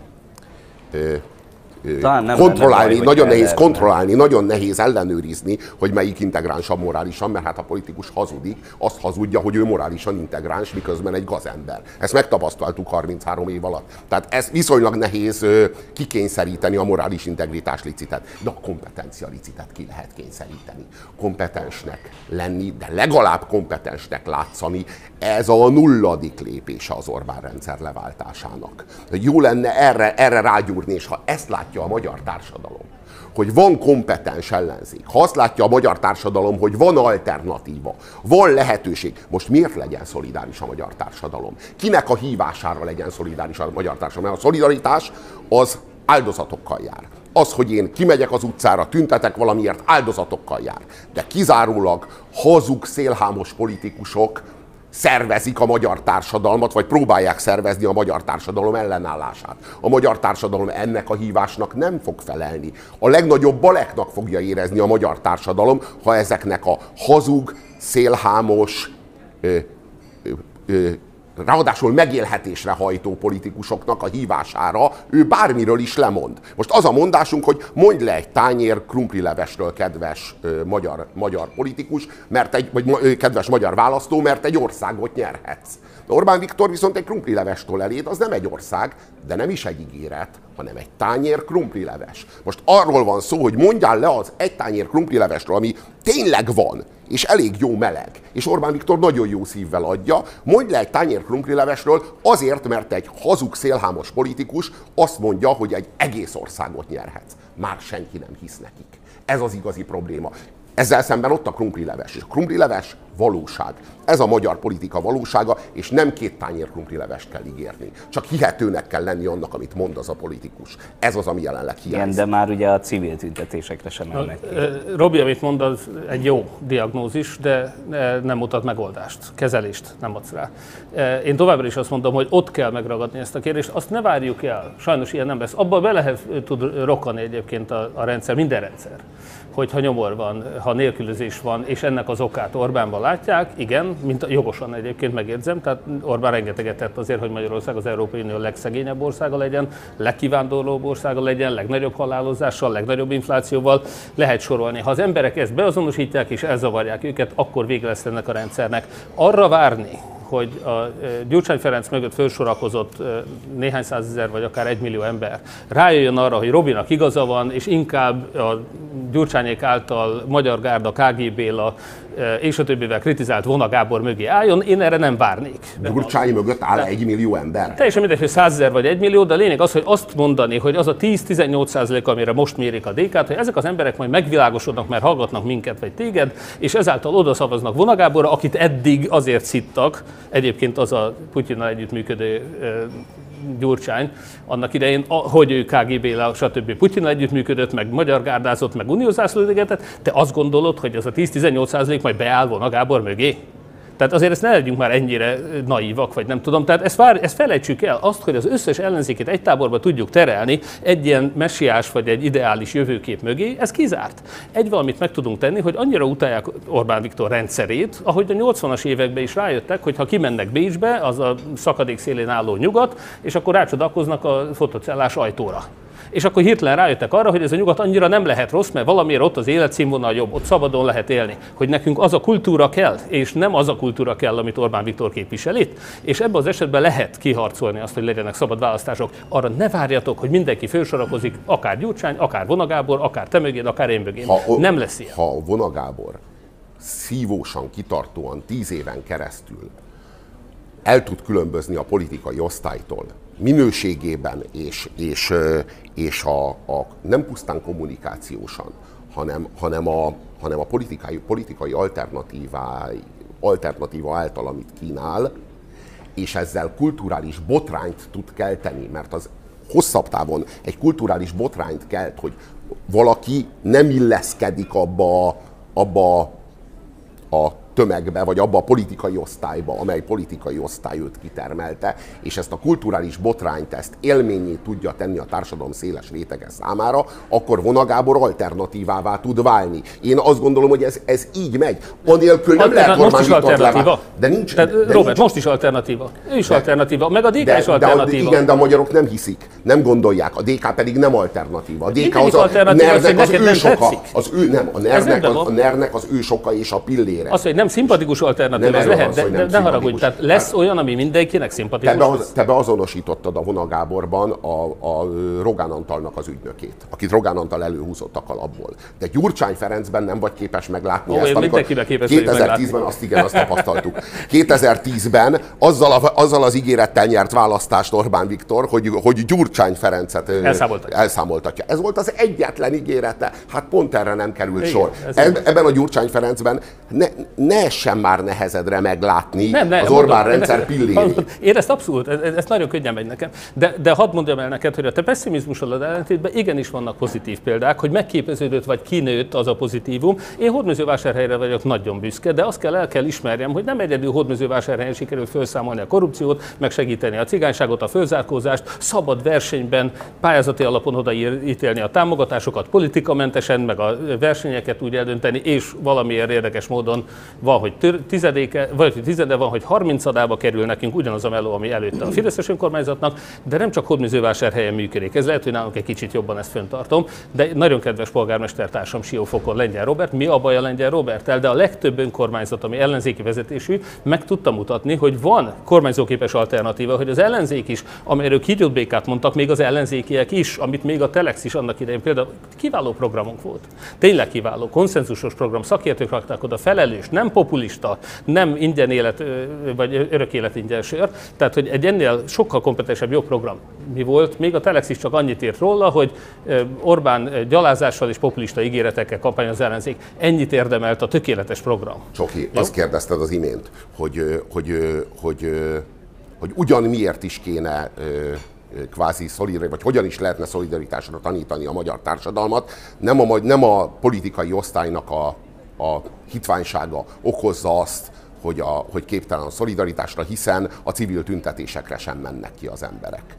[SPEAKER 2] talán nem kontrollálni, baj, nagyon nehéz kontrollálni, nagyon nehéz ellenőrizni, hogy melyik integránsabb morálisan, mert hát a politikus hazudik, azt hazudja, hogy ő morálisan integráns, miközben egy gazember. Ezt megtapasztaltuk 33 év alatt. Tehát ez viszonylag nehéz kikényszeríteni a morális integritás licitet, de a kompetencia licitet ki lehet kényszeríteni. Kompetensnek lenni, de legalább kompetensnek látszani, ez a nulladik lépése az Orbán rendszer leváltásának. Jó lenne erre, erre rágyúrni, és ha ezt látja a magyar társadalom, hogy van kompetens ellenzék, ha azt látja a magyar társadalom, hogy van alternatíva, van lehetőség, most miért legyen szolidáris a magyar társadalom? Kinek a hívására legyen szolidáris a magyar társadalom? Mert a szolidaritás az áldozatokkal jár. Az, hogy én kimegyek az utcára, tüntetek valamiért, áldozatokkal jár. De kizárólag hazug, szélhámos politikusok szervezik a magyar társadalmat, vagy próbálják szervezni a magyar társadalom ellenállását. A magyar társadalom ennek a hívásnak nem fog felelni. A legnagyobb baleknak fogja érezni a magyar társadalom, ha ezeknek a hazug, szélhámos, ö, ö, ö, ráadásul megélhetésre hajtó politikusoknak a hívására ő bármiről is lemond. Most az a mondásunk, hogy mondj le egy tányér krumplilevesről, kedves ö, magyar, magyar politikus, mert egy, vagy ö, kedves magyar választó, mert egy országot nyerhetsz. Orbán Viktor viszont egy krumplilevestől eléd, az nem egy ország, de nem is egy ígéret, hanem egy tányér krumplileves. Most arról van szó, hogy mondjál le az egy tányér krumplilevesről, ami tényleg van, és elég jó meleg. És Orbán Viktor nagyon jó szívvel adja. Mondj le egy tányér krumplilevesről azért, mert egy hazug szélhámos politikus azt mondja, hogy egy egész országot nyerhetsz. Már senki nem hisz nekik. Ez az igazi probléma. Ezzel szemben ott a krumplileves. És a krumplileves valóság. Ez a magyar politika valósága, és nem két tányér krumplilevest kell ígérni. Csak hihetőnek kell lenni annak, amit mond az a politikus. Ez az, ami jelenleg hiányzik.
[SPEAKER 5] Igen, de már ugye a civil tüntetésekre sem mennek ki.
[SPEAKER 3] Robi, amit mond, az egy jó diagnózis, de nem mutat megoldást, kezelést nem adsz rá. Én továbbra is azt mondom, hogy ott kell megragadni ezt a kérdést, azt ne várjuk el. Sajnos ilyen nem lesz. Abban be lehet tud rokkani egyébként a, a rendszer, minden rendszer hogy ha nyomor van, ha nélkülözés van, és ennek az okát Orbánban látják, igen, mint jogosan egyébként megérzem, tehát Orbán rengeteget tett azért, hogy Magyarország az Európai Unió legszegényebb országa legyen, legkivándorlóbb országa legyen, legnagyobb halálozással, legnagyobb inflációval, lehet sorolni. Ha az emberek ezt beazonosítják és elzavarják őket, akkor vége lesz ennek a rendszernek. Arra várni, hogy a Gyurcsány Ferenc mögött felsorakozott néhány százezer vagy akár egy millió ember. Rájöjjön arra, hogy Robinak igaza van, és inkább a Gyurcsányék által Magyar Gárda, KGB, la és a többivel kritizált Vona Gábor mögé álljon, én erre nem várnék.
[SPEAKER 2] Gyurcsány mögött áll egy millió ember?
[SPEAKER 3] Teljesen mindegy, hogy százezer vagy egy millió, de a lényeg az, hogy azt mondani, hogy az a 10-18 százalék, amire most mérik a DK-t, hogy ezek az emberek majd megvilágosodnak, mert hallgatnak minket vagy téged, és ezáltal oda szavaznak Vona Gáborra, akit eddig azért szittak, egyébként az a Putyinnal együttműködő Gyurcsány annak idején, hogy ő KGB-le, stb. Putyin együttműködött, meg magyar gárdázott, meg uniózászlódegetett, te azt gondolod, hogy ez a 10-18 százalék majd beáll volna Gábor mögé? Tehát azért ezt ne legyünk már ennyire naívak, vagy nem tudom. Tehát ezt, vár, ezt felejtsük el, azt, hogy az összes ellenzékét egy táborba tudjuk terelni egy ilyen messiás vagy egy ideális jövőkép mögé, ez kizárt. Egy valamit meg tudunk tenni, hogy annyira utálják Orbán Viktor rendszerét, ahogy a 80-as években is rájöttek, hogy ha kimennek Bécsbe, az a szakadék szélén álló nyugat, és akkor rácsodálkoznak a fotocellás ajtóra. És akkor hirtelen rájöttek arra, hogy ez a nyugat annyira nem lehet rossz, mert valamiért ott az életszínvonal jobb, ott szabadon lehet élni. Hogy nekünk az a kultúra kell, és nem az a kultúra kell, amit Orbán Viktor képvisel itt. És ebben az esetben lehet kiharcolni azt, hogy legyenek szabad választások. Arra ne várjatok, hogy mindenki fősorakozik, akár Gyurcsány, akár Vonagábor, akár te mögéd, akár én mögém.
[SPEAKER 2] Ha,
[SPEAKER 3] nem lesz ilyen.
[SPEAKER 2] Ha Vonagábor szívósan, kitartóan, tíz éven keresztül el tud különbözni a politikai osztálytól, minőségében és, és, és a, a, nem pusztán kommunikációsan, hanem, hanem a, hanem a politikai, politikai alternatívá, alternatíva által, amit kínál, és ezzel kulturális botrányt tud kelteni, mert az hosszabb távon egy kulturális botrányt kelt, hogy valaki nem illeszkedik abba, abba a tömegbe, vagy abba a politikai osztályba, amely politikai osztály őt kitermelte, és ezt a kulturális botrányt, ezt élményét tudja tenni a társadalom széles rétege számára, akkor Vonagábor alternatívává tud válni. Én azt gondolom, hogy ez, ez így megy. Anélkül nem lehet
[SPEAKER 3] most is alternatíva.
[SPEAKER 2] De nincs,
[SPEAKER 3] Tehát,
[SPEAKER 2] de
[SPEAKER 3] Robert,
[SPEAKER 2] nincs.
[SPEAKER 3] most is alternatíva. Ő is
[SPEAKER 2] De-
[SPEAKER 3] alternatíva, meg a DK
[SPEAKER 2] De,
[SPEAKER 3] is
[SPEAKER 2] de
[SPEAKER 3] alternatíva.
[SPEAKER 2] igen, de a magyarok nem hiszik, nem gondolják. A DK pedig nem alternatíva. A DK az a
[SPEAKER 3] alternatíva, az,
[SPEAKER 2] az ősoka. Az ő, nem, a
[SPEAKER 3] rendben
[SPEAKER 2] az, a NER-nek az ősoka és a pillére.
[SPEAKER 3] Az, hogy nem szimpatikus alternatíva,
[SPEAKER 2] Nem
[SPEAKER 3] ez lehet,
[SPEAKER 2] van
[SPEAKER 3] de, de ne haragudj, tehát lesz olyan, ami mindenkinek
[SPEAKER 2] Te,
[SPEAKER 3] szimpatikus.
[SPEAKER 2] beaz,
[SPEAKER 3] lesz.
[SPEAKER 2] te beazonosítottad a Vona Gáborban a, a Rogán Antalnak az ügynökét, akit Rogán Antal előhúzott a kalapból. De Gyurcsány Ferencben nem vagy képes meglátni
[SPEAKER 3] Ó,
[SPEAKER 2] ezt, amikor
[SPEAKER 3] mindenkiben képes vagyok
[SPEAKER 2] 2010-ben azt igen, azt tapasztaltuk. 2010-ben azzal, a, azzal az ígérettel nyert választást Orbán Viktor, hogy, hogy Gyurcsány Ferencet
[SPEAKER 3] Elszámoltatja.
[SPEAKER 2] elszámoltatja. Ez volt az egyetlen ígérete. Hát pont erre nem került
[SPEAKER 3] Igen,
[SPEAKER 2] sor. Eb,
[SPEAKER 3] igaz.
[SPEAKER 2] ebben a Gyurcsány Ferencben ne, ne sem már nehezedre meglátni
[SPEAKER 3] Nem, nem,
[SPEAKER 2] az
[SPEAKER 3] mondom,
[SPEAKER 2] Orbán
[SPEAKER 3] de-
[SPEAKER 2] rendszer pillérét.
[SPEAKER 3] Én ezt abszolút, ez, ez nagyon könnyen megy nekem. De, de hadd mondjam el neked, hogy a te pessimizmusoddal ellentétben igenis vannak pozitív példák, hogy megképeződött vagy kinőtt az a pozitívum. Én Hódmezővásárhelyre vagyok nagyon büszke, de azt kell el kell ismerjem, hogy nem egyedül Hódmezővásárhelyen sikerült felszámolni a korrupciót, meg segíteni a cigányságot, a fölzárkózást, szabad versenyben, pályázati alapon odaítélni a támogatásokat, politikamentesen, meg a versenyeket úgy eldönteni, és valamiért érdekes módon van, hogy tizedéke, vagy hogy tizede van, hogy 30 adába kerül nekünk ugyanaz a meló, ami előtte a Fideszes önkormányzatnak, de nem csak Hódműzővásárhelyen működik. Ez lehet, hogy nálunk egy kicsit jobban ezt föntartom, de nagyon kedves polgármestertársam Siófokon Lengyel Robert, mi a baj a Lengyel Roberttel, de a legtöbb önkormányzat, ami ellenzéki vezetésű, meg tudta mutatni, hogy van kormányzóképes alternatíva, hogy az ellenzék is, amelyről kígyót békát mondtak, még az ellenzékiek is, amit még a Telex is annak idején például kiváló programunk volt. Tényleg kiváló, konszenzusos program, szakértők rakták oda, felelős, nem populista, nem ingyen élet, vagy örök élet ingyen sör. Tehát, hogy egy ennél sokkal kompetensebb, jobb program mi volt. Még a Telex is csak annyit írt róla, hogy Orbán gyalázással és populista ígéretekkel kampányoz az ellenzék. Ennyit érdemelt a tökéletes program.
[SPEAKER 2] Csoki, azt kérdezted az imént, hogy, hogy, hogy, ö, hogy ugyan miért is kéne kvázi szolidari, vagy hogyan is lehetne szolidaritásra tanítani a magyar társadalmat. Nem a, nem a politikai osztálynak a, a hitványsága okozza azt, hogy, a, hogy képtelen a szolidaritásra, hiszen a civil tüntetésekre sem mennek ki az emberek.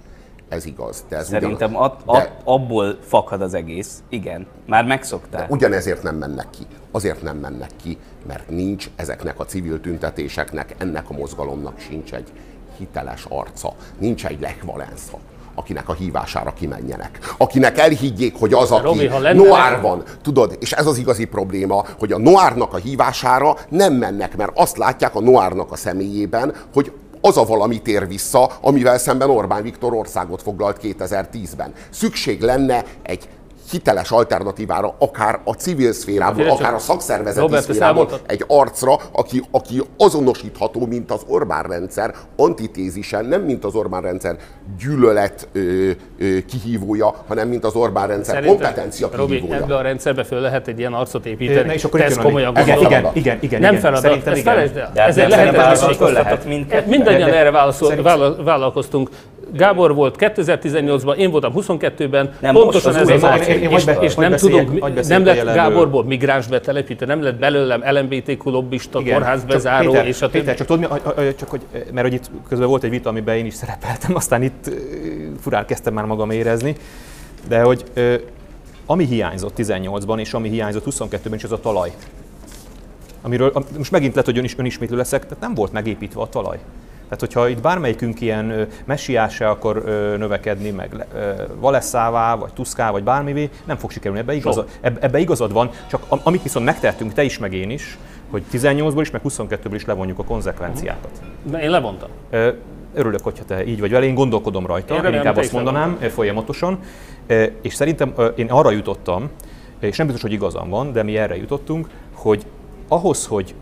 [SPEAKER 2] Ez igaz. De ez
[SPEAKER 5] Szerintem
[SPEAKER 2] ugyan,
[SPEAKER 5] at, at, abból fakad az egész. Igen, már megszokták.
[SPEAKER 2] Ugyanezért nem mennek ki. Azért nem mennek ki, mert nincs ezeknek a civil tüntetéseknek, ennek a mozgalomnak sincs egy hiteles arca, nincs egy Lech Walesa, akinek a hívására kimenjenek. Akinek elhiggyék, hogy az, aki
[SPEAKER 3] Robi, lenne-
[SPEAKER 2] noár van, tudod, és ez az igazi probléma, hogy a noárnak a hívására nem mennek, mert azt látják a noárnak a személyében, hogy az a valami tér vissza, amivel szemben Orbán Viktor országot foglalt 2010-ben. Szükség lenne egy hiteles alternatívára, akár a civil szférából,
[SPEAKER 3] csak,
[SPEAKER 2] akár a szakszervezeti
[SPEAKER 3] Robert,
[SPEAKER 2] szférából, egy arcra, aki, aki azonosítható, mint az Orbán rendszer antitézisen, nem mint az Orbán rendszer gyűlölet ö, ö, kihívója, hanem mint az Orbán rendszer kompetencia
[SPEAKER 3] Robi,
[SPEAKER 2] kihívója.
[SPEAKER 3] ebbe a rendszerbe föl lehet egy ilyen arcot építeni.
[SPEAKER 4] Na és akkor a
[SPEAKER 3] komolyan
[SPEAKER 4] igen,
[SPEAKER 3] gondolod?
[SPEAKER 4] igen, igen, igen,
[SPEAKER 3] Nem
[SPEAKER 4] igen.
[SPEAKER 3] feladat,
[SPEAKER 4] Szerintem
[SPEAKER 3] ezt
[SPEAKER 4] igen.
[SPEAKER 3] felejtsd el.
[SPEAKER 5] Hát
[SPEAKER 3] Ez egy
[SPEAKER 5] nem szerintem
[SPEAKER 3] lehetetlen
[SPEAKER 5] válaszol, föl lehet
[SPEAKER 3] vállalkoztatott.
[SPEAKER 5] mindkettőre.
[SPEAKER 3] Mindannyian erre
[SPEAKER 4] szerintem-
[SPEAKER 3] vállalkoztunk. Gábor volt 2018-ban, én voltam 22-ben,
[SPEAKER 5] Nem,
[SPEAKER 3] pontosan
[SPEAKER 5] az
[SPEAKER 3] ez az
[SPEAKER 5] én- én
[SPEAKER 3] és, és nem
[SPEAKER 4] hagyj
[SPEAKER 3] nem lett. Gáborból migráns betelepítő, nem lett belőlem LMBTQ lobbista, kórházbezáró,
[SPEAKER 4] Péter,
[SPEAKER 3] és a többi.
[SPEAKER 4] Péter, csak tudod, csak hogy, mert hogy itt közben volt egy vita, amiben én is szerepeltem, aztán itt ö, furán kezdtem már magam érezni, de hogy ö, ami hiányzott 18-ban, és ami hiányzott 22-ben is, az a talaj. Amiről am- most megint lehet, hogy ön is önismétlő leszek, tehát nem volt megépítve a talaj. Tehát, hogyha itt bármelyikünk ilyen ö, messiásá akar növekedni, meg Valesszává, vagy Tuszká, vagy bármivé, nem fog sikerülni. Ebbe, igaza, ebbe, ebbe igazad van, csak am- amit viszont megtehetünk, te is, meg én is, hogy 18-ból is, meg 22-ből is levonjuk a konzekvenciákat.
[SPEAKER 3] Na, Én levontam.
[SPEAKER 4] Örülök, hogyha te így vagy vele, én gondolkodom rajta,
[SPEAKER 3] Én
[SPEAKER 4] én, inkább azt mondanám ö, folyamatosan, és szerintem én arra jutottam, és nem biztos, hogy igazam van, de mi erre jutottunk, hogy ahhoz, hogy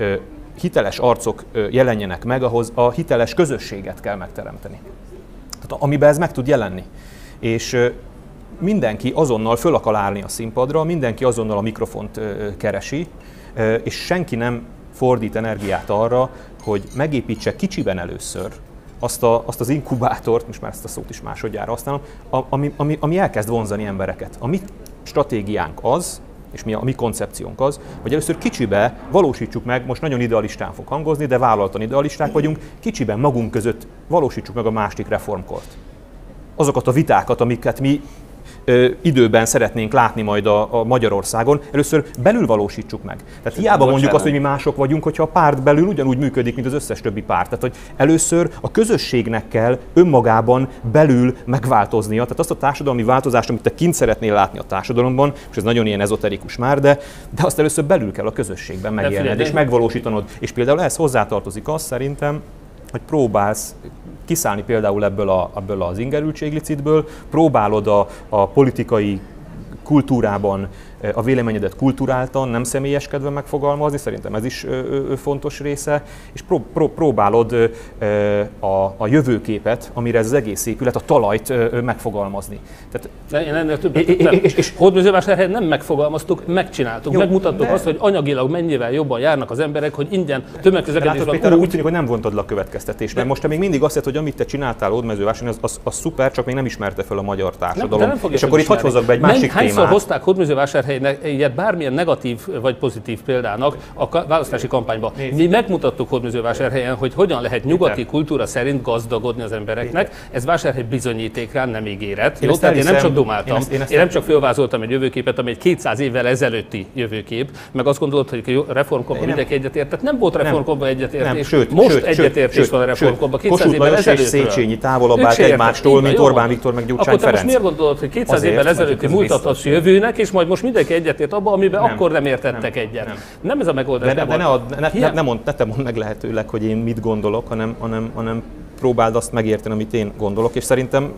[SPEAKER 4] hiteles arcok jelenjenek meg, ahhoz a hiteles közösséget kell megteremteni. Tehát amiben ez meg tud jelenni. És mindenki azonnal föl akar állni a színpadra, mindenki azonnal a mikrofont keresi, és senki nem fordít energiát arra, hogy megépítse kicsiben először azt, a, azt az inkubátort, most már ezt a szót is másodjára használom, ami, ami, ami elkezd vonzani embereket. A mi stratégiánk az, és mi a, mi koncepciónk az, hogy először kicsibe valósítsuk meg, most nagyon idealistán fog hangozni, de vállaltan idealisták vagyunk, kicsiben magunk között valósítsuk meg a másik reformkort. Azokat a vitákat, amiket mi időben szeretnénk látni majd a, a Magyarországon, először belül valósítsuk meg. Tehát hiába mondjuk
[SPEAKER 5] bocsánat.
[SPEAKER 4] azt, hogy mi mások vagyunk, hogyha a párt belül ugyanúgy működik, mint az összes többi párt. Tehát, hogy először a közösségnek kell önmagában belül megváltoznia. Tehát azt a társadalmi változást, amit te kint szeretnél látni a társadalomban, és ez nagyon ilyen ezoterikus már, de, de azt először belül kell a közösségben
[SPEAKER 3] de-
[SPEAKER 4] és megvalósítanod. És például ehhez hozzátartozik az szerintem, hogy próbálsz kiszállni például ebből, a, ebből az ingerültséglicitből, próbálod a, a politikai kultúrában a véleményedet kulturáltan, nem személyeskedve megfogalmazni, szerintem ez is fontos része, és pró, pró, próbálod a, jövőképet, amire ez az egész épület, a talajt megfogalmazni. Tehát
[SPEAKER 3] De én ennél többet
[SPEAKER 4] És-
[SPEAKER 3] nem.
[SPEAKER 4] és- és-
[SPEAKER 3] Hódműzővásárhelyen nem megfogalmaztuk, megcsináltuk,
[SPEAKER 4] Jó,
[SPEAKER 3] megmutattuk
[SPEAKER 4] de-
[SPEAKER 3] azt, hogy anyagilag mennyivel jobban járnak az emberek, hogy ingyen
[SPEAKER 4] Látod,
[SPEAKER 3] tömegközlekedésben
[SPEAKER 4] Péter, úgy
[SPEAKER 3] úgy,
[SPEAKER 4] tűnik, hogy nem vontad le a következtetést, mert most te még mindig azt hogy amit te csináltál Ódmezővásárhelyen, az, az, az, szuper, csak még nem ismerte fel a magyar
[SPEAKER 3] Nem,
[SPEAKER 4] társadalom.
[SPEAKER 3] nem fogja
[SPEAKER 4] és akkor itt hozzak be egy másik
[SPEAKER 3] Hányszor
[SPEAKER 4] témát.
[SPEAKER 3] hozták Hódműzővásárhelyen ilyet bármilyen negatív vagy pozitív példának a választási kampányban?
[SPEAKER 4] Nézd.
[SPEAKER 3] Mi megmutattuk Hódműzővásárhelyen, hogy hogyan lehet nyugati kultúra szerint gazdagodni az embereknek. Ez vásárhely bizonyíték rá, nem ígéret.
[SPEAKER 4] Én
[SPEAKER 3] Jó, tehát én nem csak dumáltam.
[SPEAKER 4] Én ezt- én ezt-
[SPEAKER 3] én nem csak fölvázoltam egy jövőképet, ami egy 200 évvel ezelőtti jövőkép, meg azt gondolod, hogy a reformkorban mindenki egyetért. Tehát nem volt reformkorban egyetértés.
[SPEAKER 4] Sőt,
[SPEAKER 3] most
[SPEAKER 4] sőt,
[SPEAKER 3] egyetértés van a reformkorban.
[SPEAKER 4] sőt,
[SPEAKER 3] 200
[SPEAKER 4] Kossuth
[SPEAKER 3] évvel ezelőttről.
[SPEAKER 4] Széchenyi távolabb állt egymástól, mint Orbán. Viktor meg Gyurcsány
[SPEAKER 3] te most
[SPEAKER 4] Ferenc.
[SPEAKER 3] miért gondolod, hogy 200
[SPEAKER 4] Azért,
[SPEAKER 3] évvel ezelőtti
[SPEAKER 4] ez
[SPEAKER 3] múltat adsz jövőnek, és majd most mindenki egyetért abba, amiben
[SPEAKER 4] Nem.
[SPEAKER 3] akkor nem értettek egyet?
[SPEAKER 4] Nem.
[SPEAKER 3] Nem ez a megoldás.
[SPEAKER 4] De, de, ne, ad, ne, ne, ne, mond, ne te mondd meg lehetőleg, hogy én mit gondolok, hanem, hanem, hanem próbáld azt megérteni, amit én gondolok, és szerintem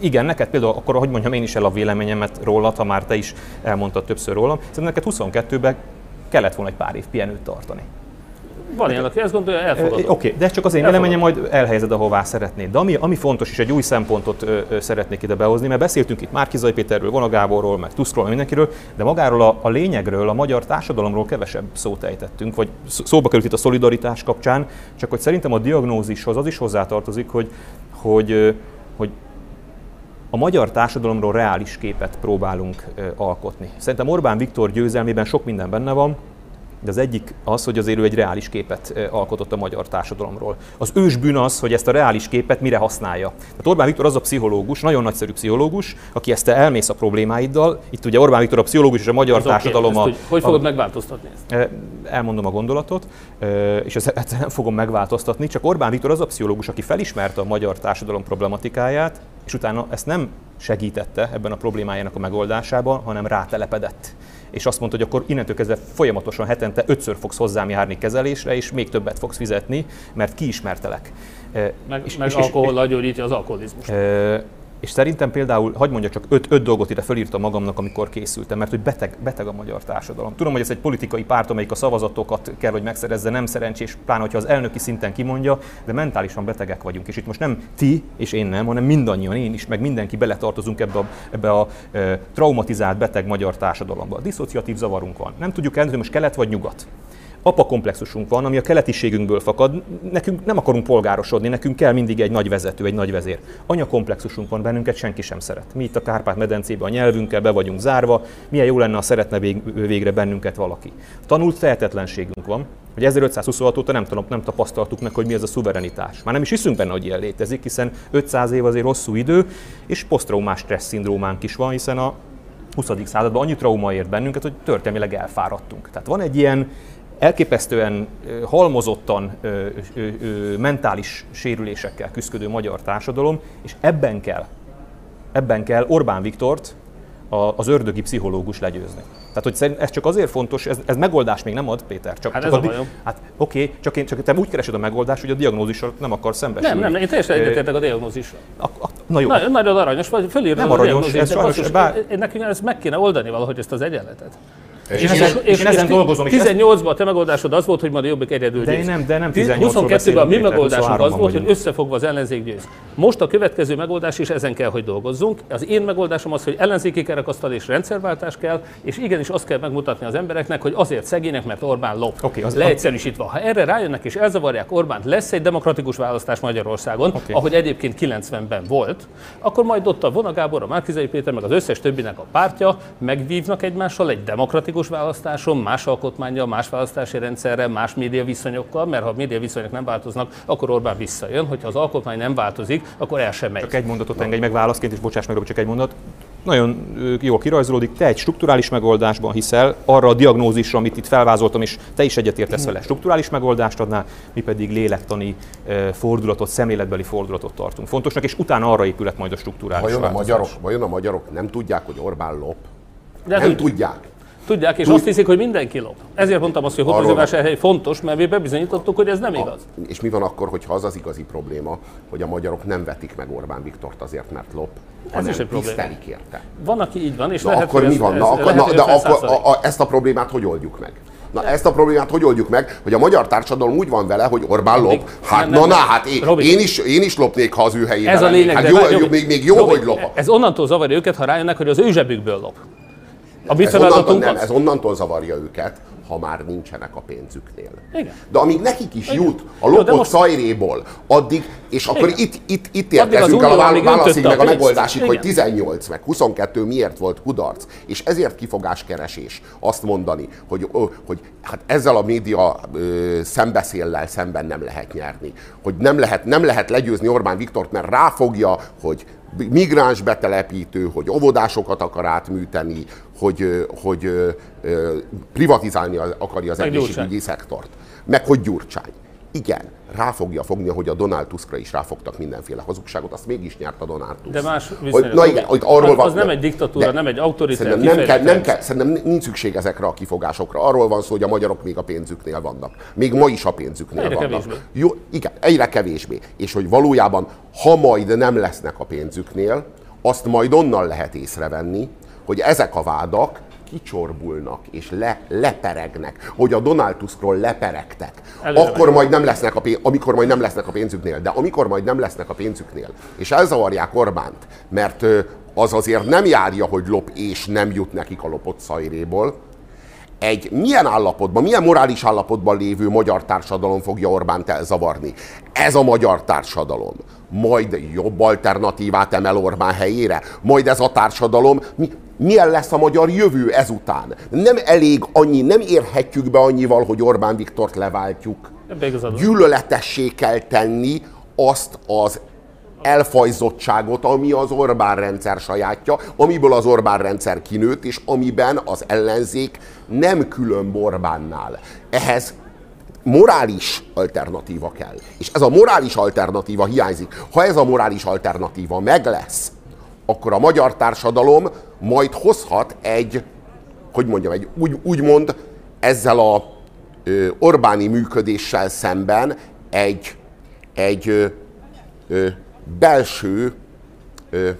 [SPEAKER 4] igen, neked például, akkor hogy mondjam én is el a véleményemet rólad, ha már te is elmondtad többször rólam, szerintem neked 22-ben kellett volna egy pár év pihenőt tartani.
[SPEAKER 3] Van ilyen, aki ezt gondolja, elfogadom.
[SPEAKER 4] Oké, de csak az én véleményem majd elhelyezed, ahová szeretnéd. De ami, ami fontos, és egy új szempontot ö, ö, szeretnék ide behozni, mert beszéltünk itt Márkizai Péterről, Vona Gáborról, meg Tuszkról, meg mindenkiről, de magáról a, a lényegről, a magyar társadalomról kevesebb szót ejtettünk, vagy szó- szóba került itt a szolidaritás kapcsán, csak hogy szerintem a diagnózishoz az is hozzátartozik, hogy, hogy, hogy a magyar társadalomról reális képet próbálunk alkotni. Szerintem Orbán Viktor győzelmében sok minden benne van, de az egyik az, hogy azért ő egy reális képet alkotott a magyar társadalomról. Az ősbűn az, hogy ezt a reális képet mire használja. Tehát Orbán Viktor az a pszichológus, nagyon nagyszerű pszichológus, aki ezt te elmész a problémáiddal. Itt ugye Orbán Viktor a pszichológus és a magyar
[SPEAKER 3] Ez
[SPEAKER 4] társadalom
[SPEAKER 3] ezt
[SPEAKER 4] a,
[SPEAKER 3] hogy, hogy
[SPEAKER 4] a-
[SPEAKER 3] fogod megváltoztatni ezt?
[SPEAKER 4] Elmondom a gondolatot, és ezt ezt nem fogom megváltoztatni, csak Orbán Viktor az a pszichológus, aki felismerte a magyar társadalom problematikáját, és utána ezt nem segítette ebben a problémájának a megoldásában, hanem rátelepedett. És azt mondta, hogy akkor innentől kezdve folyamatosan hetente ötször fogsz hozzám járni kezelésre, és még többet fogsz fizetni, mert kiismertelek.
[SPEAKER 3] Meg,
[SPEAKER 4] és-
[SPEAKER 3] meg
[SPEAKER 4] és-
[SPEAKER 3] alkohollal gyógyítja az alkoholizmust.
[SPEAKER 4] És szerintem például, hagyd mondja csak öt, öt dolgot ide fölírtam magamnak, amikor készültem, mert hogy beteg, beteg a magyar társadalom. Tudom, hogy ez egy politikai párt, amelyik a szavazatokat kell, hogy megszerezze, nem szerencsés, pláne, hogyha az elnöki szinten kimondja, de mentálisan betegek vagyunk. És itt most nem ti és én nem, hanem mindannyian, én is, meg mindenki beletartozunk ebbe a, ebbe a e, traumatizált beteg magyar társadalomba. Diszociatív zavarunk van. Nem tudjuk hogy most kelet vagy nyugat. Apa komplexusunk van, ami a keletiségünkből fakad. Nekünk nem akarunk polgárosodni, nekünk kell mindig egy nagy vezető, egy nagy vezér. Anya komplexusunk van, bennünket senki sem szeret. Mi itt a Kárpát-medencében a nyelvünkkel be vagyunk zárva, milyen jó lenne, ha szeretne végre bennünket valaki. Tanult tehetetlenségünk van, hogy 1526 óta nem, nem tapasztaltuk meg, hogy mi ez a szuverenitás. Már nem is hiszünk benne, hogy ilyen létezik, hiszen 500 év azért hosszú idő, és posztraumás stressz szindrómánk is van, hiszen a 20. században annyi trauma ért bennünket, hogy történelmileg elfáradtunk. Tehát van egy ilyen elképesztően halmozottan ö, ö, ö, mentális sérülésekkel küzdő magyar társadalom, és ebben kell, ebben kell Orbán Viktort, a, az ördögi pszichológus legyőzni. Tehát, hogy ez csak azért fontos, ez, ez megoldás még nem ad, Péter. Csak,
[SPEAKER 3] Hát
[SPEAKER 4] csak
[SPEAKER 3] ez
[SPEAKER 4] a,
[SPEAKER 3] a bajom.
[SPEAKER 4] Hát oké, csak, én, csak te úgy keresed a megoldást, hogy a diagnózisra nem akar szembesülni.
[SPEAKER 3] Nem, nem, én teljesen egyetértek a diagnózissal.
[SPEAKER 4] a, a, na jó,
[SPEAKER 3] Na, nagyon aranyos vagy, fölírod
[SPEAKER 4] Nem
[SPEAKER 3] a
[SPEAKER 4] aranyos, ez sajnos, bár-
[SPEAKER 3] Nekünk ezt meg kéne oldani valahogy ezt az egyenletet.
[SPEAKER 4] És, én ezen, és, én ezen dolgozom. és ezt-
[SPEAKER 3] 18-ban a te megoldásod az volt, hogy majd a jobbik egyedül
[SPEAKER 4] De én nem- de nem
[SPEAKER 3] 10
[SPEAKER 4] 18-ról
[SPEAKER 3] 22-ben a mi megoldásunk az
[SPEAKER 4] 23-ban
[SPEAKER 3] volt, hogy összefogva az ellenzék győz. Most a következő megoldás is ezen kell, hogy dolgozzunk. Az én megoldásom az, hogy ellenzéki kerekasztal és rendszerváltás kell, és igenis azt kell megmutatni az embereknek, hogy azért szegények, mert Orbán lop.
[SPEAKER 4] Oké, az-
[SPEAKER 3] Leegyszerűsítve, ha erre rájönnek és elzavarják Orbánt, lesz egy demokratikus választás Magyarországon,
[SPEAKER 4] Oké.
[SPEAKER 3] ahogy egyébként 90-ben volt, akkor majd ott a Vona Gábor, a Márkizai Péter, meg az összes többinek a pártja megvívnak egymással egy demokratikus választáson, más alkotmányjal, más választási rendszerrel, más média viszonyokkal, mert ha a média viszonyok nem változnak, akkor Orbán visszajön, hogyha az alkotmány nem változik, akkor el sem megy.
[SPEAKER 4] Csak egy mondatot engedj meg válaszként, és bocsáss meg, csak egy mondat. Nagyon jól kirajzolódik, te egy strukturális megoldásban hiszel, arra a diagnózisra, amit itt felvázoltam, és te is egyetértesz vele, strukturális megoldást adnál, mi pedig lélektani fordulatot, szemléletbeli fordulatot tartunk fontosnak, és utána arra épület majd a strukturális
[SPEAKER 2] Vajon a,
[SPEAKER 4] változás.
[SPEAKER 2] magyarok, vajon a magyarok nem tudják, hogy Orbán lop?
[SPEAKER 3] De
[SPEAKER 2] nem
[SPEAKER 3] tud-
[SPEAKER 2] tudják.
[SPEAKER 3] Tudják, és
[SPEAKER 2] Tud-
[SPEAKER 3] azt hiszik, hogy mindenki lop. Ezért mondtam azt, hogy
[SPEAKER 2] Arról-
[SPEAKER 3] Hódmezővásárhely fontos, mert mi bebizonyítottuk, hogy ez nem igaz.
[SPEAKER 2] És mi van akkor, hogyha az az igazi probléma, hogy a magyarok nem vetik meg Orbán Viktort azért, mert lop, hanem
[SPEAKER 3] is egy probléma.
[SPEAKER 2] érte?
[SPEAKER 3] Van, aki így van, és
[SPEAKER 2] Na
[SPEAKER 3] lehet,
[SPEAKER 2] akkor mi
[SPEAKER 3] ez-
[SPEAKER 2] van?
[SPEAKER 3] ez-
[SPEAKER 2] Na, akkor,
[SPEAKER 3] lehet,
[SPEAKER 2] na, de
[SPEAKER 3] ez
[SPEAKER 2] akkor
[SPEAKER 3] 100%.
[SPEAKER 2] a, a, ezt a problémát hogy oldjuk meg? Na ezt a problémát hogy oldjuk meg, hogy a magyar társadalom úgy van vele, hogy Orbán lop, hát
[SPEAKER 3] nem,
[SPEAKER 2] na,
[SPEAKER 3] nem,
[SPEAKER 2] na, hát én,
[SPEAKER 3] Robi.
[SPEAKER 2] én, is, én is lopnék, ha az ő helyében
[SPEAKER 3] Ez a lényeg,
[SPEAKER 2] hát
[SPEAKER 3] de
[SPEAKER 2] jó,
[SPEAKER 3] várj,
[SPEAKER 2] jó, még, még jó,
[SPEAKER 3] Robi,
[SPEAKER 2] hogy lop.
[SPEAKER 3] Ez onnantól zavarja őket, ha rájönnek, hogy az ő zsebükből lop. A mi
[SPEAKER 2] Ez onnantól, nem, ez onnantól zavarja őket, ha már nincsenek a pénzüknél.
[SPEAKER 3] Igen.
[SPEAKER 2] De amíg nekik is jut a
[SPEAKER 3] Jó,
[SPEAKER 2] lopott
[SPEAKER 3] most-
[SPEAKER 2] szajréból, addig, és akkor
[SPEAKER 3] Igen.
[SPEAKER 2] itt, itt, itt érkezünk el a válaszig meg
[SPEAKER 3] a
[SPEAKER 2] megoldásig, hogy
[SPEAKER 3] Igen.
[SPEAKER 2] 18 meg 22 miért volt kudarc, és ezért kifogáskeresés azt mondani, hogy, hogy hát ezzel a média ö, szembeszéllel szemben nem lehet nyerni, hogy nem lehet, nem lehet legyőzni Orbán Viktort, mert ráfogja, hogy migráns betelepítő, hogy óvodásokat akar átműteni, hogy, hogy privatizálni akarja az egészségügyi szektort. Meg hogy Gyurcsány. Igen, rá fogja fogni, hogy a Donald Tuskra is ráfogtak mindenféle hazugságot, azt mégis nyert a Donald Tusk.
[SPEAKER 3] De más
[SPEAKER 2] hogy. Na igen, hogy arról
[SPEAKER 3] Az-
[SPEAKER 2] van,
[SPEAKER 3] az nem egy diktatúra, nem egy autoritár
[SPEAKER 2] Szerintem nem kell, nem kell, szerintem nincs szükség ezekre a kifogásokra. Arról van szó, hogy a magyarok még a pénzüknél vannak. Még ma is a pénzüknél
[SPEAKER 3] Egyre
[SPEAKER 2] vannak.
[SPEAKER 3] kevésbé.
[SPEAKER 2] Jó, igen, egyre kevésbé. És hogy valójában, ha majd nem lesznek a pénzüknél, azt majd onnan lehet észrevenni, hogy ezek a vádak kicsorbulnak és le, leperegnek, hogy a Donald Tuskról leperegtek.
[SPEAKER 3] Előre
[SPEAKER 2] Akkor majd nem lesznek a pénz, amikor majd nem lesznek a pénzüknél. De amikor majd nem lesznek a pénzüknél, és elzavarják Orbánt, mert az azért nem járja, hogy lop és nem jut nekik a lopott szajréból, egy milyen állapotban, milyen morális állapotban lévő magyar társadalom fogja Orbánt elzavarni? Ez a magyar társadalom majd jobb alternatívát emel Orbán helyére? Majd ez a társadalom, mi, milyen lesz a magyar jövő ezután? Nem elég annyi, nem érhetjük be annyival, hogy Orbán Viktort leváltjuk. Gyűlöletessé kell tenni azt az elfajzottságot, ami az Orbán rendszer sajátja, amiből az Orbán rendszer kinőtt, és amiben az ellenzék nem külön Orbánnál. Ehhez morális alternatíva kell. És ez a morális alternatíva hiányzik. Ha ez a morális alternatíva meg lesz, akkor a magyar társadalom majd hozhat egy, hogy mondjam, egy úgy, úgymond ezzel a ö, Orbáni működéssel szemben egy, egy ö, ö, belső ö,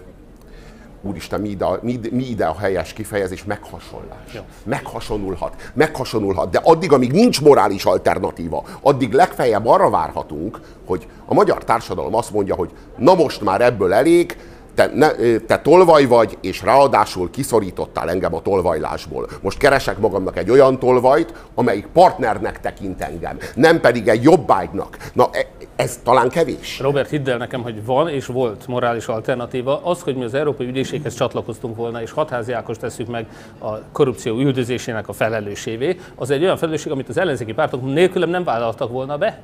[SPEAKER 2] úristen, mi ide, a- mi, mi ide a helyes kifejezés, meghasonlás. Meghasonulhat, meghasonulhat, de addig, amíg nincs morális alternatíva, addig legfeljebb arra várhatunk, hogy a magyar társadalom azt mondja, hogy na most már ebből elég, te, ne, te tolvaj vagy, és ráadásul kiszorítottál engem a tolvajlásból. Most keresek magamnak egy olyan tolvajt, amelyik partnernek tekint engem, nem pedig egy jobbágynak. Na, e, ez talán kevés.
[SPEAKER 3] Robert, hidd el nekem, hogy van és volt morális alternatíva. Az, hogy mi az Európai Ügyészséghez csatlakoztunk volna, és hatházi tesszük meg a korrupció üldözésének a felelősévé, az egy olyan felelősség, amit az ellenzéki pártok nélkülem nem vállaltak volna be.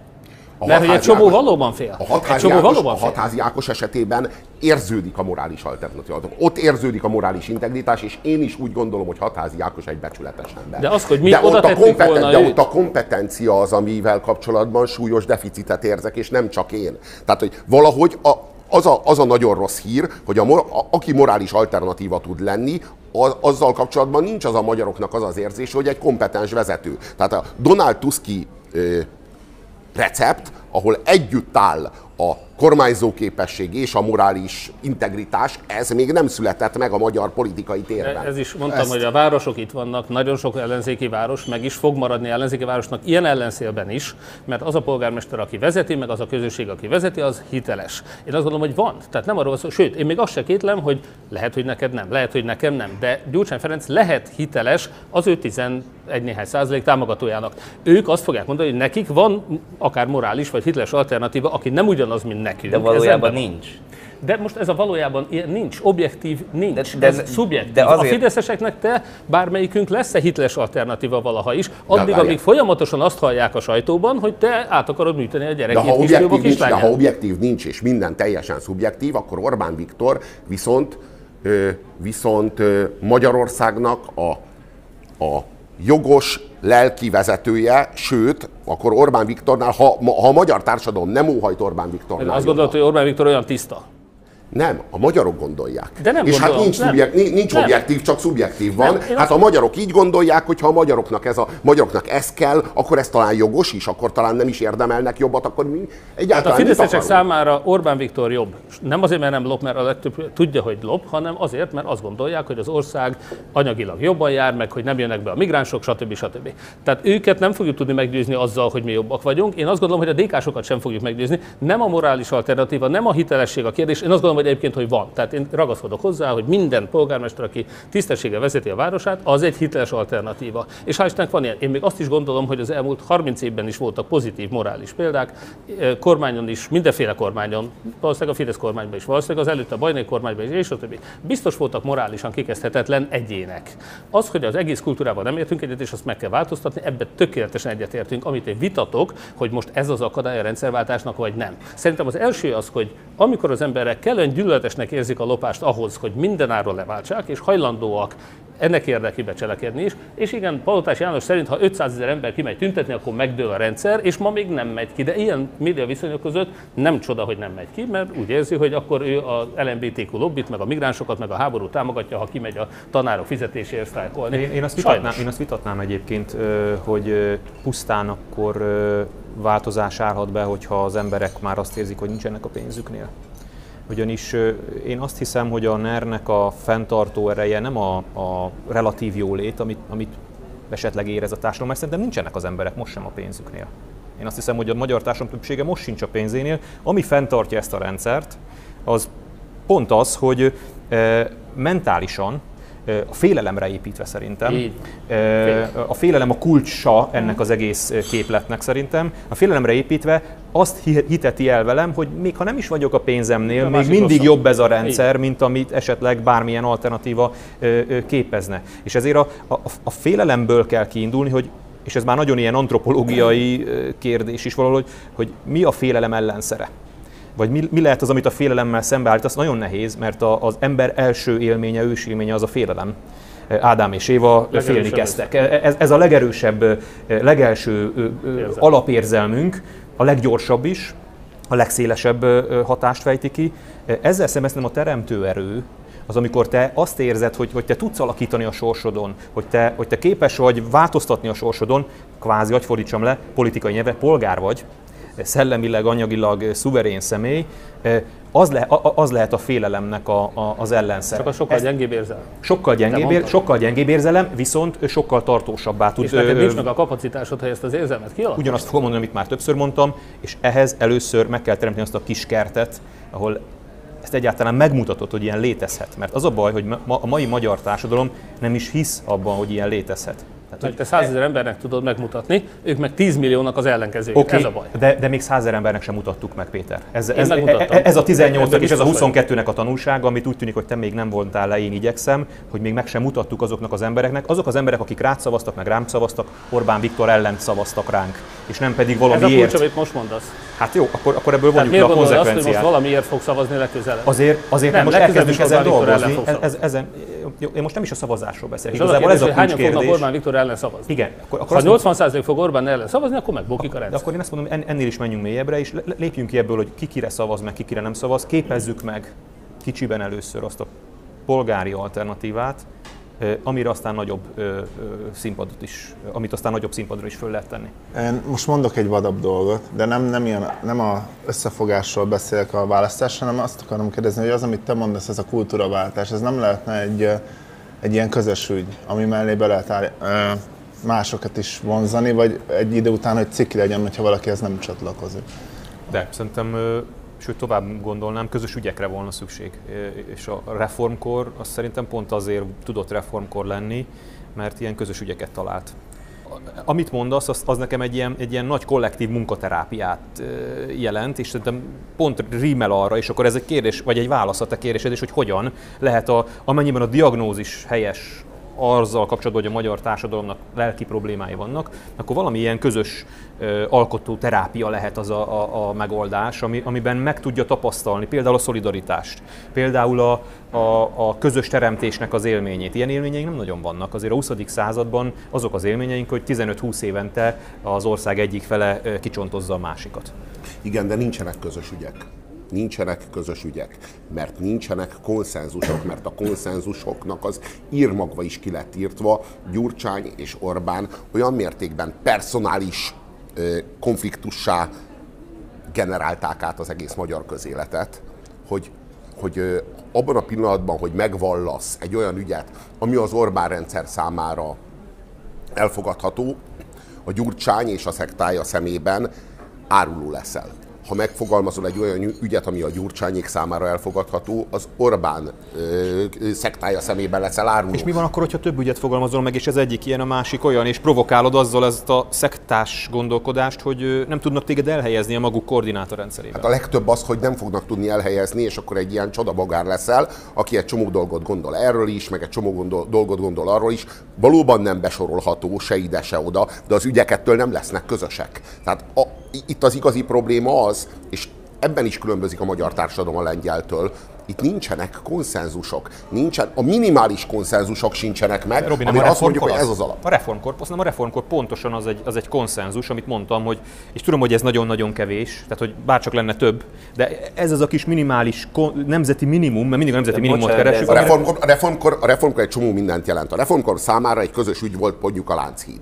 [SPEAKER 3] A Mert hogy egy csomó Ákos, valóban fél.
[SPEAKER 2] A hatházi,
[SPEAKER 3] csomó
[SPEAKER 2] Ákos,
[SPEAKER 3] valóban
[SPEAKER 2] a hatházi Ákos esetében érződik a morális alternatíva. Ott érződik a morális integritás, és én is úgy gondolom, hogy hatházi Ákos egy becsületes ember.
[SPEAKER 3] De az, hogy mi de oda ott a kompeten- volna
[SPEAKER 2] De őt. ott a kompetencia az, amivel kapcsolatban súlyos deficitet érzek, és nem csak én. Tehát, hogy valahogy a, az a, az a nagyon rossz hír, hogy a, a, aki morális alternatíva tud lenni, az, azzal kapcsolatban nincs az a magyaroknak az az érzés, hogy egy kompetens vezető. Tehát a Donald Tuski recept, ahol együtt áll a kormányzó képesség és a morális integritás, ez még nem született meg a magyar politikai térben.
[SPEAKER 3] Ez is mondtam, Ezt... hogy a városok itt vannak, nagyon sok ellenzéki város, meg is fog maradni ellenzéki városnak ilyen ellenszélben is, mert az a polgármester, aki vezeti, meg az a közösség, aki vezeti, az hiteles. Én azt gondolom, hogy van. Tehát nem arról szó, sőt, én még azt se kétlem, hogy lehet, hogy neked nem, lehet, hogy nekem nem, de Gyurcsány Ferenc lehet hiteles az ő 11 néhány százalék támogatójának. Ők azt fogják mondani, hogy nekik van akár morális vagy hiteles alternatíva, aki nem ugyanaz, mint nekünk.
[SPEAKER 5] De valójában nincs.
[SPEAKER 3] De most ez a valójában ilyen nincs, objektív nincs, de, de, ez szubjektív. De azért... A fideszeseknek te bármelyikünk lesz-e hitles alternatíva valaha is, addig, amíg folyamatosan azt hallják a sajtóban, hogy te át akarod műteni a gyereket.
[SPEAKER 2] De ha objektív, nincs, de ha objektív nincs, és minden teljesen szubjektív, akkor Orbán Viktor viszont, viszont Magyarországnak a, a jogos lelki vezetője, sőt, akkor Orbán Viktornál, ha, ha a magyar társadalom nem óhajt Orbán Viktornál.
[SPEAKER 3] Azt gondolod, hogy Orbán Viktor olyan tiszta?
[SPEAKER 2] Nem, a magyarok gondolják.
[SPEAKER 3] De nem
[SPEAKER 2] És
[SPEAKER 3] gondolom,
[SPEAKER 2] hát nincs,
[SPEAKER 3] nem.
[SPEAKER 2] Szubjek, nincs nem. objektív, csak szubjektív van. Nem, hát a magyarok így gondolják, hogy ha a magyaroknak ez, a, magyaroknak ez kell, akkor ez talán jogos is, akkor talán nem is érdemelnek jobbat, akkor mi egyáltalán hát
[SPEAKER 3] a fideszesek számára Orbán Viktor jobb. Nem azért, mert nem lop, mert a legtöbb tudja, hogy lop, hanem azért, mert azt gondolják, hogy az ország anyagilag jobban jár, meg hogy nem jönnek be a migránsok, stb. stb. Tehát őket nem fogjuk tudni meggyőzni azzal, hogy mi jobbak vagyunk. Én azt gondolom, hogy a DK-sokat sem fogjuk meggyőzni. Nem a morális alternatíva, nem a hitelesség a kérdés. Én azt gondolom, hogy egyébként, hogy van. Tehát én ragaszkodok hozzá, hogy minden polgármester, aki tisztességgel vezeti a városát, az egy hiteles alternatíva. És hál' Istennek van ilyen. Én még azt is gondolom, hogy az elmúlt 30 évben is voltak pozitív morális példák, kormányon is, mindenféle kormányon, valószínűleg a Fidesz kormányban is, valószínűleg az előtte a Bajnai kormányban is, és a többi. Biztos voltak morálisan kikezdhetetlen egyének. Az, hogy az egész kultúrával nem értünk egyet, és azt meg kell változtatni, ebben tökéletesen egyetértünk. Amit én vitatok, hogy most ez az akadály a rendszerváltásnak, vagy nem. Szerintem az első az, hogy amikor az emberek kellően gyűlöletesnek érzik a lopást ahhoz, hogy mindenáról leváltsák, és hajlandóak ennek érdekében cselekedni is. És igen, Palotás János szerint, ha 500 ezer ember kimegy tüntetni, akkor megdől a rendszer, és ma még nem megy ki. De ilyen média viszonyok között nem csoda, hogy nem megy ki, mert úgy érzi, hogy akkor ő a LMBTQ lobbit, meg a migránsokat, meg a háborút támogatja, ha kimegy a tanárok fizetéséért sztrájkolni.
[SPEAKER 4] Én, én, azt vitatnám, én azt vitatnám egyébként, hogy pusztán akkor változás állhat be, hogyha az emberek már azt érzik, hogy nincsenek a pénzüknél ugyanis én azt hiszem, hogy a NER-nek a fenntartó ereje nem a, a relatív jólét, amit, amit esetleg érez a társadalom, mert szerintem nincsenek az emberek most sem a pénzüknél. Én azt hiszem, hogy a magyar társadalom többsége most sincs a pénzénél. Ami fenntartja ezt a rendszert, az pont az, hogy mentálisan a félelemre építve szerintem. Így. A félelem a kulcsa ennek az egész képletnek szerintem. A félelemre építve azt hiteti el velem, hogy még ha nem is vagyok a pénzemnél, a még mindig rosszabb. jobb ez a rendszer, Így. mint amit esetleg bármilyen alternatíva képezne. És ezért a, a, a félelemből kell kiindulni, hogy és ez már nagyon ilyen antropológiai kérdés is valahol, hogy, hogy mi a félelem ellenszere vagy mi, mi lehet az, amit a félelemmel szembeállít, az nagyon nehéz, mert a, az ember első élménye, ős élménye az a félelem. Ádám és Éva félni kezdtek. Ez, ez a legerősebb, legelső Érzel. alapérzelmünk, a leggyorsabb is, a legszélesebb hatást fejti ki. Ezzel szemben a teremtő erő, az amikor te azt érzed, hogy, hogy te tudsz alakítani a sorsodon, hogy te, hogy te képes vagy változtatni a sorsodon, kvázi, hogy fordítsam le, politikai nyelve, polgár vagy, szellemileg, anyagilag szuverén személy, az, le, az lehet a félelemnek a, a, az ellenszer.
[SPEAKER 3] Csak a sokkal Ez, gyengébb érzelem.
[SPEAKER 4] Sokkal gyengébb, ér, sokkal gyengébb érzelem, viszont sokkal tartósabbá tud. És
[SPEAKER 3] neked nincs meg a kapacitásod, hogy ezt az érzelmet kialakítod?
[SPEAKER 4] Ugyanazt fogom mondani, amit már többször mondtam, és ehhez először meg kell teremteni azt a kis kertet, ahol ezt egyáltalán megmutatod, hogy ilyen létezhet. Mert az a baj, hogy ma, a mai magyar társadalom nem is hisz abban, hogy ilyen létezhet.
[SPEAKER 3] Tehát, hogy te százezer embernek tudod megmutatni, ők meg 10 milliónak az ellenkezőjük.
[SPEAKER 4] Okay,
[SPEAKER 3] ez a baj.
[SPEAKER 4] De, de még százezer embernek sem mutattuk meg, Péter. Ez, ez,
[SPEAKER 3] megmutattam.
[SPEAKER 4] ez a 18
[SPEAKER 3] Ebben
[SPEAKER 4] és ez a
[SPEAKER 3] biztos
[SPEAKER 4] 22-nek a tanulsága, amit úgy tűnik, hogy te még nem vontál le, én igyekszem, hogy még meg sem mutattuk azoknak az embereknek. Azok az emberek, akik rád szavaztak, meg rám szavaztak, Orbán Viktor ellen szavaztak ránk, és nem pedig
[SPEAKER 3] Ez a kulcs,
[SPEAKER 4] valamiért.
[SPEAKER 3] amit most mondasz.
[SPEAKER 4] Hát jó, akkor, akkor ebből
[SPEAKER 3] Tehát
[SPEAKER 4] vonjuk le a
[SPEAKER 3] gondolod azt, hogy most
[SPEAKER 4] konzekvenciát.
[SPEAKER 3] valamiért fog szavazni legközelebb?
[SPEAKER 4] Azért, azért
[SPEAKER 3] Nem,
[SPEAKER 4] most elkezdünk ezen dolgozni. ezen, én most nem is a szavazásról beszélek.
[SPEAKER 3] És
[SPEAKER 4] Igazából
[SPEAKER 3] kérdés,
[SPEAKER 4] ez a
[SPEAKER 3] hányan fognak
[SPEAKER 4] kulcskérdés.
[SPEAKER 3] Orbán Viktor ellen szavazni?
[SPEAKER 4] Igen, akkor, akkor
[SPEAKER 3] Ha
[SPEAKER 4] azt mondom-
[SPEAKER 3] 80% fog Orbán ellen szavazni, akkor megbukik a
[SPEAKER 4] de
[SPEAKER 3] rendszer.
[SPEAKER 4] akkor én azt mondom, en- ennél is menjünk mélyebbre, és lépjünk ki ebből, hogy ki kire szavaz, meg ki kire nem szavaz. Képezzük meg kicsiben először azt a polgári alternatívát, amire aztán nagyobb színpadot is, amit aztán nagyobb színpadra is föl lehet tenni.
[SPEAKER 1] Én most mondok egy vadabb dolgot, de nem, nem, ilyen, nem a összefogásról beszélek a választás, hanem azt akarom kérdezni, hogy az, amit te mondasz, ez a kultúraváltás, ez nem lehetne egy, egy ilyen közös ügy, ami mellé be lehet áll, másokat is vonzani, vagy egy idő után, hogy ciki legyen, hogyha valaki ez nem csatlakozik.
[SPEAKER 4] De szerintem, sőt tovább gondolnám, közös ügyekre volna szükség. És a reformkor az szerintem pont azért tudott reformkor lenni, mert ilyen közös ügyeket talált. Amit mondasz, az, az nekem egy ilyen, egy ilyen nagy kollektív munkaterápiát jelent, és szerintem pont rímel arra, és akkor ez egy kérdés, vagy egy válasz a te kérdésed is, hogy hogyan lehet, a, amennyiben a diagnózis helyes azzal kapcsolatban, hogy a magyar társadalomnak lelki problémái vannak, akkor valami ilyen közös alkotó terápia lehet az a, a, a megoldás, ami, amiben meg tudja tapasztalni például a szolidaritást, például a, a, a közös teremtésnek az élményét. Ilyen élményeink nem nagyon vannak. Azért a 20. században azok az élményeink, hogy 15-20 évente az ország egyik fele kicsontozza a másikat.
[SPEAKER 2] Igen, de nincsenek közös ügyek. Nincsenek közös ügyek, mert nincsenek konszenzusok, mert a konszenzusoknak az írmagva is ki lett írtva. Gyurcsány és Orbán olyan mértékben personális konfliktussá generálták át az egész magyar közéletet, hogy, hogy abban a pillanatban, hogy megvallasz egy olyan ügyet, ami az Orbán rendszer számára elfogadható, a Gyurcsány és a szektája szemében áruló leszel. Ha megfogalmazol egy olyan ügyet, ami a Gyurcsányék számára elfogadható, az Orbán ö, szektája szemében leszel áruló.
[SPEAKER 4] És mi van akkor, hogyha több ügyet fogalmazol meg, és ez egyik ilyen, a másik olyan, és provokálod azzal ezt a szektás gondolkodást, hogy nem tudnak téged elhelyezni a maguk koordinátorrendszerében?
[SPEAKER 2] Hát a legtöbb az, hogy nem fognak tudni elhelyezni, és akkor egy ilyen csodabogár leszel, aki egy csomó dolgot gondol erről is, meg egy csomó gondol, dolgot gondol arról is. Valóban nem besorolható se ide, se oda, de az ügyek ettől nem lesznek közösek. Tehát a, itt az igazi probléma az, és ebben is különbözik a magyar társadalom a lengyeltől, itt nincsenek konszenzusok, nincsen, a minimális konszenzusok sincsenek meg,
[SPEAKER 4] Robi, nem
[SPEAKER 2] amire
[SPEAKER 4] a
[SPEAKER 2] azt mondjuk, hogy ez az alap.
[SPEAKER 4] A reformkor, azt nem a reformkor pontosan az egy, az egy konszenzus, amit mondtam, hogy, és tudom, hogy ez nagyon-nagyon kevés, tehát hogy bárcsak lenne több, de ez az a kis minimális kon, nemzeti minimum, mert mindig a nemzeti
[SPEAKER 5] De
[SPEAKER 4] minimumot
[SPEAKER 5] bocsánat,
[SPEAKER 4] keresünk.
[SPEAKER 2] A reformkor, a, reformkor, a reformkor egy csomó mindent jelent. A reformkor számára egy közös ügy volt mondjuk a Lánchíd.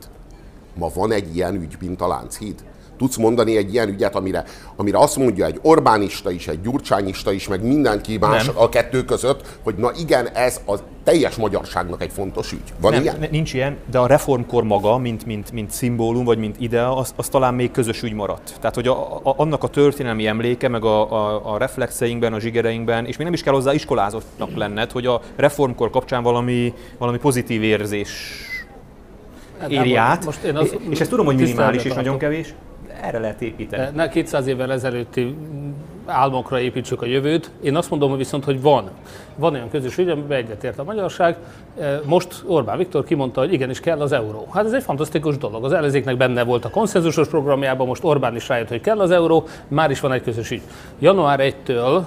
[SPEAKER 2] Ma van egy ilyen ügy, mint a Lánchíd? Tudsz mondani egy ilyen ügyet, amire, amire azt mondja egy Orbánista is, egy Gyurcsányista is, meg mindenki más
[SPEAKER 4] Nem.
[SPEAKER 2] a kettő között, hogy na igen, ez a teljes magyarságnak egy fontos ügy. Van
[SPEAKER 4] nem,
[SPEAKER 2] ilyen?
[SPEAKER 4] nincs ilyen, de a reformkor maga, mint, mint, mint szimbólum, vagy mint idea, az, az talán még közös ügy maradt. Tehát, hogy a, a, annak a történelmi emléke, meg a, a, a reflexeinkben, a zsigereinkben, és még nem is kell hozzá iskolázottnak lenned, hogy a reformkor kapcsán valami, valami pozitív érzés éri
[SPEAKER 3] Gábor,
[SPEAKER 4] át.
[SPEAKER 3] most én az-
[SPEAKER 4] és ezt tudom, hogy minimális és nagyon kevés, erre lehet építeni.
[SPEAKER 3] Ne 200 évvel ezelőtti álmokra építsük a jövőt. Én azt mondom hogy viszont, hogy van. Van olyan közös ügy, amiben egyetért a magyarság. E, Most Orbán Viktor kimondta, hogy igenis kell az euró. Hát ez egy fantasztikus dolog. Az ellenzéknek benne volt a konszenzusos programjában, most Orbán is rájött, hogy kell az euró, már is van egy közös ügy. Január 1-től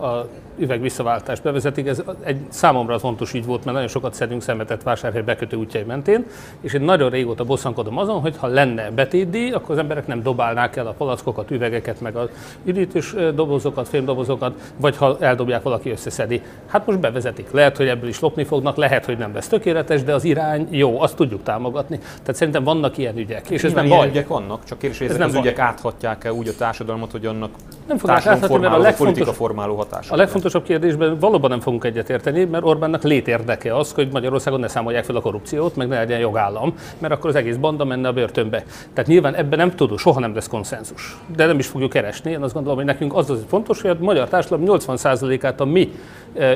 [SPEAKER 3] a üveg visszaváltást bevezetik, ez egy számomra fontos ügy volt, mert nagyon sokat szedünk szemetet vásárhely bekötő útjai mentén, és én nagyon régóta bosszankodom azon, hogy ha lenne betétdíj, akkor az emberek nem dobálnák el a palackokat, üvegeket, meg az üdítős dobozokat, fémdobozokat, vagy ha eldobják, valaki összeszedi. Hát most bevezetik. Lehet, hogy ebből is lopni fognak, lehet, hogy nem lesz tökéletes, de az irány jó, azt tudjuk támogatni. Tehát szerintem vannak ilyen ügyek, és ez nem baj.
[SPEAKER 4] ügyek vannak, csak kérdés,
[SPEAKER 3] Ez nem
[SPEAKER 4] az
[SPEAKER 3] baj.
[SPEAKER 4] ügyek áthatják-e úgy a társadalmat, hogy annak
[SPEAKER 3] Nem fogják áthatni, mert a legfontos-
[SPEAKER 4] politika formáló hatása.
[SPEAKER 3] A legfontosabb legfontosabb kérdésben valóban nem fogunk egyetérteni, mert Orbánnak létérdeke az, hogy Magyarországon ne számolják fel a korrupciót, meg ne legyen jogállam, mert akkor az egész banda menne a börtönbe. Tehát nyilván ebben nem tudunk, soha nem lesz konszenzus. De nem is fogjuk keresni. Én azt gondolom, hogy nekünk az az fontos, hogy a magyar társadalom 80%-át a mi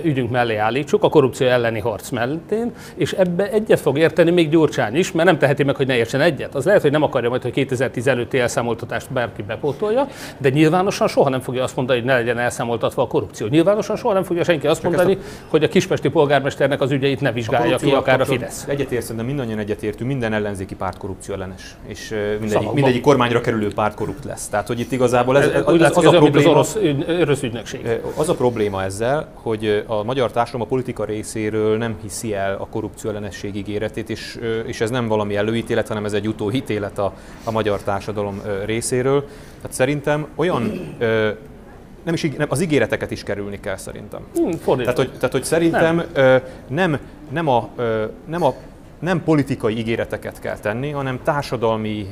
[SPEAKER 3] ügyünk mellé állítsuk, a korrupció elleni harc mentén, és ebbe egyet fog érteni még Gyurcsány is, mert nem teheti meg, hogy ne értsen egyet. Az lehet, hogy nem akarja majd, hogy 2010 előtti elszámoltatást bárki bepótolja, de nyilvánosan soha nem fogja azt mondani, hogy ne legyen elszámoltatva a korrupció. Nyilvánosan soha nem fogja senki azt mondani, a... hogy a kispesti polgármesternek az ügyeit ne vizsgálja ki, akár a Fidesz.
[SPEAKER 4] Egyetértünk, de mindannyian egyetértünk, minden ellenzéki párt korrupció ellenes, és mindegyik, mindegyik kormányra kerülő párt korrupt lesz. Tehát, hogy itt igazából ez, ez, ez,
[SPEAKER 3] ez az, az, a probléma, az orosz, orosz ügynökség.
[SPEAKER 4] Az a probléma ezzel, hogy a magyar társadalom a politika részéről nem hiszi el a korrupció ellenesség ígéretét, és, és ez nem valami előítélet, hanem ez egy utóhitélet a, a magyar társadalom részéről. Tehát szerintem olyan nem is, nem, az ígéreteket is kerülni kell szerintem.
[SPEAKER 3] Hmm,
[SPEAKER 4] tehát, hogy, tehát, hogy szerintem nem, nem, nem, a, nem a nem politikai ígéreteket kell tenni, hanem társadalmi...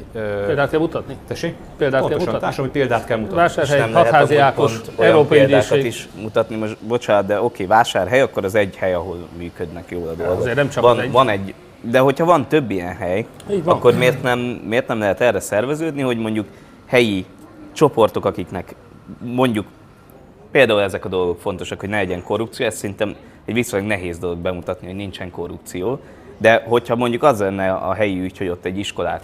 [SPEAKER 3] Példát kell mutatni.
[SPEAKER 4] Tessék?
[SPEAKER 3] Példát
[SPEAKER 4] Pontosan,
[SPEAKER 3] kell mutatni.
[SPEAKER 4] társadalmi példát kell mutatni.
[SPEAKER 3] Vásárhely, Hatházi Ákos, Európai
[SPEAKER 5] Ügyészség. is mutatni, most bocsánat, de oké, vásárhely, akkor az egy hely, ahol működnek jól a dolgok.
[SPEAKER 3] Azért nem csak
[SPEAKER 5] van,
[SPEAKER 3] egy.
[SPEAKER 5] van egy. De hogyha van több ilyen hely, akkor miért nem, miért nem lehet erre szerveződni, hogy mondjuk helyi csoportok, akiknek mondjuk például ezek a dolgok fontosak, hogy ne legyen korrupció, ez szerintem egy viszonylag nehéz dolog bemutatni, hogy nincsen korrupció, de hogyha mondjuk az lenne a helyi ügy, hogy ott egy iskolát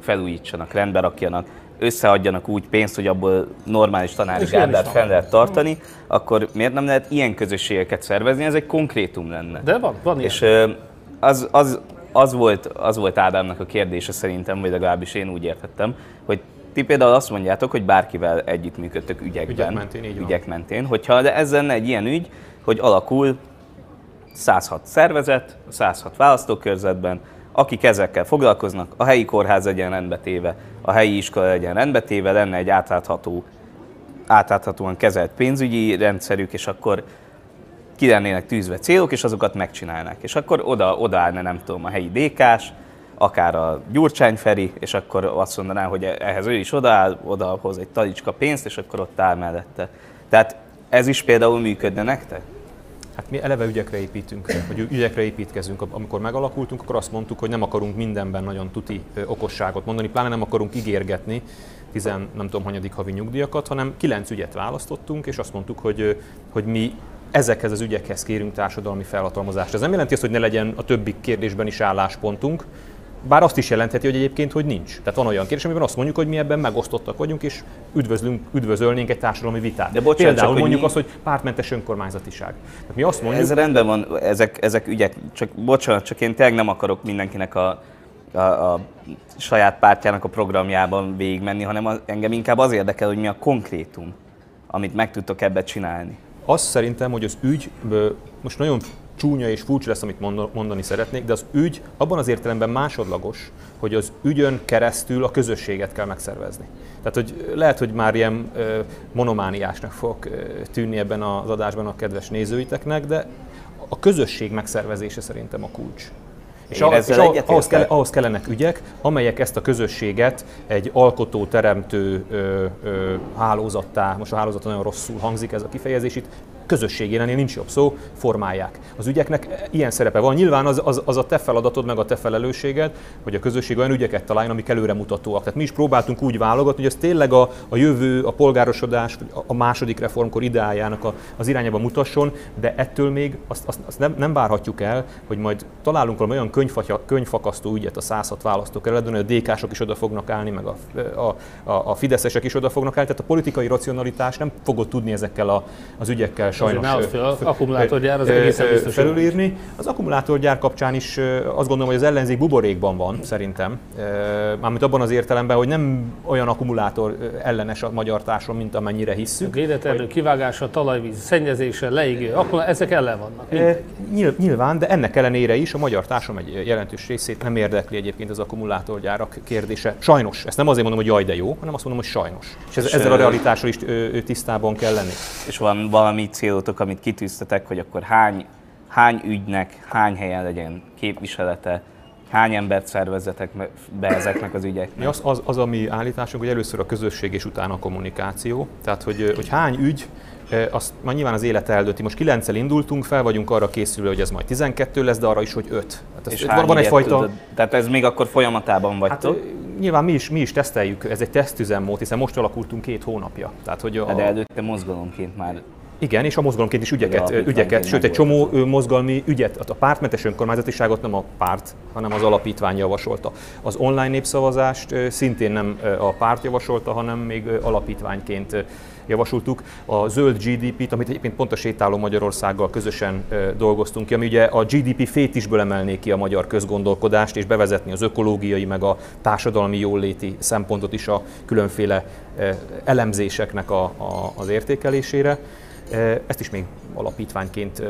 [SPEAKER 5] felújítsanak, rendbe rakjanak, összeadjanak úgy pénzt, hogy abból normális tanári gárdát fel lehet tartani, akkor miért nem lehet ilyen közösségeket szervezni? Ez egy konkrétum lenne.
[SPEAKER 3] De van, van
[SPEAKER 5] És ilyen. az, az, az, volt, az volt Ádámnak a kérdése szerintem, vagy legalábbis én úgy értettem, hogy ti például azt mondjátok, hogy bárkivel együttműködtök ügyekben,
[SPEAKER 4] ügyek mentén, így
[SPEAKER 5] ügyek mentén. Hogyha de ez lenne egy ilyen ügy, hogy alakul 106 szervezet, 106 választókörzetben, akik ezekkel foglalkoznak, a helyi kórház legyen rendbetéve, a helyi iskola legyen rendbetéve, lenne egy átlátható, átláthatóan kezelt pénzügyi rendszerük, és akkor ki lennének tűzve célok, és azokat megcsinálnák. És akkor oda, oda állna, nem tudom, a helyi DK-s, akár a Gyurcsány Feri, és akkor azt mondaná, hogy ehhez ő is odaáll, odahoz egy talicska pénzt, és akkor ott áll mellette. Tehát ez is például működne nektek?
[SPEAKER 4] Hát mi eleve ügyekre építünk, hogy ügyekre építkezünk. Amikor megalakultunk, akkor azt mondtuk, hogy nem akarunk mindenben nagyon tuti okosságot mondani, pláne nem akarunk ígérgetni tizen nem tudom hanyadik havi nyugdíjakat, hanem kilenc ügyet választottunk, és azt mondtuk, hogy, hogy mi ezekhez az ügyekhez kérünk társadalmi felhatalmazást. Ez nem jelenti azt, hogy ne legyen a többi kérdésben is álláspontunk, bár azt is jelentheti, hogy egyébként, hogy nincs. Tehát van olyan kérdés, amiben azt mondjuk, hogy mi ebben megosztottak vagyunk, és üdvözlünk, üdvözölnénk egy társadalmi vitát. De bocsánat, Például csak, mondjuk mi... azt, hogy pártmentes önkormányzatiság. Tehát mi azt mondjuk,
[SPEAKER 5] Ez rendben van, ezek, ezek ügyek, csak bocsánat, csak én tényleg nem akarok mindenkinek a, a, a saját pártjának a programjában végigmenni, hanem az, engem inkább az érdekel, hogy mi a konkrétum, amit meg tudtok ebbe csinálni.
[SPEAKER 4] Azt szerintem, hogy az ügy, most nagyon csúnya és furcsa lesz, amit mondani szeretnék, de az ügy abban az értelemben másodlagos, hogy az ügyön keresztül a közösséget kell megszervezni. Tehát, hogy lehet, hogy már ilyen monomániásnak fog tűnni ebben az adásban a kedves nézőiteknek, de a közösség megszervezése szerintem a kulcs. És, ahhoz, és ahhoz, kell, ahhoz kellenek ügyek, amelyek ezt a közösséget egy alkotó, teremtő ö, ö, hálózattá, most a hálózat nagyon rosszul hangzik ez a kifejezés, itt közösségén, ennél nincs jobb szó, formálják. Az ügyeknek ilyen szerepe van. Nyilván az, az, az a te feladatod, meg a te felelősséged, hogy a közösség olyan ügyeket találjon, amik előremutatóak. Tehát mi is próbáltunk úgy válogatni, hogy ez tényleg a, a jövő, a polgárosodás, a második reformkor ideájának a, az irányába mutasson, de ettől még azt, azt, azt nem, nem várhatjuk el, hogy majd találunk valami olyan könyvfa, könyvfakasztó ügyet a 106 választókerületben, hogy a DK-sok is oda fognak állni, meg a, a, a, a fideszesek is oda fognak állni. Tehát a politikai racionalitás nem fogod tudni ezekkel a, az ügyekkel sajnos
[SPEAKER 3] az akkumulátorgyár az egészen biztos
[SPEAKER 4] felülírni. Az akkumulátorgyár kapcsán is azt gondolom, hogy az ellenzék buborékban van szerintem. Mármint abban az értelemben, hogy nem olyan akkumulátor ellenes a magyar társadalom, mint amennyire hisszük. A
[SPEAKER 3] védetlenül kivágása, talajvíz szennyezése, leégő, akkor ezek ellen vannak.
[SPEAKER 4] Nyilván, de ennek ellenére is a magyar társadalom egy jelentős részét nem érdekli egyébként az akkumulátorgyárak kérdése. Sajnos, ezt nem azért mondom, hogy jaj de jó, hanem azt mondom, hogy sajnos. És ezzel a realitással is tisztában kell lenni.
[SPEAKER 5] És van valami célotok, amit kitűztetek, hogy akkor hány, hány ügynek, hány helyen legyen képviselete, Hány embert szervezetek be ezeknek az ügyeknek?
[SPEAKER 4] Mi az, az, az, a mi állításunk, hogy először a közösség és utána a kommunikáció. Tehát, hogy, hogy hány ügy, azt már nyilván az élet eldönti. Most 9 indultunk, fel vagyunk arra készülve, hogy ez majd 12 lesz, de arra is, hogy 5.
[SPEAKER 5] Hát és van, van egyfajta... Tudod? Tehát ez még akkor folyamatában vagytok? Hát,
[SPEAKER 4] nyilván mi is, mi is teszteljük, ez egy tesztüzemmód, hiszen most alakultunk két hónapja.
[SPEAKER 5] Tehát, hogy a... De előtte mozgalomként már
[SPEAKER 4] igen, és a mozgalomként is ügyeket, ügyeket sőt egy csomó volt. mozgalmi ügyet, a pártmentes önkormányzatiságot nem a párt, hanem az alapítvány javasolta. Az online népszavazást szintén nem a párt javasolta, hanem még alapítványként javasoltuk. A zöld GDP-t, amit egyébként pont a sétáló Magyarországgal közösen dolgoztunk ki, ami ugye a GDP fétisből emelné ki a magyar közgondolkodást, és bevezetni az ökológiai, meg a társadalmi jóléti szempontot is a különféle elemzéseknek a, a, az értékelésére. Ezt is még alapítványként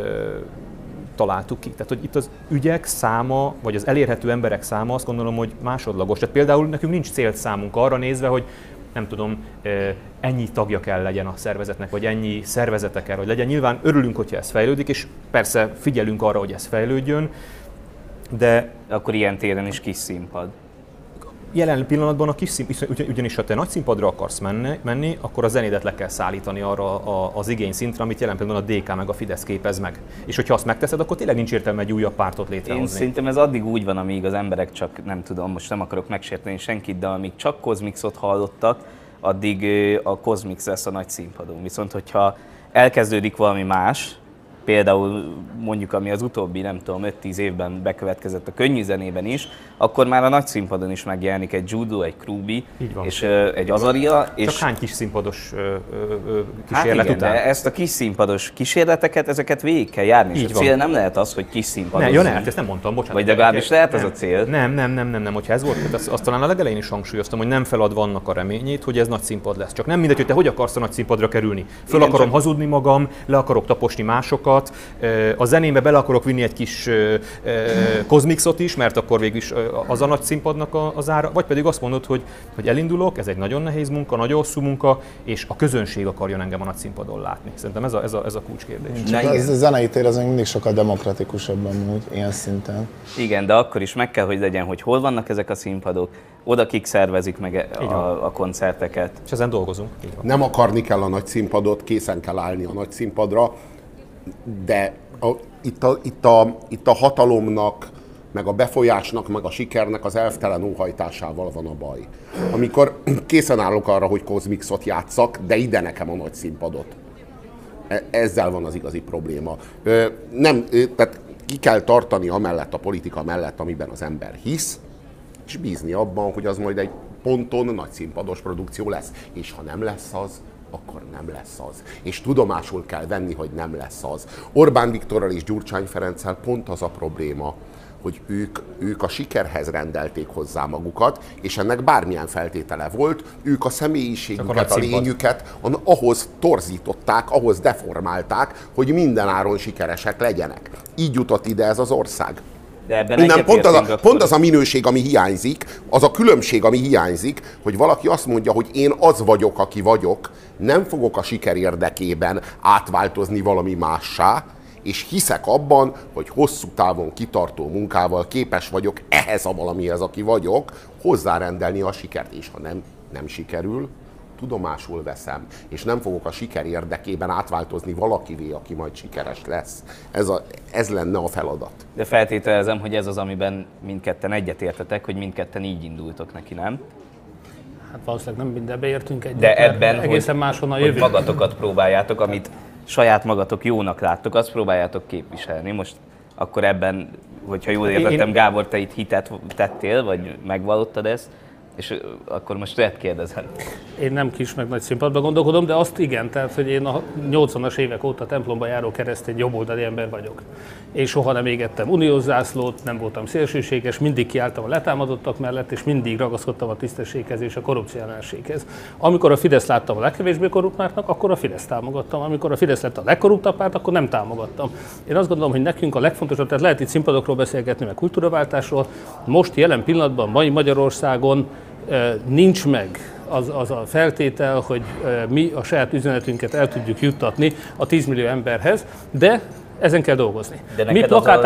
[SPEAKER 4] találtuk ki. Tehát, hogy itt az ügyek száma, vagy az elérhető emberek száma azt gondolom, hogy másodlagos. Tehát például nekünk nincs célt számunk arra nézve, hogy nem tudom, ennyi tagja kell legyen a szervezetnek, vagy ennyi szervezete kell, hogy legyen. Nyilván örülünk, hogyha ez fejlődik, és persze figyelünk arra, hogy ez fejlődjön, de...
[SPEAKER 5] Akkor ilyen téren is kis színpad
[SPEAKER 4] jelen pillanatban a kis szín, ugyanis ha te nagy színpadra akarsz menni, menni akkor a zenédet le kell szállítani arra az igény szintre, amit jelen pillanatban a DK meg a Fidesz képez meg. És hogyha azt megteszed, akkor tényleg nincs értelme egy újabb pártot létrehozni. Én
[SPEAKER 5] szerintem ez addig úgy van, amíg az emberek csak, nem tudom, most nem akarok megsérteni senkit, de amíg csak Cosmixot hallottak, addig a Cosmix lesz a nagy színpadon. Viszont hogyha elkezdődik valami más, például mondjuk ami az utóbbi, nem tudom, 5-10 évben bekövetkezett a könnyű zenében is, akkor már a nagy színpadon is megjelenik egy Judo, egy Krubi és uh, egy Azaria.
[SPEAKER 4] És... Csak hány kis színpados uh, uh, kísérlet hát igen, után?
[SPEAKER 5] De ezt a kis színpados kísérleteket, ezeket végig kell járni, Így és a cél nem lehet az, hogy kis színpados.
[SPEAKER 4] Ne, jó, ne, hát ezt nem mondtam, bocsánat.
[SPEAKER 5] Vagy legalábbis lehet nem, az a cél.
[SPEAKER 4] Nem, nem, nem, nem, nem, hogyha ez volt, azt, azt talán a legelején is hangsúlyoztam, hogy nem felad vannak a reményét, hogy ez nagy színpad lesz. Csak nem mindegy, hogy te hogy akarsz a nagy színpadra kerülni. Föl igen, akarom csak... hazudni magam, le akarok taposni másokat, a zenébe bele akarok vinni egy kis kozmixot is, mert akkor végül is az a nagy színpadnak az ára, vagy pedig azt mondod, hogy, hogy elindulok, ez egy nagyon nehéz munka, nagyon hosszú munka, és a közönség akarjon engem a nagy színpadon látni. Szerintem ez a, ez a, ez a kulcskérdés.
[SPEAKER 1] Ez a zenei tér az még mindig sokkal demokratikusabb amúgy, ilyen szinten.
[SPEAKER 5] Igen, de akkor is meg kell, hogy legyen, hogy hol vannak ezek a színpadok, oda kik szervezik meg a, a koncerteket.
[SPEAKER 4] És ezen dolgozunk.
[SPEAKER 2] Nem akarni kell a nagy színpadot, készen kell állni a nagy színpadra, de a, itt, a, itt, a, itt a hatalomnak, meg a befolyásnak, meg a sikernek az elvtelen óhajtásával van a baj. Amikor készen állok arra, hogy Kozmixot játszak, de ide nekem a nagy színpadot. E, ezzel van az igazi probléma. Nem, tehát ki kell tartani amellett a politika mellett, amiben az ember hisz, és bízni abban, hogy az majd egy ponton nagy színpados produkció lesz. És ha nem lesz az, akkor nem lesz az. És tudomásul kell venni, hogy nem lesz az. Orbán Viktorral és Gyurcsány Ferenccel pont az a probléma, hogy ők, ők a sikerhez rendelték hozzá magukat, és ennek bármilyen feltétele volt, ők a személyiségüket, a lényüket ahhoz torzították, ahhoz deformálták, hogy minden áron sikeresek legyenek. Így jutott ide ez az ország.
[SPEAKER 5] De ebben Innen
[SPEAKER 2] pont az, a, pont az a minőség, ami hiányzik, az a különbség, ami hiányzik, hogy valaki azt mondja, hogy én az vagyok, aki vagyok, nem fogok a siker érdekében átváltozni valami mássá, és hiszek abban, hogy hosszú távon kitartó munkával képes vagyok ehhez a valamihez, aki vagyok, hozzárendelni a sikert, és ha nem, nem sikerül, tudomásul veszem, és nem fogok a siker érdekében átváltozni valakivé, aki majd sikeres lesz. Ez, a, ez lenne a feladat.
[SPEAKER 5] De feltételezem, hogy ez az, amiben mindketten egyetértetek, hogy mindketten így indultok neki, nem?
[SPEAKER 3] Hát valószínűleg nem mindenbe értünk egyet,
[SPEAKER 5] De ebben,
[SPEAKER 3] egészen
[SPEAKER 5] hogy,
[SPEAKER 3] máshonnan
[SPEAKER 5] hogy magatokat próbáljátok, amit saját magatok jónak láttok, azt próbáljátok képviselni. Most akkor ebben, hogyha jól értettem, Gábor, te itt hitet tettél, vagy megvallottad ezt, és akkor most lehet kérdezem.
[SPEAKER 3] Én nem kis meg nagy színpadban gondolkodom, de azt igen, tehát hogy én a 80-as évek óta templomba járó keresztény jobboldali ember vagyok. Én soha nem égettem uniós zászlót, nem voltam szélsőséges, mindig kiálltam a letámadottak mellett, és mindig ragaszkodtam a tisztességhez és a korrupcióellenséghez. Amikor a Fidesz láttam a legkevésbé korruptnak, akkor a Fidesz támogattam. Amikor a Fidesz lett a legkorruptabb párt, akkor nem támogattam. Én azt gondolom, hogy nekünk a legfontosabb, tehát lehet itt színpadokról beszélgetni, meg kultúraváltásról. Most jelen pillanatban, mai Magyarországon nincs meg az, az a feltétel, hogy mi a saját üzenetünket el tudjuk juttatni a 10 millió emberhez, de Ezen kell dolgozni.
[SPEAKER 5] De
[SPEAKER 3] Mi
[SPEAKER 5] neked az
[SPEAKER 3] plakát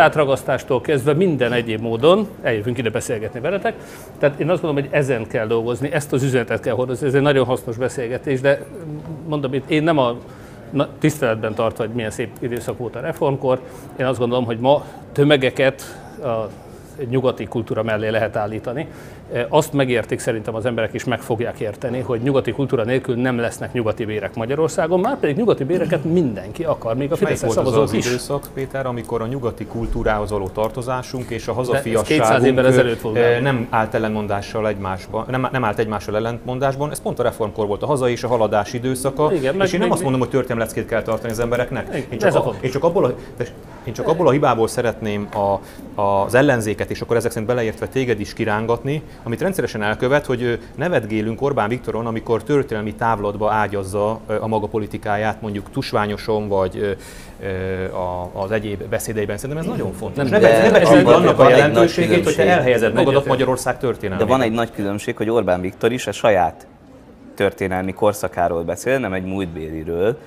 [SPEAKER 5] a-
[SPEAKER 3] kezdve minden egyéb módon eljövünk ide beszélgetni veletek. Tehát én azt gondolom, hogy ezen kell dolgozni, ezt az üzenetet kell hordozni. Ez egy nagyon hasznos beszélgetés, de mondom, itt én nem a na, tiszteletben tartva, hogy milyen szép időszak volt a reformkor, én azt gondolom, hogy ma tömegeket a nyugati kultúra mellé lehet állítani. E, Azt megértik szerintem az emberek is meg fogják érteni, hogy nyugati kultúra nélkül nem lesznek nyugati bérek Magyarországon, már pedig nyugati béreket mindenki akar, még a Fideszes
[SPEAKER 4] volt az az
[SPEAKER 3] is.
[SPEAKER 4] időszak, Péter, amikor a nyugati kultúrához való tartozásunk és a
[SPEAKER 3] 200
[SPEAKER 4] hazafiasságunk
[SPEAKER 3] már.
[SPEAKER 4] nem állt ellentmondással egymásban, nem, nem állt egymással ellentmondásban. Ez pont a reformkor volt a haza és a haladás időszaka.
[SPEAKER 3] Igen, meg
[SPEAKER 4] és én nem
[SPEAKER 3] még-
[SPEAKER 4] azt mondom, hogy történelmi leckét kell tartani az embereknek. Én csak,
[SPEAKER 3] a
[SPEAKER 4] én csak abból a, én csak abból a hibából szeretném a, az ellenzéket, és akkor ezek szerint beleértve téged is kirángatni, amit rendszeresen elkövet, hogy nevetgélünk Orbán Viktoron, amikor történelmi távlatba ágyazza a maga politikáját, mondjuk tusványoson, vagy az egyéb beszédeiben. Szerintem ez nagyon fontos.
[SPEAKER 3] Nem,
[SPEAKER 4] Ne,
[SPEAKER 5] de
[SPEAKER 4] ne becsüljük annak a jelentőségét, hogyha elhelyezed magadat. Magyarország
[SPEAKER 5] De
[SPEAKER 4] történelmében.
[SPEAKER 5] van egy nagy különbség, hogy Orbán Viktor is a saját történelmi korszakáról beszél, nem egy múltbéliről,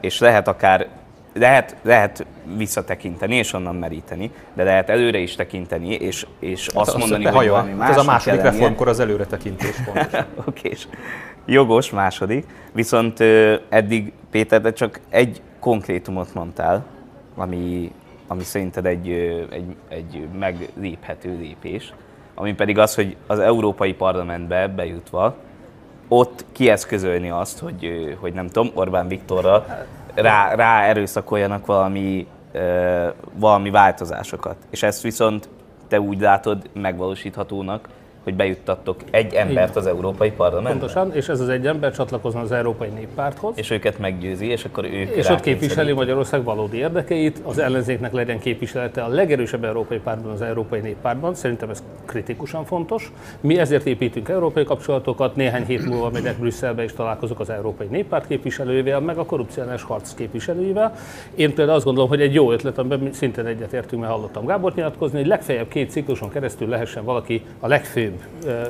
[SPEAKER 5] és lehet akár lehet, lehet visszatekinteni és onnan meríteni, de lehet előre is tekinteni, és, és azt mondani, hogy
[SPEAKER 4] Behaja.
[SPEAKER 5] valami
[SPEAKER 4] Ez
[SPEAKER 5] másnak
[SPEAKER 4] a második reformkor az előretekintés pontosan.
[SPEAKER 5] Oké, és jogos, második. Viszont eddig, Péter, de csak egy konkrétumot mondtál, ami, ami szerinted egy, egy, egy megléphető lépés, ami pedig az, hogy az Európai Parlamentbe bejutva, ott kieszközölni azt, hogy, hogy nem tudom, Orbán Viktorra rá, rá erőszakoljanak valami, valami változásokat. És ezt viszont te úgy látod megvalósíthatónak, hogy bejuttattok egy embert az Európai Parlamentbe,
[SPEAKER 3] Pontosan, és ez az egy ember csatlakozna az Európai Néppárthoz,
[SPEAKER 5] és őket meggyőzi, és akkor ők
[SPEAKER 3] és ott képviseli. Magyarország valódi érdekeit, az ellenzéknek legyen képviselete a legerősebb európai pártban, az Európai Néppártban. Szerintem ez kritikusan fontos. Mi ezért építünk európai kapcsolatokat, néhány hét múlva megyek Brüsszelbe és találkozok az Európai Néppárt képviselőjével, meg a korrupciós harc képviselőivel. Én például azt gondolom, hogy egy jó ötlet, amiben mi szintén egyetértünk, mert hallottam Gábort nyilatkozni, hogy legfeljebb két cikluson keresztül lehessen valaki a legfőbb ö,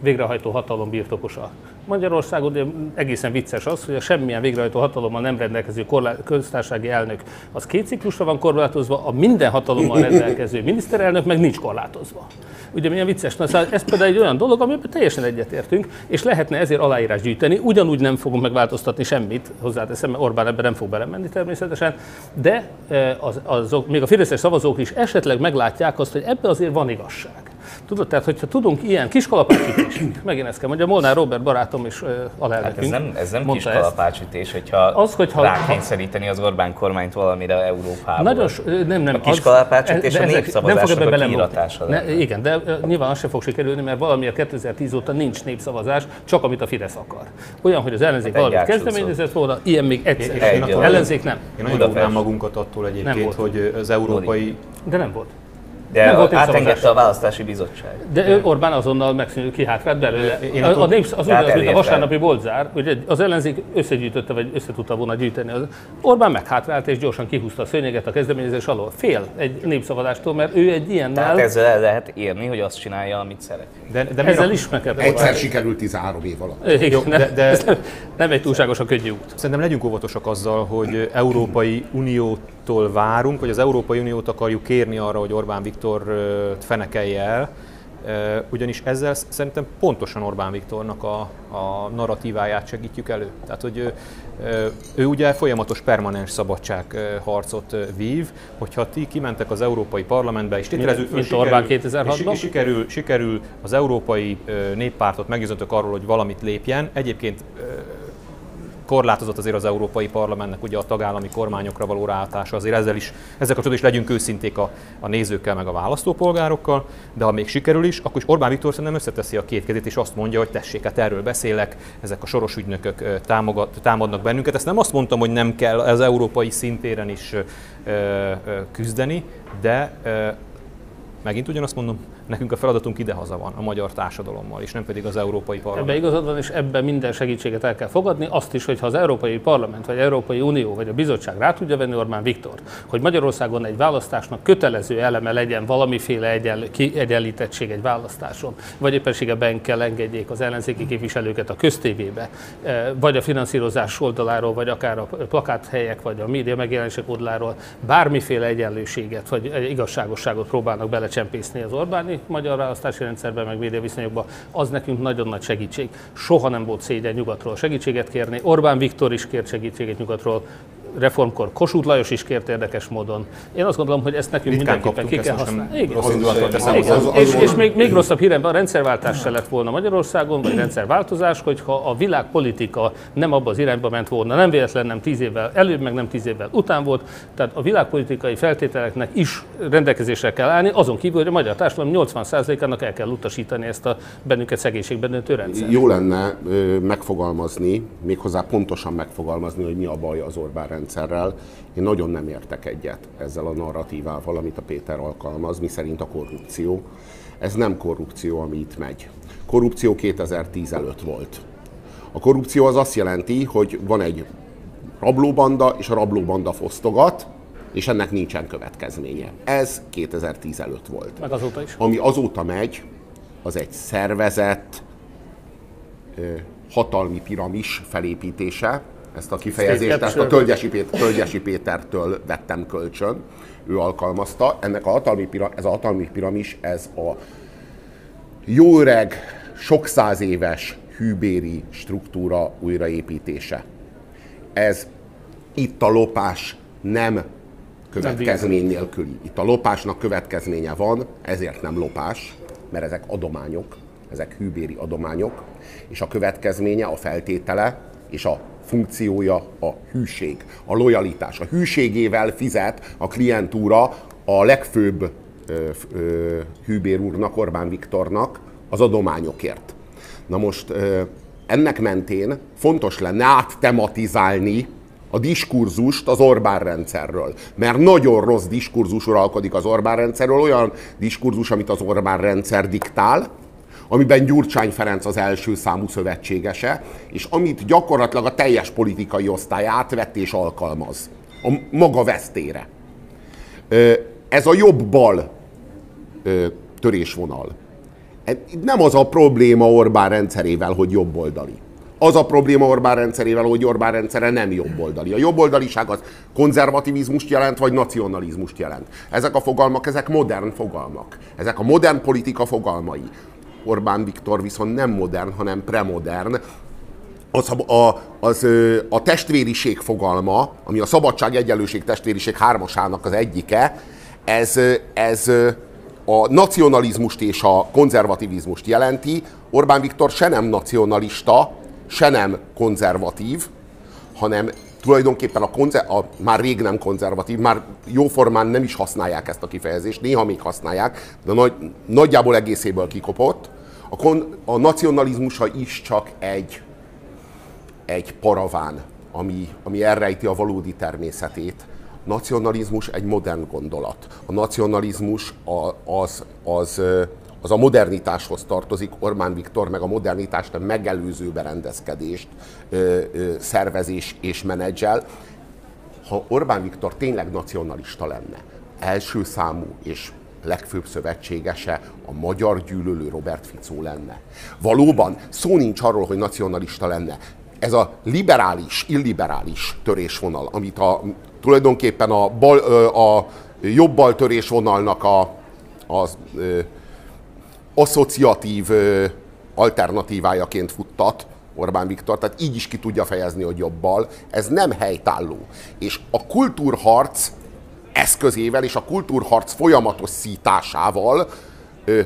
[SPEAKER 3] végrehajtó hatalom birtokosa. Magyarországon egészen vicces az, hogy a semmilyen végrehajtó hatalommal nem rendelkező korlá- köztársasági elnök az két ciklusra van korlátozva, a minden hatalommal rendelkező miniszterelnök meg nincs korlátozva. Ugye milyen vicces? Na, szóval ez például egy olyan dolog, amiben teljesen egyetértünk, és lehetne ezért aláírás gyűjteni. Ugyanúgy nem fogunk megváltoztatni semmit, hozzáteszem, mert Orbán ebben nem fog belemenni természetesen, de az, azok, még a fideszes szavazók is esetleg meglátják azt, hogy ebbe azért van igazság. Tudod, tehát hogyha tudunk ilyen kiskalapácsütésig, megint ezt kell mondjam, Molnár Robert barátom is uh,
[SPEAKER 5] Hát ez
[SPEAKER 3] alelnökünk.
[SPEAKER 5] nem, ez nem kis kalapácsütés, hogyha
[SPEAKER 3] Az, hogyha-
[SPEAKER 5] rákényszeríteni az Orbán kormányt valamire Európából.
[SPEAKER 3] Nagyon, nem, nem.
[SPEAKER 5] A kis kalapácsütés a népszavazásnak
[SPEAKER 3] nem
[SPEAKER 5] a kiiratása
[SPEAKER 3] Ne, igen, de nyilván az sem fog sikerülni, mert valamiért 2010 óta nincs népszavazás, csak amit a Fidesz akar. Olyan, hogy az ellenzék
[SPEAKER 5] Hát egy
[SPEAKER 3] valamit kezdeményezett volna, ilyen még egyszer.
[SPEAKER 4] Attól-
[SPEAKER 3] Ellenzék nem.
[SPEAKER 4] Én nagyon magunkat attól egyébként, hogy az európai
[SPEAKER 3] De nem volt.
[SPEAKER 5] De
[SPEAKER 3] Nem volt
[SPEAKER 5] átengedte a választási bizottság.
[SPEAKER 3] De ő Orbán azonnal megszűnő kihátrált belőle.
[SPEAKER 4] Én
[SPEAKER 3] a, a népsz, az ugyanaz, mint a vasárnapi boltzár, ugye az ellenzék összegyűjtötte, vagy össze tudta volna gyűjteni. Az Orbán meghátrált és gyorsan kihúzta a szőnyeget a kezdeményezés alól. Fél egy népszavazást, mert ő egy ilyennel,
[SPEAKER 5] Tehát ezzel el lehet érni, hogy azt csinálja, amit szeret.
[SPEAKER 4] de, de
[SPEAKER 3] ezzel
[SPEAKER 4] a-
[SPEAKER 3] is meg kell
[SPEAKER 2] Egyszer sikerült 13 év alatt.
[SPEAKER 3] Igen,
[SPEAKER 4] de-
[SPEAKER 3] de,
[SPEAKER 4] de-
[SPEAKER 3] ez nem, nem egy túlságosan könnyű út.
[SPEAKER 4] Szerintem legyünk óvatosak azzal, hogy Európai Uniótól várunk, vagy az Európai Uniót akarjuk kérni arra, hogy Orbán Viktor fenekelje el, ugyanis ezzel sz- szerintem pontosan Orbán Viktornak a, a narratíváját segítjük elő. Tehát, hogy ö, ő ugye folyamatos permanens szabadságharcot vív, hogyha ti kimentek az Európai Parlamentbe, és tételezzük föl,
[SPEAKER 3] mint Orbán 2006-ban?
[SPEAKER 4] és, sikerül, sikerül az Európai Néppártot meggyőzöttök arról, hogy valamit lépjen. Egyébként korlátozott azért az Európai Parlamentnek ugye a tagállami kormányokra való ráátása, azért ezzel is, ezzel kapcsolatban is legyünk őszinték a, a nézőkkel, meg a választópolgárokkal, de ha még sikerül is, akkor is Orbán Viktor szerintem összeteszi a két kezét, és azt mondja, hogy tessék, hát erről beszélek, ezek a soros ügynökök támogat, támadnak bennünket. Ezt nem azt mondtam, hogy nem kell az európai szintéren is ö, ö, küzdeni, de ö, megint ugyanazt mondom, Nekünk a feladatunk idehaza van, a magyar társadalommal, és nem pedig az Európai Parlament.
[SPEAKER 3] Ebben igazad van, és ebben minden segítséget el kell fogadni. Azt is, hogy ha az Európai Parlament, vagy Európai Unió, vagy a bizottság rá tudja venni Orbán Viktor, hogy Magyarországon egy választásnak kötelező eleme legyen valamiféle egyenl, kiegyenlítettség egy választáson, vagy éppenségeben kell engedjék az ellenzéki képviselőket a köztévébe, eh, vagy a finanszírozás oldaláról, vagy akár a plakáthelyek, vagy a média megjelenések oldaláról bármiféle egyenlőséget, vagy igazságosságot próbálnak belecsempészni az Orbáni magyar választási rendszerben, meg média viszonyokban, az nekünk nagyon nagy segítség. Soha nem volt szégyen nyugatról segítséget kérni. Orbán Viktor is kért segítséget nyugatról, reformkor Kossuth Lajos is kért érdekes módon. Én azt gondolom, hogy ezt nekünk
[SPEAKER 4] Ritkán
[SPEAKER 3] mindenképpen ki kell használni.
[SPEAKER 4] nem rossz indulatot teszem
[SPEAKER 3] Igen.
[SPEAKER 4] hozzá.
[SPEAKER 3] És, és még, még rosszabb hírem, a rendszerváltás se lett volna Magyarországon, vagy rendszerváltozás, hogyha a világpolitika nem abba az irányba ment volna, nem véletlen nem tíz évvel előbb, meg nem tíz évvel után volt, tehát a világpolitikai feltételeknek is rendelkezésre kell állni, azon kívül, hogy a magyar társadalom 80%-ának el kell utasítani ezt a bennünket szegénységben döntő rendszert.
[SPEAKER 2] Jó lenne megfogalmazni, méghozzá pontosan megfogalmazni, hogy mi a baj az Orbán rendszerrel. Én nagyon nem értek egyet ezzel a narratívával, amit a Péter alkalmaz, mi szerint a korrupció. Ez nem korrupció, ami itt megy. Korrupció 2010 előtt volt. A korrupció az azt jelenti, hogy van egy rablóbanda, és a rablóbanda fosztogat, és ennek nincsen következménye. Ez 2010 előtt volt.
[SPEAKER 3] Meg azóta is.
[SPEAKER 2] Ami azóta megy, az egy szervezett hatalmi piramis felépítése. Ezt a kifejezést, ezt a. Tölgyesi, Péter, Tölgyesi Pétertől vettem kölcsön. Ő alkalmazta. Ennek a hatalmi, ez a hatalmi piramis, ez a jó öreg, sok száz éves hűbéri struktúra újraépítése. Ez itt a lopás nem következmény nélküli. Itt a lopásnak következménye van, ezért nem lopás, mert ezek adományok, ezek hűbéri adományok, és a következménye, a feltétele és a funkciója a hűség, a lojalitás. A hűségével fizet a klientúra a legfőbb ö, ö, hűbér úrnak, Orbán Viktornak az adományokért. Na most ö, ennek mentén fontos lenne áttematizálni a diskurzust az Orbán rendszerről. Mert nagyon rossz diskurzus uralkodik az Orbán rendszerről, olyan diskurzus, amit az Orbán rendszer diktál, amiben Gyurcsány Ferenc az első számú szövetségese, és amit gyakorlatilag a teljes politikai osztály átvett és alkalmaz. A maga vesztére. Ez a jobb-bal törésvonal. E- Nem az a probléma Orbán rendszerével, hogy jobboldali. Az a probléma Orbán rendszerével, hogy Orbán rendszere nem jobboldali. A jobboldaliság az konzervativizmust jelent, vagy nacionalizmust jelent. Ezek a fogalmak, ezek modern fogalmak. Ezek a modern politika fogalmai. Orbán Viktor viszont nem modern, hanem premodern, az a, az, a testvériség fogalma, ami a szabadság, egyenlőség, testvériség hármasának az egyike, ez, ez a nacionalizmust és a konzervativizmust jelenti. Orbán Viktor se nem nacionalista, se nem konzervatív, hanem tulajdonképpen a, konzer- a már rég nem konzervatív, már jóformán nem is használják ezt a kifejezést, néha még használják, de nagy, nagyjából egészéből kikopott. A, kon- a nacionalizmusa is csak egy, egy paraván, ami, ami elrejti a valódi természetét. Nacionalizmus egy modern gondolat. A nacionalizmus a, az, az, az a modernitáshoz tartozik, Orbán Viktor meg a modernitást a megelőző berendezkedést ö, ö, szervezés és menedzsel. Ha Orbán Viktor tényleg nacionalista lenne, első számú és legfőbb szövetségese a magyar gyűlölő Robert Ficó lenne. Valóban szó nincs arról, hogy nacionalista lenne. Ez a liberális, illiberális törésvonal, amit a, tulajdonképpen a, bal, a jobbal törésvonalnak a, az ö, asszociatív ö, alternatívájaként futtat Orbán Viktor, tehát így is ki tudja fejezni, hogy jobbal. Ez nem helytálló. És a kultúrharc eszközével és a kultúrharc folyamatos szításával ö,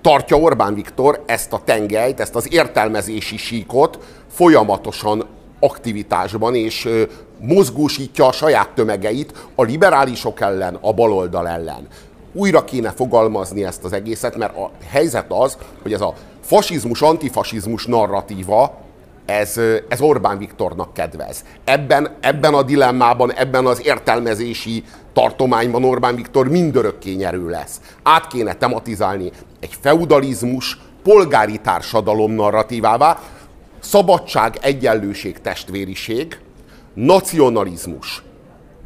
[SPEAKER 2] tartja Orbán Viktor ezt a tengelyt, ezt az értelmezési síkot folyamatosan aktivitásban, és ö, mozgósítja a saját tömegeit a liberálisok ellen, a baloldal ellen. Újra kéne fogalmazni ezt az egészet, mert a helyzet az, hogy ez a fasizmus, antifasizmus narratíva ez, ez Orbán Viktornak kedvez. Ebben, ebben a dilemmában, ebben az értelmezési tartományban Orbán Viktor mindörökké nyerő lesz. Át kéne tematizálni egy feudalizmus, polgári társadalom narratívává, szabadság, egyenlőség, testvériség, nacionalizmus,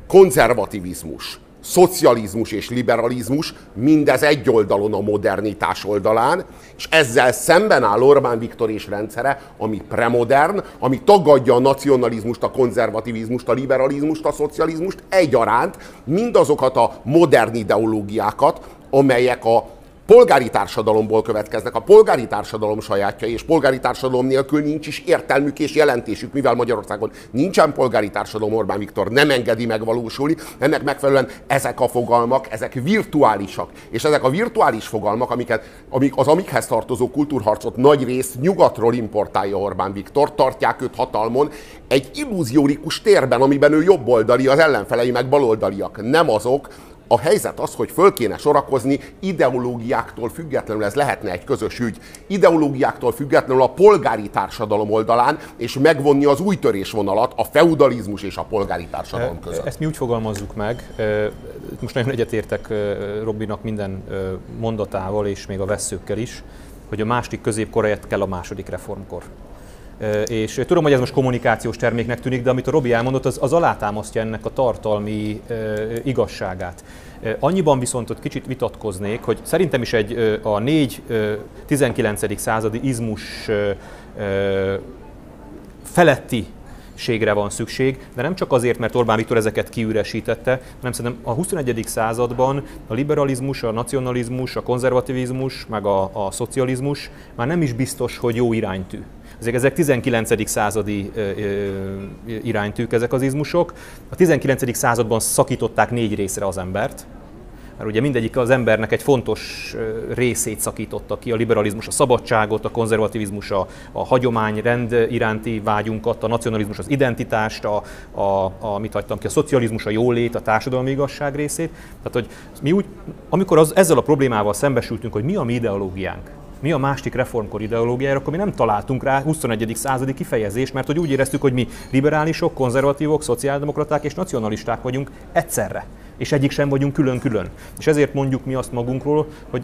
[SPEAKER 2] konzervativizmus, szocializmus és liberalizmus, mindez egy oldalon a modernitás oldalán, és ezzel szemben áll Orbán Viktor és rendszere, ami premodern, ami tagadja a nacionalizmust, a konzervativizmust, a liberalizmust, a szocializmust egyaránt, mindazokat a modern ideológiákat, amelyek a polgári társadalomból következnek. A polgári társadalom sajátja, és polgári társadalom nélkül nincs is értelmük és jelentésük, mivel Magyarországon nincsen polgári társadalom, Orbán Viktor nem engedi megvalósulni. Ennek megfelelően ezek a fogalmak, ezek virtuálisak. És ezek a virtuális fogalmak, amiket, amik, az amikhez tartozó kultúrharcot nagy részt nyugatról importálja Orbán Viktor, tartják őt hatalmon egy illúziórikus térben, amiben ő jobboldali, az ellenfelei meg baloldaliak. Nem azok, a helyzet az, hogy föl kéne sorakozni ideológiáktól függetlenül, ez lehetne egy közös ügy, ideológiáktól függetlenül a polgári társadalom oldalán, és megvonni az új törésvonalat a feudalizmus és a polgári társadalom e, között.
[SPEAKER 4] Ezt mi úgy fogalmazzuk meg, most nagyon egyetértek Robinak minden mondatával, és még a veszőkkel is, hogy a második középkor kell a második reformkor. És tudom, hogy ez most kommunikációs terméknek tűnik, de amit a Robi elmondott, az, az alátámasztja ennek a tartalmi igazságát. Annyiban viszont ott kicsit vitatkoznék, hogy szerintem is egy a 4-19. századi izmus feletti ségre van szükség, de nem csak azért, mert Orbán Viktor ezeket kiüresítette, hanem szerintem a 21. században a liberalizmus, a nacionalizmus, a konzervativizmus, meg a, a szocializmus már nem is biztos, hogy jó iránytű. Ezek, ezek 19. századi iránytűk ezek az izmusok. A 19. században szakították négy részre az embert, mert ugye mindegyik az embernek egy fontos részét szakította ki, a liberalizmus a szabadságot, a konzervativizmus a, a hagyomány, rend iránti vágyunkat, a nacionalizmus az identitást, a, a, a mit hagytam ki, a szocializmus a jólét, a társadalmi igazság részét. Tehát, hogy mi úgy, amikor az, ezzel a problémával szembesültünk, hogy mi a mi ideológiánk, mi a másik reformkor ideológiája, akkor mi nem találtunk rá 21. századi kifejezést, mert hogy úgy éreztük, hogy mi liberálisok, konzervatívok, szociáldemokraták és nacionalisták vagyunk egyszerre. És egyik sem vagyunk külön-külön. És ezért mondjuk mi azt magunkról, hogy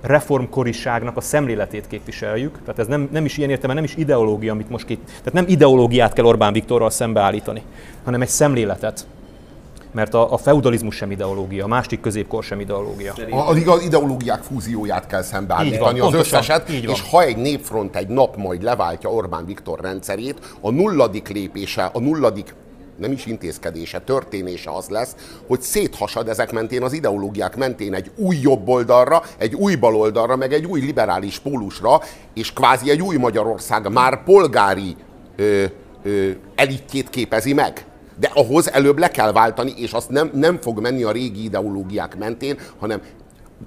[SPEAKER 4] reformkoriságnak a szemléletét képviseljük. Tehát ez nem, nem is ilyen értelme, nem is ideológia, amit most két. Tehát nem ideológiát kell Orbán Viktorral szembeállítani, hanem egy szemléletet mert a, a feudalizmus sem ideológia, a másik középkor sem ideológia.
[SPEAKER 2] A, az ideológiák fúzióját kell szembeállítani az összeset, és ha egy népfront egy nap majd leváltja Orbán Viktor rendszerét, a nulladik lépése, a nulladik nem is intézkedése, történése az lesz, hogy széthasad ezek mentén, az ideológiák mentén egy új jobb oldalra, egy új baloldalra, meg egy új liberális pólusra, és kvázi egy új Magyarország már polgári ö, ö, elitjét képezi meg de ahhoz előbb le kell váltani, és azt nem, nem fog menni a régi ideológiák mentén, hanem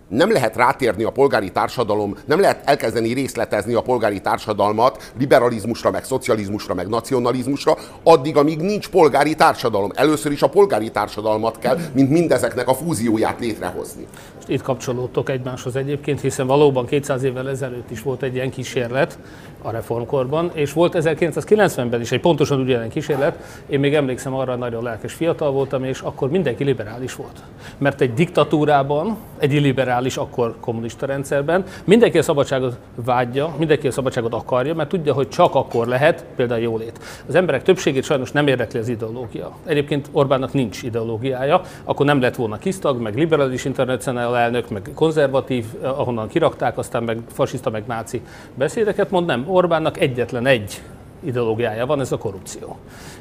[SPEAKER 2] nem lehet rátérni a polgári társadalom, nem lehet elkezdeni részletezni a polgári társadalmat liberalizmusra, meg szocializmusra, meg nacionalizmusra, addig, amíg nincs polgári társadalom. Először is a polgári társadalmat kell, mint mindezeknek a fúzióját létrehozni.
[SPEAKER 3] Most itt kapcsolódtok egymáshoz egyébként, hiszen valóban 200 évvel ezelőtt is volt egy ilyen kísérlet, a reformkorban, és volt 1990-ben is egy pontosan ugyanilyen kísérlet. Én még emlékszem arra, nagyon lelkes fiatal voltam, és akkor mindenki liberális volt. Mert egy diktatúrában, egy illiberális, akkor kommunista rendszerben mindenki a szabadságot vágyja, mindenki a szabadságot akarja, mert tudja, hogy csak akkor lehet például jólét. Az emberek többségét sajnos nem érdekli az ideológia. Egyébként Orbánnak nincs ideológiája, akkor nem lett volna kisztag, meg liberális internacionál elnök, meg konzervatív, ahonnan kirakták, aztán meg fasiszta, meg náci beszédeket mond, nem. Orbánnak egyetlen egy ideológiája van, ez a korrupció.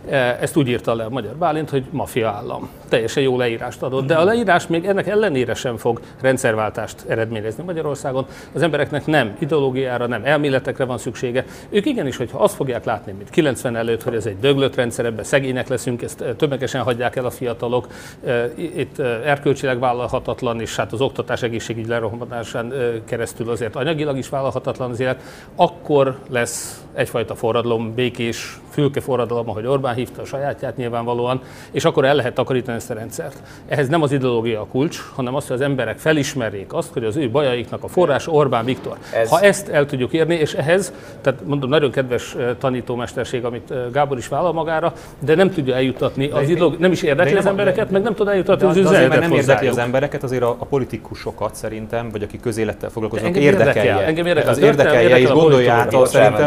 [SPEAKER 3] E, ezt úgy írta le a Magyar Bálint, hogy mafia állam. Teljesen jó leírást adott, de a leírás még ennek ellenére sem fog rendszerváltást eredményezni Magyarországon. Az embereknek nem ideológiára, nem elméletekre van szüksége. Ők igenis, hogyha azt fogják látni, mint 90 előtt, hogy ez egy döglött rendszer, ebben szegények leszünk, ezt e, tömegesen hagyják el a fiatalok, e, itt erkölcsileg vállalhatatlan, és hát az oktatás egészségügy lerohamadásán keresztül azért anyagilag is vállalhatatlan az élet, akkor lesz egyfajta forradalom, békés fülkeforradalom, ahogy Orbán hívta a sajátját nyilvánvalóan, és akkor el lehet takarítani ezt a rendszert. Ehhez nem az ideológia a kulcs, hanem az, hogy az emberek felismerjék azt, hogy az ő bajaiknak a forrás Orbán Viktor. Ez... Ha ezt el tudjuk érni, és ehhez, tehát mondom, nagyon kedves tanítómesterség, amit Gábor is vállal magára, de nem tudja eljutatni az ideológia, nem is érdekli az embereket, meg nem tud eljutatni az üzenetet
[SPEAKER 4] nem érdekli az embereket, azért a, a politikusokat szerintem, vagy akik közélettel foglalkoznak, érdekelje.
[SPEAKER 3] Engem érdekel.
[SPEAKER 4] Az érdekelje, és gondolja át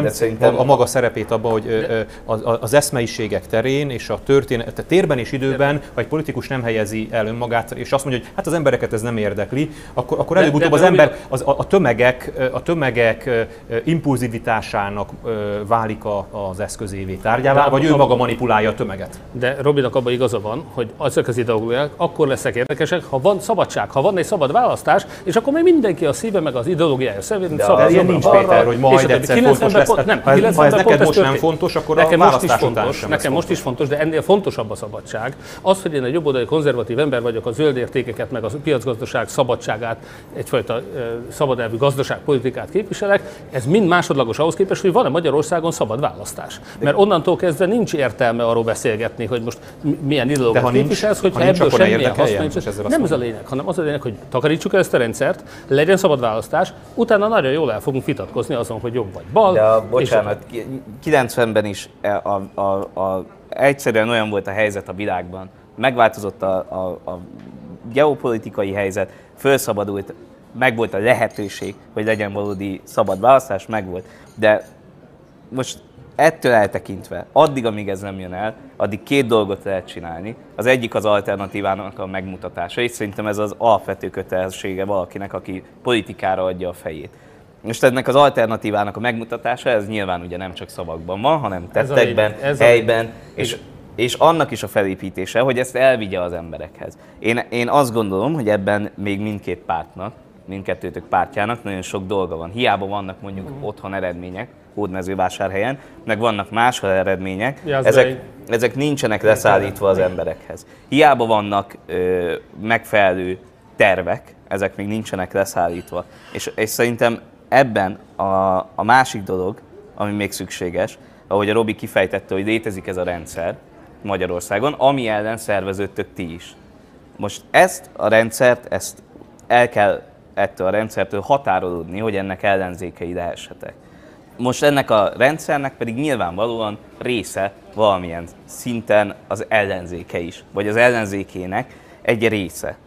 [SPEAKER 4] szerintem a maga szerepét abba, hogy az eszmeiségek terén és a történet, a térben és időben, ha egy politikus nem helyezi el önmagát, és azt mondja, hogy hát az embereket ez nem érdekli, akkor, akkor előbb-utóbb az ember, az, a, a, tömegek, a tömegek impulzivitásának válik a, az eszközévé tárgyává, vagy ő maga manipulálja a tömeget.
[SPEAKER 3] De Robinak abban igaza van, hogy azok az ideológiák akkor lesznek érdekesek, ha van szabadság, ha van egy szabad választás, és akkor még mindenki a szíve meg az ideológiája szerint
[SPEAKER 4] szabad. Ilyen nincs, Péter, hogy majd egyszer fontos lesz. Nem, ha, ha ez neked most nem fontos, akkor
[SPEAKER 3] nekem a most is fontos, nekem fontos. most is fontos, de ennél fontosabb a szabadság. Az, hogy én egy jobboldali konzervatív ember vagyok, a zöld értékeket, meg a piacgazdaság szabadságát, egyfajta szabadelvű gazdaságpolitikát képviselek, ez mind másodlagos ahhoz képest, hogy van-e Magyarországon szabad választás. Mert onnantól kezdve nincs értelme arról beszélgetni, hogy most milyen ideológiát képviselsz, hogyha ha ebből semmilyen haszna Nem ez a lényeg, hanem az a lényeg, hogy takarítsuk el ezt a rendszert, legyen szabad választás, utána nagyon jól el fogunk vitatkozni azon, hogy jobb vagy bal.
[SPEAKER 5] De a, bocsánat, 90-ben is a, a, a, a, egyszerűen olyan volt a helyzet a világban, megváltozott a, a, a geopolitikai helyzet, felszabadult, megvolt a lehetőség, hogy legyen valódi szabad választás, megvolt. De most ettől eltekintve, addig, amíg ez nem jön el, addig két dolgot lehet csinálni. Az egyik az alternatívának a megmutatása, és szerintem ez az alapvető kötelessége valakinek, aki politikára adja a fejét. Most ennek az alternatívának a megmutatása, ez nyilván ugye nem csak szavakban van, hanem tettekben, ez a, ez helyben, a... és, és annak is a felépítése, hogy ezt elvigye az emberekhez. Én, én azt gondolom, hogy ebben még mindkét pártnak, mindkettőtök pártjának nagyon sok dolga van. Hiába vannak mondjuk uh-huh. otthon eredmények, hódmezővásárhelyen, meg vannak máshol eredmények, ezek, ezek nincsenek leszállítva az emberekhez. Hiába vannak ö, megfelelő tervek, ezek még nincsenek leszállítva. És, és szerintem ebben a, a másik dolog, ami még szükséges, ahogy a Robi kifejtette, hogy létezik ez a rendszer Magyarországon, ami ellen szerveződtök ti is. Most ezt a rendszert, ezt el kell ettől a rendszertől határolódni, hogy ennek ellenzékei lehessetek. Most ennek a rendszernek pedig nyilvánvalóan része valamilyen szinten az ellenzéke is, vagy az ellenzékének egy része.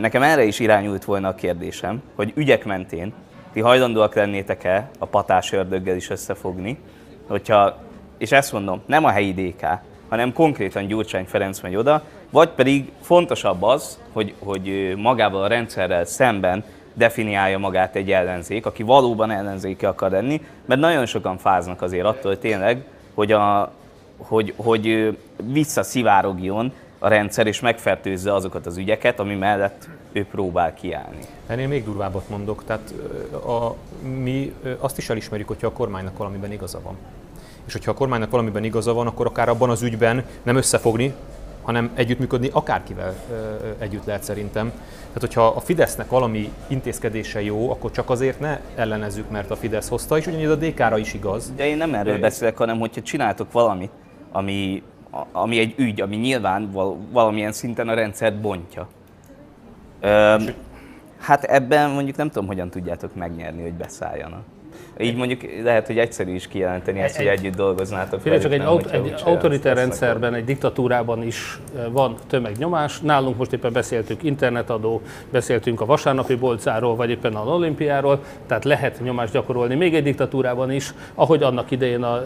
[SPEAKER 5] Nekem erre is irányult volna a kérdésem, hogy ügyek mentén ti hajlandóak lennétek-e a patás ördöggel is összefogni, hogyha, és ezt mondom, nem a helyi DK, hanem konkrétan Gyurcsány Ferenc megy oda, vagy pedig fontosabb az, hogy, hogy magával a rendszerrel szemben definiálja magát egy ellenzék, aki valóban ellenzéke akar lenni, mert nagyon sokan fáznak azért attól tényleg, hogy, a, hogy, hogy visszaszivárogjon a rendszer, és megfertőzze azokat az ügyeket, ami mellett ő próbál kiállni.
[SPEAKER 4] Ennél még durvábbat mondok, tehát a, mi azt is elismerjük, hogyha a kormánynak valamiben igaza van. És hogyha a kormánynak valamiben igaza van, akkor akár abban az ügyben nem összefogni, hanem együttműködni akárkivel együtt lehet szerintem. Tehát, hogyha a Fidesznek valami intézkedése jó, akkor csak azért ne ellenezzük, mert a Fidesz hozta, és ugyanígy a DK-ra is igaz.
[SPEAKER 5] De én nem erről beszélek, hanem hogyha csináltok valamit, ami, ami egy ügy, ami nyilván valamilyen szinten a rendszert bontja. Öm, hát ebben mondjuk nem tudom, hogyan tudjátok megnyerni, hogy beszálljanak. Így mondjuk lehet, hogy egyszerű is kijelenteni ezt, hogy együtt dolgoznátok.
[SPEAKER 3] Figyelj, csak egy, nem, aut- egy autoritár rendszerben, egy diktatúrában is van tömegnyomás. Nálunk most éppen beszéltünk internetadó, beszéltünk a vasárnapi bolcáról, vagy éppen az olimpiáról, tehát lehet nyomást gyakorolni még egy diktatúrában is, ahogy annak idején a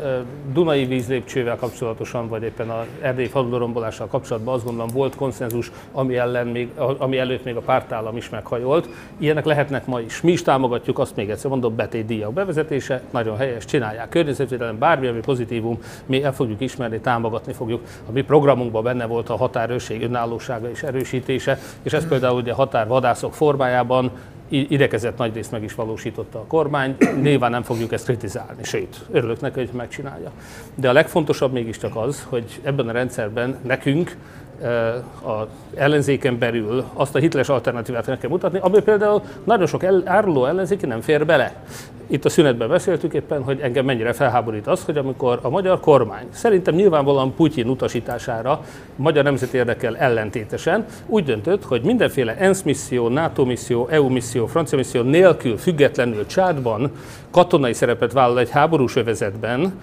[SPEAKER 3] Dunai vízlépcsővel kapcsolatosan, vagy éppen a erdélyi faludorombolással kapcsolatban azt gondolom volt konszenzus, ami, ellen még, ami előtt még a pártállam is meghajolt. Ilyenek lehetnek ma is. Mi is támogatjuk azt még egyszer mondom, betétdíjak bevezetését, vezetése, nagyon helyes, csinálják. Környezetvédelem, bármi, ami pozitívum, mi el fogjuk ismerni, támogatni fogjuk. A mi programunkban benne volt a határőrség önállósága és erősítése, és ez például ugye határvadászok formájában idekezett nagy részt meg is valósította a kormány. Nyilván nem fogjuk ezt kritizálni, sőt, örülök neki, hogy megcsinálja. De a legfontosabb mégiscsak az, hogy ebben a rendszerben nekünk az ellenzéken belül azt a hitles alternatívát kell mutatni, ami például nagyon sok áruló ellenzéki nem fér bele. Itt a szünetben beszéltük éppen, hogy engem mennyire felháborít az, hogy amikor a magyar kormány, szerintem nyilvánvalóan Putyin utasítására, magyar nemzeti érdekel ellentétesen, úgy döntött, hogy mindenféle ENSZ misszió, NATO misszió, EU misszió, francia misszió nélkül, függetlenül Csádban katonai szerepet vállal egy háborús övezetben,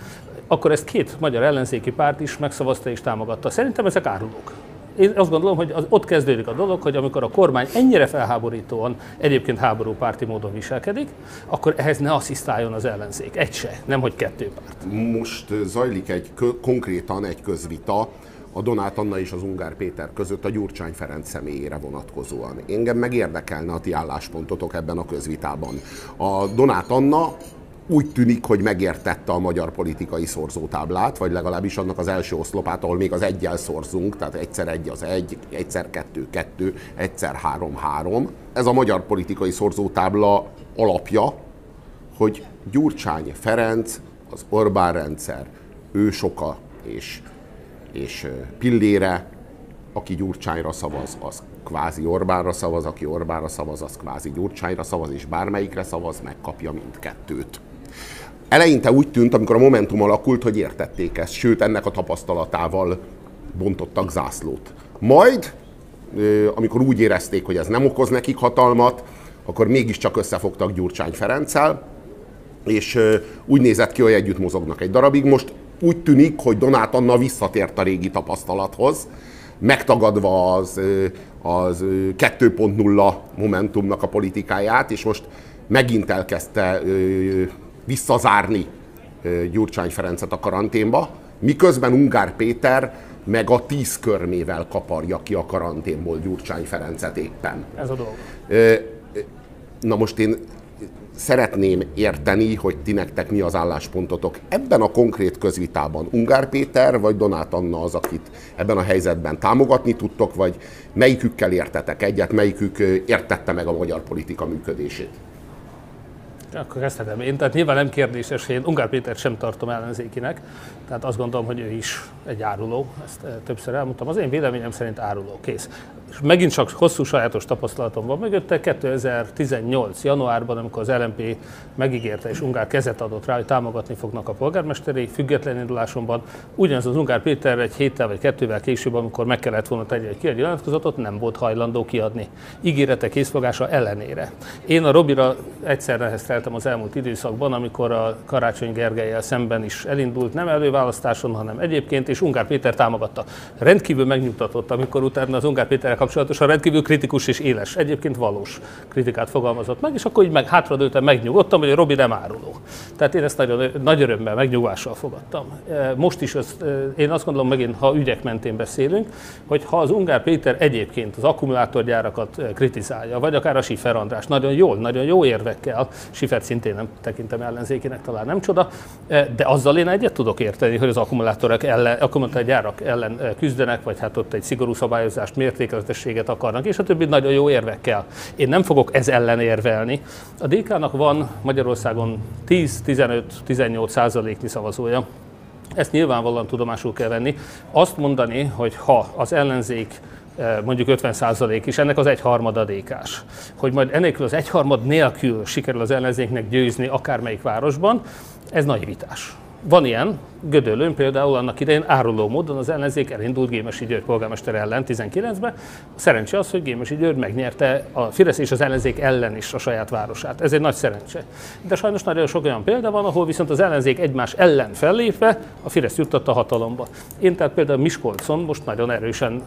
[SPEAKER 3] akkor ezt két magyar ellenzéki párt is megszavazta és támogatta. Szerintem ezek árulók. Én azt gondolom, hogy az, ott kezdődik a dolog, hogy amikor a kormány ennyire felháborítóan egyébként háború párti módon viselkedik, akkor ehhez ne asszisztáljon az ellenzék. Egy se, nem hogy kettő párt.
[SPEAKER 2] Most zajlik egy konkrétan egy közvita a Donát Anna és az Ungár Péter között a Gyurcsány Ferenc személyére vonatkozóan. Engem meg érdekelne a ti álláspontotok ebben a közvitában. A Donát Anna úgy tűnik, hogy megértette a magyar politikai szorzótáblát, vagy legalábbis annak az első oszlopát, ahol még az egyel szorzunk, tehát egyszer egy az egy, egyszer kettő, kettő, egyszer három, három. Ez a magyar politikai szorzótábla alapja, hogy Gyurcsány Ferenc, az Orbán rendszer, ő soka és, és Pillére, aki Gyurcsányra szavaz, az kvázi Orbánra szavaz, aki Orbánra szavaz, az kvázi Gyurcsányra szavaz, és bármelyikre szavaz, megkapja mindkettőt. Eleinte úgy tűnt, amikor a Momentum alakult, hogy értették ezt, sőt ennek a tapasztalatával bontottak zászlót. Majd, amikor úgy érezték, hogy ez nem okoz nekik hatalmat, akkor mégiscsak összefogtak Gyurcsány Ferenccel, és úgy nézett ki, hogy együtt mozognak egy darabig. Most úgy tűnik, hogy Donát Anna visszatért a régi tapasztalathoz, megtagadva az, az 2.0 Momentumnak a politikáját, és most megint elkezdte visszazárni Gyurcsány Ferencet a karanténba, miközben Ungár Péter meg a tíz körmével kaparja ki a karanténból Gyurcsány Ferencet éppen.
[SPEAKER 3] Ez a dolog.
[SPEAKER 2] Na most én szeretném érteni, hogy ti nektek mi az álláspontotok. Ebben a konkrét közvitában Ungár Péter vagy Donát Anna az, akit ebben a helyzetben támogatni tudtok, vagy melyikükkel értetek egyet, melyikük értette meg a magyar politika működését?
[SPEAKER 3] Akkor kezdhetem én. Tehát nyilván nem kérdéses, hogy én Ungár Pétert sem tartom ellenzékinek, tehát azt gondolom, hogy ő is egy áruló, ezt többször elmondtam. Az én véleményem szerint áruló, kész és megint csak hosszú sajátos tapasztalatom van mögötte. 2018. januárban, amikor az LMP megígérte és Ungár kezet adott rá, hogy támogatni fognak a polgármesteri független indulásomban, ugyanaz az Ungár Péter egy héttel vagy kettővel később, amikor meg kellett volna tenni egy kiadni nyilatkozatot, nem volt hajlandó kiadni. Ígérete készfogása ellenére. Én a Robira egyszer nehezteltem az elmúlt időszakban, amikor a Karácsony Gergelyel szemben is elindult, nem előválasztáson, hanem egyébként, és Ungár Péter támogatta. Rendkívül megnyugtatott, amikor utána az Ungár Péter kapcsolatosan rendkívül kritikus és éles, egyébként valós kritikát fogalmazott meg, és akkor így meg hátradőltem, megnyugodtam, hogy Robi nem áruló. Tehát én ezt nagyon nagy örömmel, megnyugvással fogadtam. E, most is azt, e, én azt gondolom megint, ha ügyek mentén beszélünk, hogy ha az Ungár Péter egyébként az akkumulátorgyárakat e, kritizálja, vagy akár a Sifer András, nagyon jól, nagyon jó érvekkel, Sifert szintén nem tekintem ellenzékinek, talán nem csoda, de azzal én egyet tudok érteni, hogy az akkumulátorok ellen, akkumulátorgyárak ellen küzdenek, vagy hát ott egy szigorú szabályozást, mértékletes mentességet akarnak, és a többi nagyon jó érvekkel. Én nem fogok ez ellen érvelni. A DK-nak van Magyarországon 10-15-18 százaléknyi szavazója. Ezt nyilvánvalóan tudomásul kell venni. Azt mondani, hogy ha az ellenzék eh, mondjuk 50 százalék is, ennek az egyharmada DK-s. Hogy majd enélkül az egyharmad nélkül sikerül az ellenzéknek győzni akármelyik városban, ez naivitás. Van ilyen, Gödöllőn például annak idején áruló módon az ellenzék elindult Gémesi György polgármester ellen 19-ben. Szerencse az, hogy Gémesi György megnyerte a Fidesz és az ellenzék ellen is a saját városát. Ez egy nagy szerencse. De sajnos nagyon sok olyan példa van, ahol viszont az ellenzék egymás ellen fellépve a Fidesz juttatta hatalomba. Én tehát például Miskolcon most nagyon erősen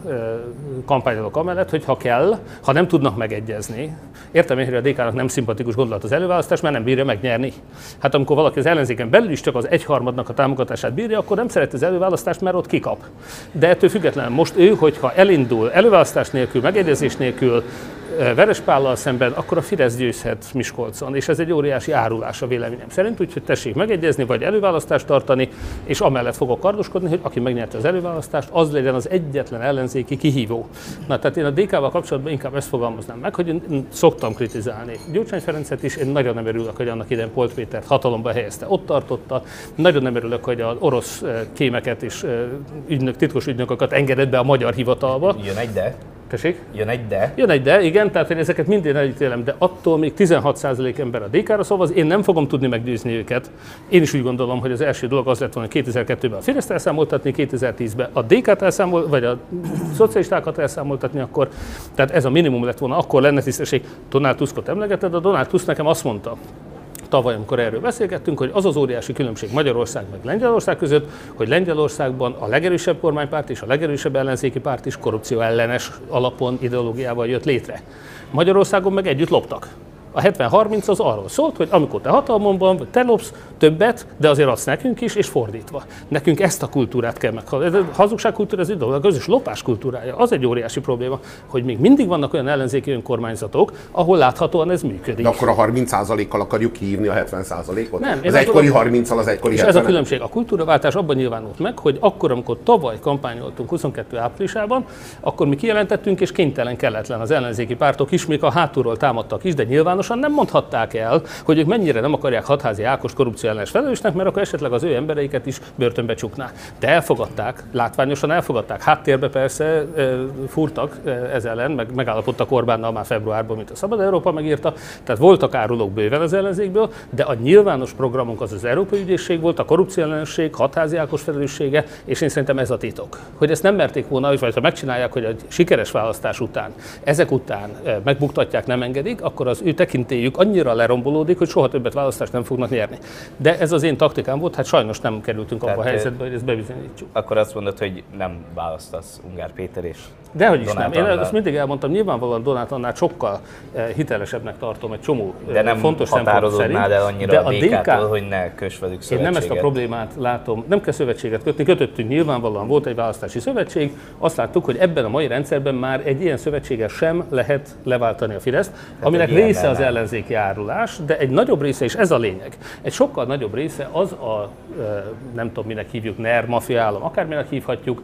[SPEAKER 3] kampányolok amellett, hogy ha kell, ha nem tudnak megegyezni, értem én, hogy a DK-nak nem szimpatikus gondolat az előválasztás, mert nem bírja megnyerni. Hát amikor valaki az ellenzéken belül is csak az egyharmadnak a támogatás szavazását bírja, akkor nem szereti az előválasztást, mert ott kikap. De ettől függetlenül most ő, hogyha elindul előválasztás nélkül, megegyezés nélkül, Verespállal szemben, akkor a Fidesz győzhet Miskolcon, és ez egy óriási árulás a véleményem szerint, úgyhogy tessék megegyezni, vagy előválasztást tartani, és amellett fogok kardoskodni, hogy aki megnyerte az előválasztást, az legyen az egyetlen ellenzéki kihívó. Na, tehát én a DK-val kapcsolatban inkább ezt fogalmaznám meg, hogy én szoktam kritizálni. Gyurcsány Ferencet is, én nagyon nem örülök, hogy annak idején Polt Pétert hatalomba helyezte, ott tartotta. Nagyon nem örülök, hogy az orosz kémeket és ügynök, titkos ügynököket engedett be a magyar hivatalba.
[SPEAKER 5] Jön egy de.
[SPEAKER 3] Tessék?
[SPEAKER 5] Jön egy de.
[SPEAKER 3] Jön egy de, igen, tehát én ezeket mindén elítélem, de attól még 16% ember a DK-ra szavaz, én nem fogom tudni meggyőzni őket. Én is úgy gondolom, hogy az első dolog az lett volna, hogy 2002-ben a Fideszt elszámoltatni, 2010-ben a DK-t elszámol, vagy a szocialistákat elszámoltatni akkor. Tehát ez a minimum lett volna, akkor lenne tisztesség. Donald Tuskot emlegeted, a Donald Tusk nekem azt mondta, tavaly, amikor erről beszélgettünk, hogy az az óriási különbség Magyarország meg Lengyelország között, hogy Lengyelországban a legerősebb kormánypárt és a legerősebb ellenzéki párt is korrupció ellenes alapon, ideológiával jött létre. Magyarországon meg együtt loptak. A 70-30 az arról szólt, hogy amikor te hatalmon van, te lopsz többet, de azért adsz nekünk is, és fordítva. Nekünk ezt a kultúrát kell meg. A hazugságkultúra, az idő, a közös lopás kultúrája, az egy óriási probléma, hogy még mindig vannak olyan ellenzéki önkormányzatok, ahol láthatóan ez működik.
[SPEAKER 2] De akkor a 30%-kal akarjuk kiírni a 70%-ot?
[SPEAKER 3] Nem,
[SPEAKER 2] az egykori
[SPEAKER 3] gondolom-
[SPEAKER 2] 30-al az egykori
[SPEAKER 3] És
[SPEAKER 2] 70
[SPEAKER 3] ez a különbség. A kultúraváltás abban nyilvánult meg, hogy akkor, amikor tavaly kampányoltunk 22 áprilisában, akkor mi kijelentettünk, és kénytelen kelletlen az ellenzéki pártok is, még a hátulról támadtak is, de nyilvánosan nem mondhatták el, hogy ők mennyire nem akarják hatházi Ákos korrupció ellenes felelősnek, mert akkor esetleg az ő embereiket is börtönbe csukná. De elfogadták, látványosan elfogadták. Háttérbe persze fúrtak e, ez ellen, meg megállapodtak Orbánnal már februárban, mint a Szabad Európa megírta. Tehát voltak árulók bőven az ellenzékből, de a nyilvános programunk az az Európai Ügyészség volt, a korrupció ellenesség, hatházi Ákos felelőssége, és én szerintem ez a titok. Hogy ezt nem merték volna, vagy ha megcsinálják, hogy egy sikeres választás után, ezek után megbuktatják, nem engedik, akkor az ő tekintélyük annyira lerombolódik, hogy soha többet választást nem fognak nyerni. De ez az én taktikám volt, hát sajnos nem kerültünk abba a helyzetbe, hogy ezt bebizonyítsuk.
[SPEAKER 5] Akkor azt mondod, hogy nem választasz Ungár Péter és
[SPEAKER 3] Dehogy is nem. Én azt mindig elmondtam, nyilvánvalóan Donát annál sokkal eh, hitelesebbnek tartom egy csomó eh,
[SPEAKER 5] De nem
[SPEAKER 3] fontos szempont szerint.
[SPEAKER 5] el annyira
[SPEAKER 3] de
[SPEAKER 5] a DK-tól, hogy ne kös velük
[SPEAKER 3] Én nem ezt a problémát látom, nem kell szövetséget kötni, kötöttünk nyilvánvalóan, volt egy választási szövetség, azt láttuk, hogy ebben a mai rendszerben már egy ilyen szövetséggel sem lehet leváltani a Fideszt, aminek
[SPEAKER 5] egy ilyennel
[SPEAKER 3] része az ellenzéki árulás, de egy nagyobb része, és ez a lényeg, egy sokkal nagyobb része az a, ö, nem tudom minek hívjuk, NER, mafia állam, akárminek hívhatjuk,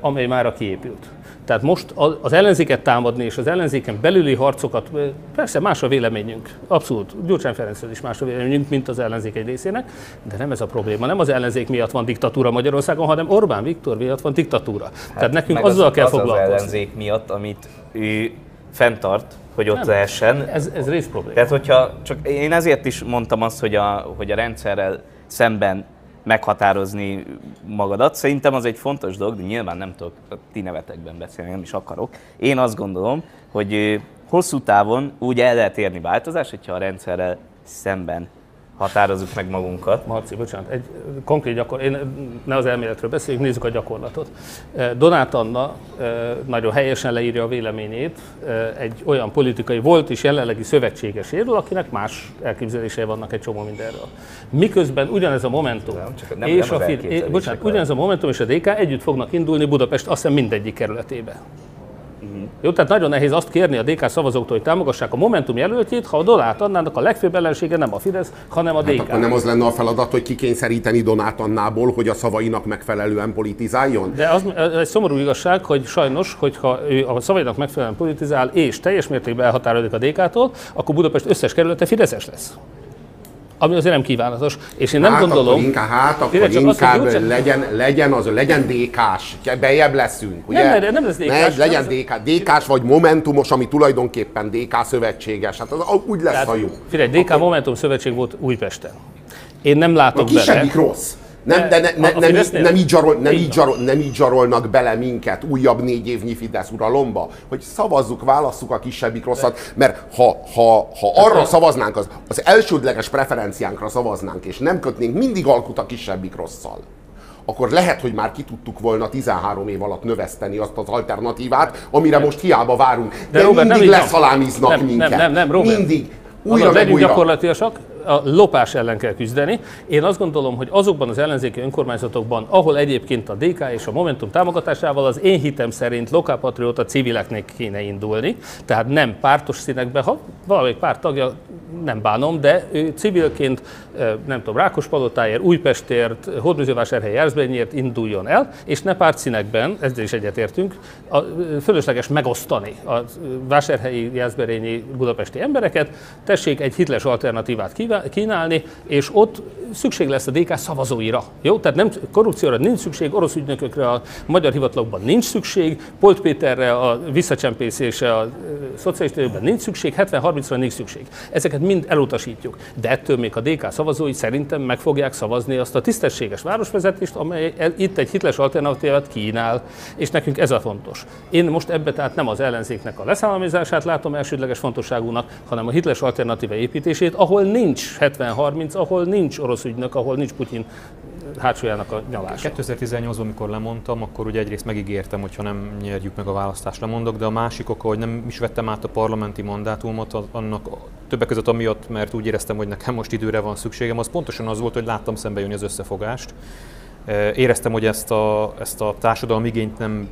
[SPEAKER 3] amely már kiépült. Tehát most az ellenzéket támadni és az ellenzéken belüli harcokat, persze más a véleményünk, abszolút, Gyurcsány Ferenccel is más a véleményünk, mint az ellenzék egy részének, de nem ez a probléma. Nem az ellenzék miatt van diktatúra Magyarországon, hanem Orbán Viktor miatt van diktatúra. Tehát nekünk
[SPEAKER 5] Hát
[SPEAKER 3] azzal
[SPEAKER 5] az,
[SPEAKER 3] kell
[SPEAKER 5] az
[SPEAKER 3] foglalkozni.
[SPEAKER 5] az ellenzék miatt, amit ő fenntart, hogy ott
[SPEAKER 3] Nem.
[SPEAKER 5] lehessen.
[SPEAKER 3] Ez, ez rész probléma.
[SPEAKER 5] Tehát, hogyha csak én ezért is mondtam azt, hogy a, hogy a rendszerrel szemben meghatározni magadat. Szerintem az egy fontos dolog, de nyilván nem tudok a ti nevetekben beszélni, nem is akarok. Én azt gondolom, hogy hosszú távon úgy el lehet érni változást, hogyha a rendszerrel szemben határozzuk meg magunkat.
[SPEAKER 3] Marci, bocsánat, egy konkrét gyakor, én ne az elméletről beszéljünk, nézzük a gyakorlatot. Ö, Donát Anna ö, nagyon helyesen leírja a véleményét ö, egy olyan politikai volt és jelenlegi szövetségeséről, akinek más elképzelései vannak egy csomó mindenről. Miközben ugyanez a Momentum
[SPEAKER 5] Nem, csak nem-
[SPEAKER 3] és
[SPEAKER 5] nem
[SPEAKER 3] a bocsánat, ugyanez a Momentum és a DK együtt fognak indulni Budapest azt hiszem mindegyik kerületébe. Jó, tehát nagyon nehéz azt kérni a DK szavazóktól, hogy támogassák a Momentum jelöltjét, ha a Donát Annának a legfőbb ellensége nem a Fidesz, hanem a DK.
[SPEAKER 2] Hát akkor nem az lenne a feladat, hogy kikényszeríteni Donát Annából, hogy a szavainak megfelelően politizáljon?
[SPEAKER 3] De az egy szomorú igazság, hogy sajnos, hogyha ő a szavainak megfelelően politizál és teljes mértékben elhatárolódik a DK-tól, akkor Budapest összes kerülete Fideszes lesz. Ami azért nem kívánatos. És én nem
[SPEAKER 2] hát
[SPEAKER 3] gondolom...
[SPEAKER 2] Akkor inkább, hát akkor
[SPEAKER 3] csak azt, hogy
[SPEAKER 2] inkább
[SPEAKER 3] Gyurcsány-
[SPEAKER 2] legyen, legyen az, legyen DK-s, bejebb leszünk, ugye?
[SPEAKER 3] Nem, nem, nem lesz DK-s,
[SPEAKER 2] Ne, legyen
[SPEAKER 3] nem
[SPEAKER 2] DK, DK-s vagy Momentumos, ami tulajdonképpen DK szövetséges. Hát az úgy lesz,
[SPEAKER 3] Tehát,
[SPEAKER 2] ha jó.
[SPEAKER 3] Figyelj, DK Momentum Szövetség volt Újpesten. Én nem látok bele.
[SPEAKER 2] kisebbik rossz. Nem, de ne, ne, nem,
[SPEAKER 3] Fidesznél?
[SPEAKER 2] nem, így zsarol, nem,
[SPEAKER 3] Így
[SPEAKER 2] zsarol, nem így zsarolnak bele minket újabb négy évnyi Fidesz uralomba, hogy szavazzuk, válasszuk a kisebbik rosszat, mert ha, ha, ha arra szavaznánk, az, az elsődleges preferenciánkra szavaznánk, és nem kötnénk mindig alkut a kisebbik rosszal, akkor lehet, hogy már ki tudtuk volna 13 év alatt növeszteni azt az alternatívát, amire most hiába várunk. De,
[SPEAKER 3] Robert, nem
[SPEAKER 2] mindig leszalámiznak
[SPEAKER 3] nem,
[SPEAKER 2] minket.
[SPEAKER 3] Nem, nem, nem, Robert.
[SPEAKER 2] Mindig.
[SPEAKER 3] Újra,
[SPEAKER 2] Újra meg újra.
[SPEAKER 3] gyakorlatilag. A lopás ellen kell küzdeni. Én azt gondolom, hogy azokban az ellenzéki önkormányzatokban, ahol egyébként a DK és a Momentum támogatásával az én hitem szerint lokálpatrióta civileknek kéne indulni, tehát nem pártos színekbe, ha valamelyik párt tagja, nem bánom, de ő civilként, nem tudom, Rákospalotáért, Újpestért, Hódműzővásárhely, Jászbenyért induljon el, és ne párt színekben, ezzel is egyetértünk, a fölösleges megosztani a vásárhelyi, Jászberényi, budapesti embereket, tessék egy hitles alternatívát kínálni, és ott szükség lesz a DK szavazóira. Jó? Tehát nem, korrupcióra nincs szükség, orosz ügynökökre a magyar hivatalokban nincs szükség, Polt Péterre a visszacsempészése a szocialista nincs szükség, 70-30-ra nincs szükség. Ezeket mind elutasítjuk. De ettől még a DK szavazói szerintem meg fogják szavazni azt a tisztességes városvezetést, amely itt egy hitles alternatívát kínál, és nekünk ez a fontos. Én most ebbe tehát nem az ellenzéknek a leszámolmazását látom elsődleges fontosságúnak, hanem a hitles alternatíva építését, ahol nincs 70-30, ahol nincs orosz ügynök, ahol nincs Putyin hátsójának a nyalása.
[SPEAKER 4] 2018-ban, amikor lemondtam, akkor ugye egyrészt megígértem, hogy ha nem nyerjük meg a választást, lemondok, de a másik oka, hogy nem is vettem át a parlamenti mandátumot, annak többek között amiatt, mert úgy éreztem, hogy nekem most időre van szükségem, az pontosan az volt, hogy láttam szembe jönni az összefogást. Éreztem, hogy ezt a, ezt a társadalmi igényt nem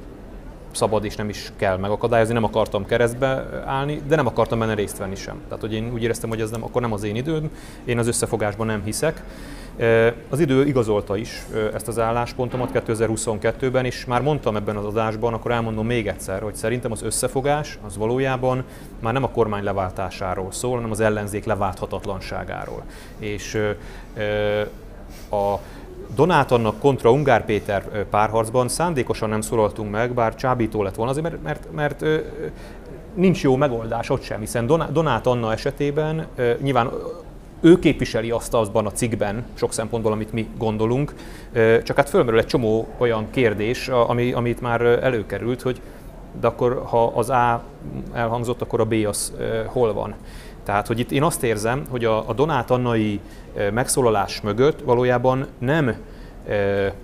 [SPEAKER 4] szabad és nem is kell megakadályozni, nem akartam keresztbe állni, de nem akartam benne részt venni sem. Tehát, hogy én úgy éreztem, hogy ez nem, akkor nem az én időm, én az összefogásban nem hiszek. Az idő igazolta is ezt az álláspontomat 2022-ben, és már mondtam ebben az adásban, akkor elmondom még egyszer, hogy szerintem az összefogás az valójában már nem a kormány leváltásáról szól, hanem az ellenzék leválthatatlanságáról. És a Donát annak kontra Ungár Péter párharcban szándékosan nem szólaltunk meg, bár csábító lett volna azért, mert, mert, mert nincs jó megoldás ott sem, hiszen Donát Anna esetében nyilván ő képviseli azt azban a cikkben, sok szempontból, amit mi gondolunk, csak hát fölmerül egy csomó olyan kérdés, ami, amit már előkerült, hogy de akkor ha az A elhangzott, akkor a B az hol van. Tehát, hogy itt én azt érzem, hogy a, a Donát Annai megszólalás mögött valójában nem e,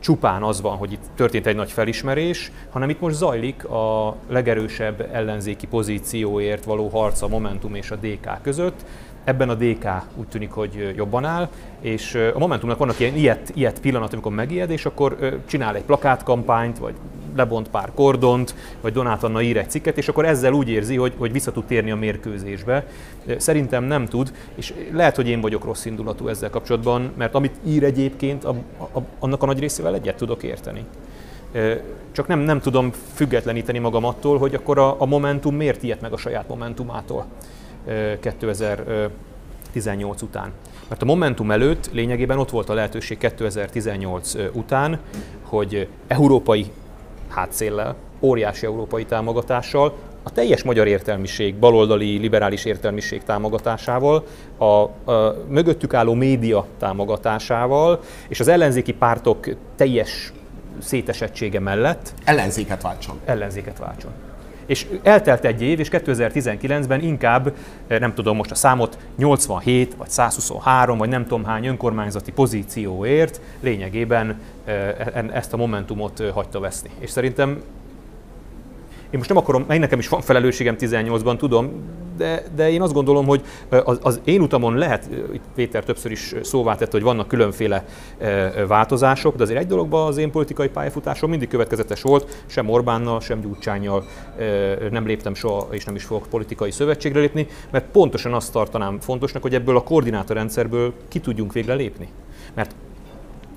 [SPEAKER 4] csupán az van, hogy itt történt egy nagy felismerés, hanem itt most zajlik a legerősebb ellenzéki pozícióért való harc a Momentum és a DK között. Ebben a DK úgy tűnik, hogy jobban áll, és a Momentumnak vannak ilyen ilyet, ilyet pillanat, amikor megijed, és akkor csinál egy plakátkampányt, vagy lebont pár kordont, vagy Donát Anna ír egy cikket, és akkor ezzel úgy érzi, hogy, hogy vissza tud térni a mérkőzésbe. Szerintem nem tud, és lehet, hogy én vagyok rossz indulatú ezzel kapcsolatban, mert amit ír egyébként, a, a, annak a nagy részével egyet tudok érteni. Csak nem, nem tudom függetleníteni magam attól, hogy akkor a, a Momentum miért ilyet meg a saját Momentumától 2018 után. Mert a Momentum előtt lényegében ott volt a lehetőség 2018 után, hogy európai hátszéllel, óriási európai támogatással, a teljes magyar értelmiség, baloldali, liberális értelmiség támogatásával, a, a mögöttük álló média támogatásával, és az ellenzéki pártok teljes szétesettsége mellett.
[SPEAKER 2] Ellenzéket váltson.
[SPEAKER 4] Ellenzéket váltson. És eltelt egy év, és 2019-ben inkább, nem tudom most a számot, 87 vagy 123 vagy nem tudom hány önkormányzati pozícióért lényegében e, ezt a momentumot hagyta veszni. És szerintem én most nem akarom, én nekem is van felelősségem 18-ban, tudom, de, de én azt gondolom, hogy az, az én utamon lehet, itt Péter többször is szóvá tett, hogy vannak különféle változások, de azért egy dologban az én politikai pályafutásom mindig következetes volt, sem Orbánnal, sem Gyurcsányjal nem léptem soha, és nem is fogok politikai szövetségre lépni, mert pontosan azt tartanám fontosnak, hogy ebből a koordinátorrendszerből ki tudjunk végre lépni. Mert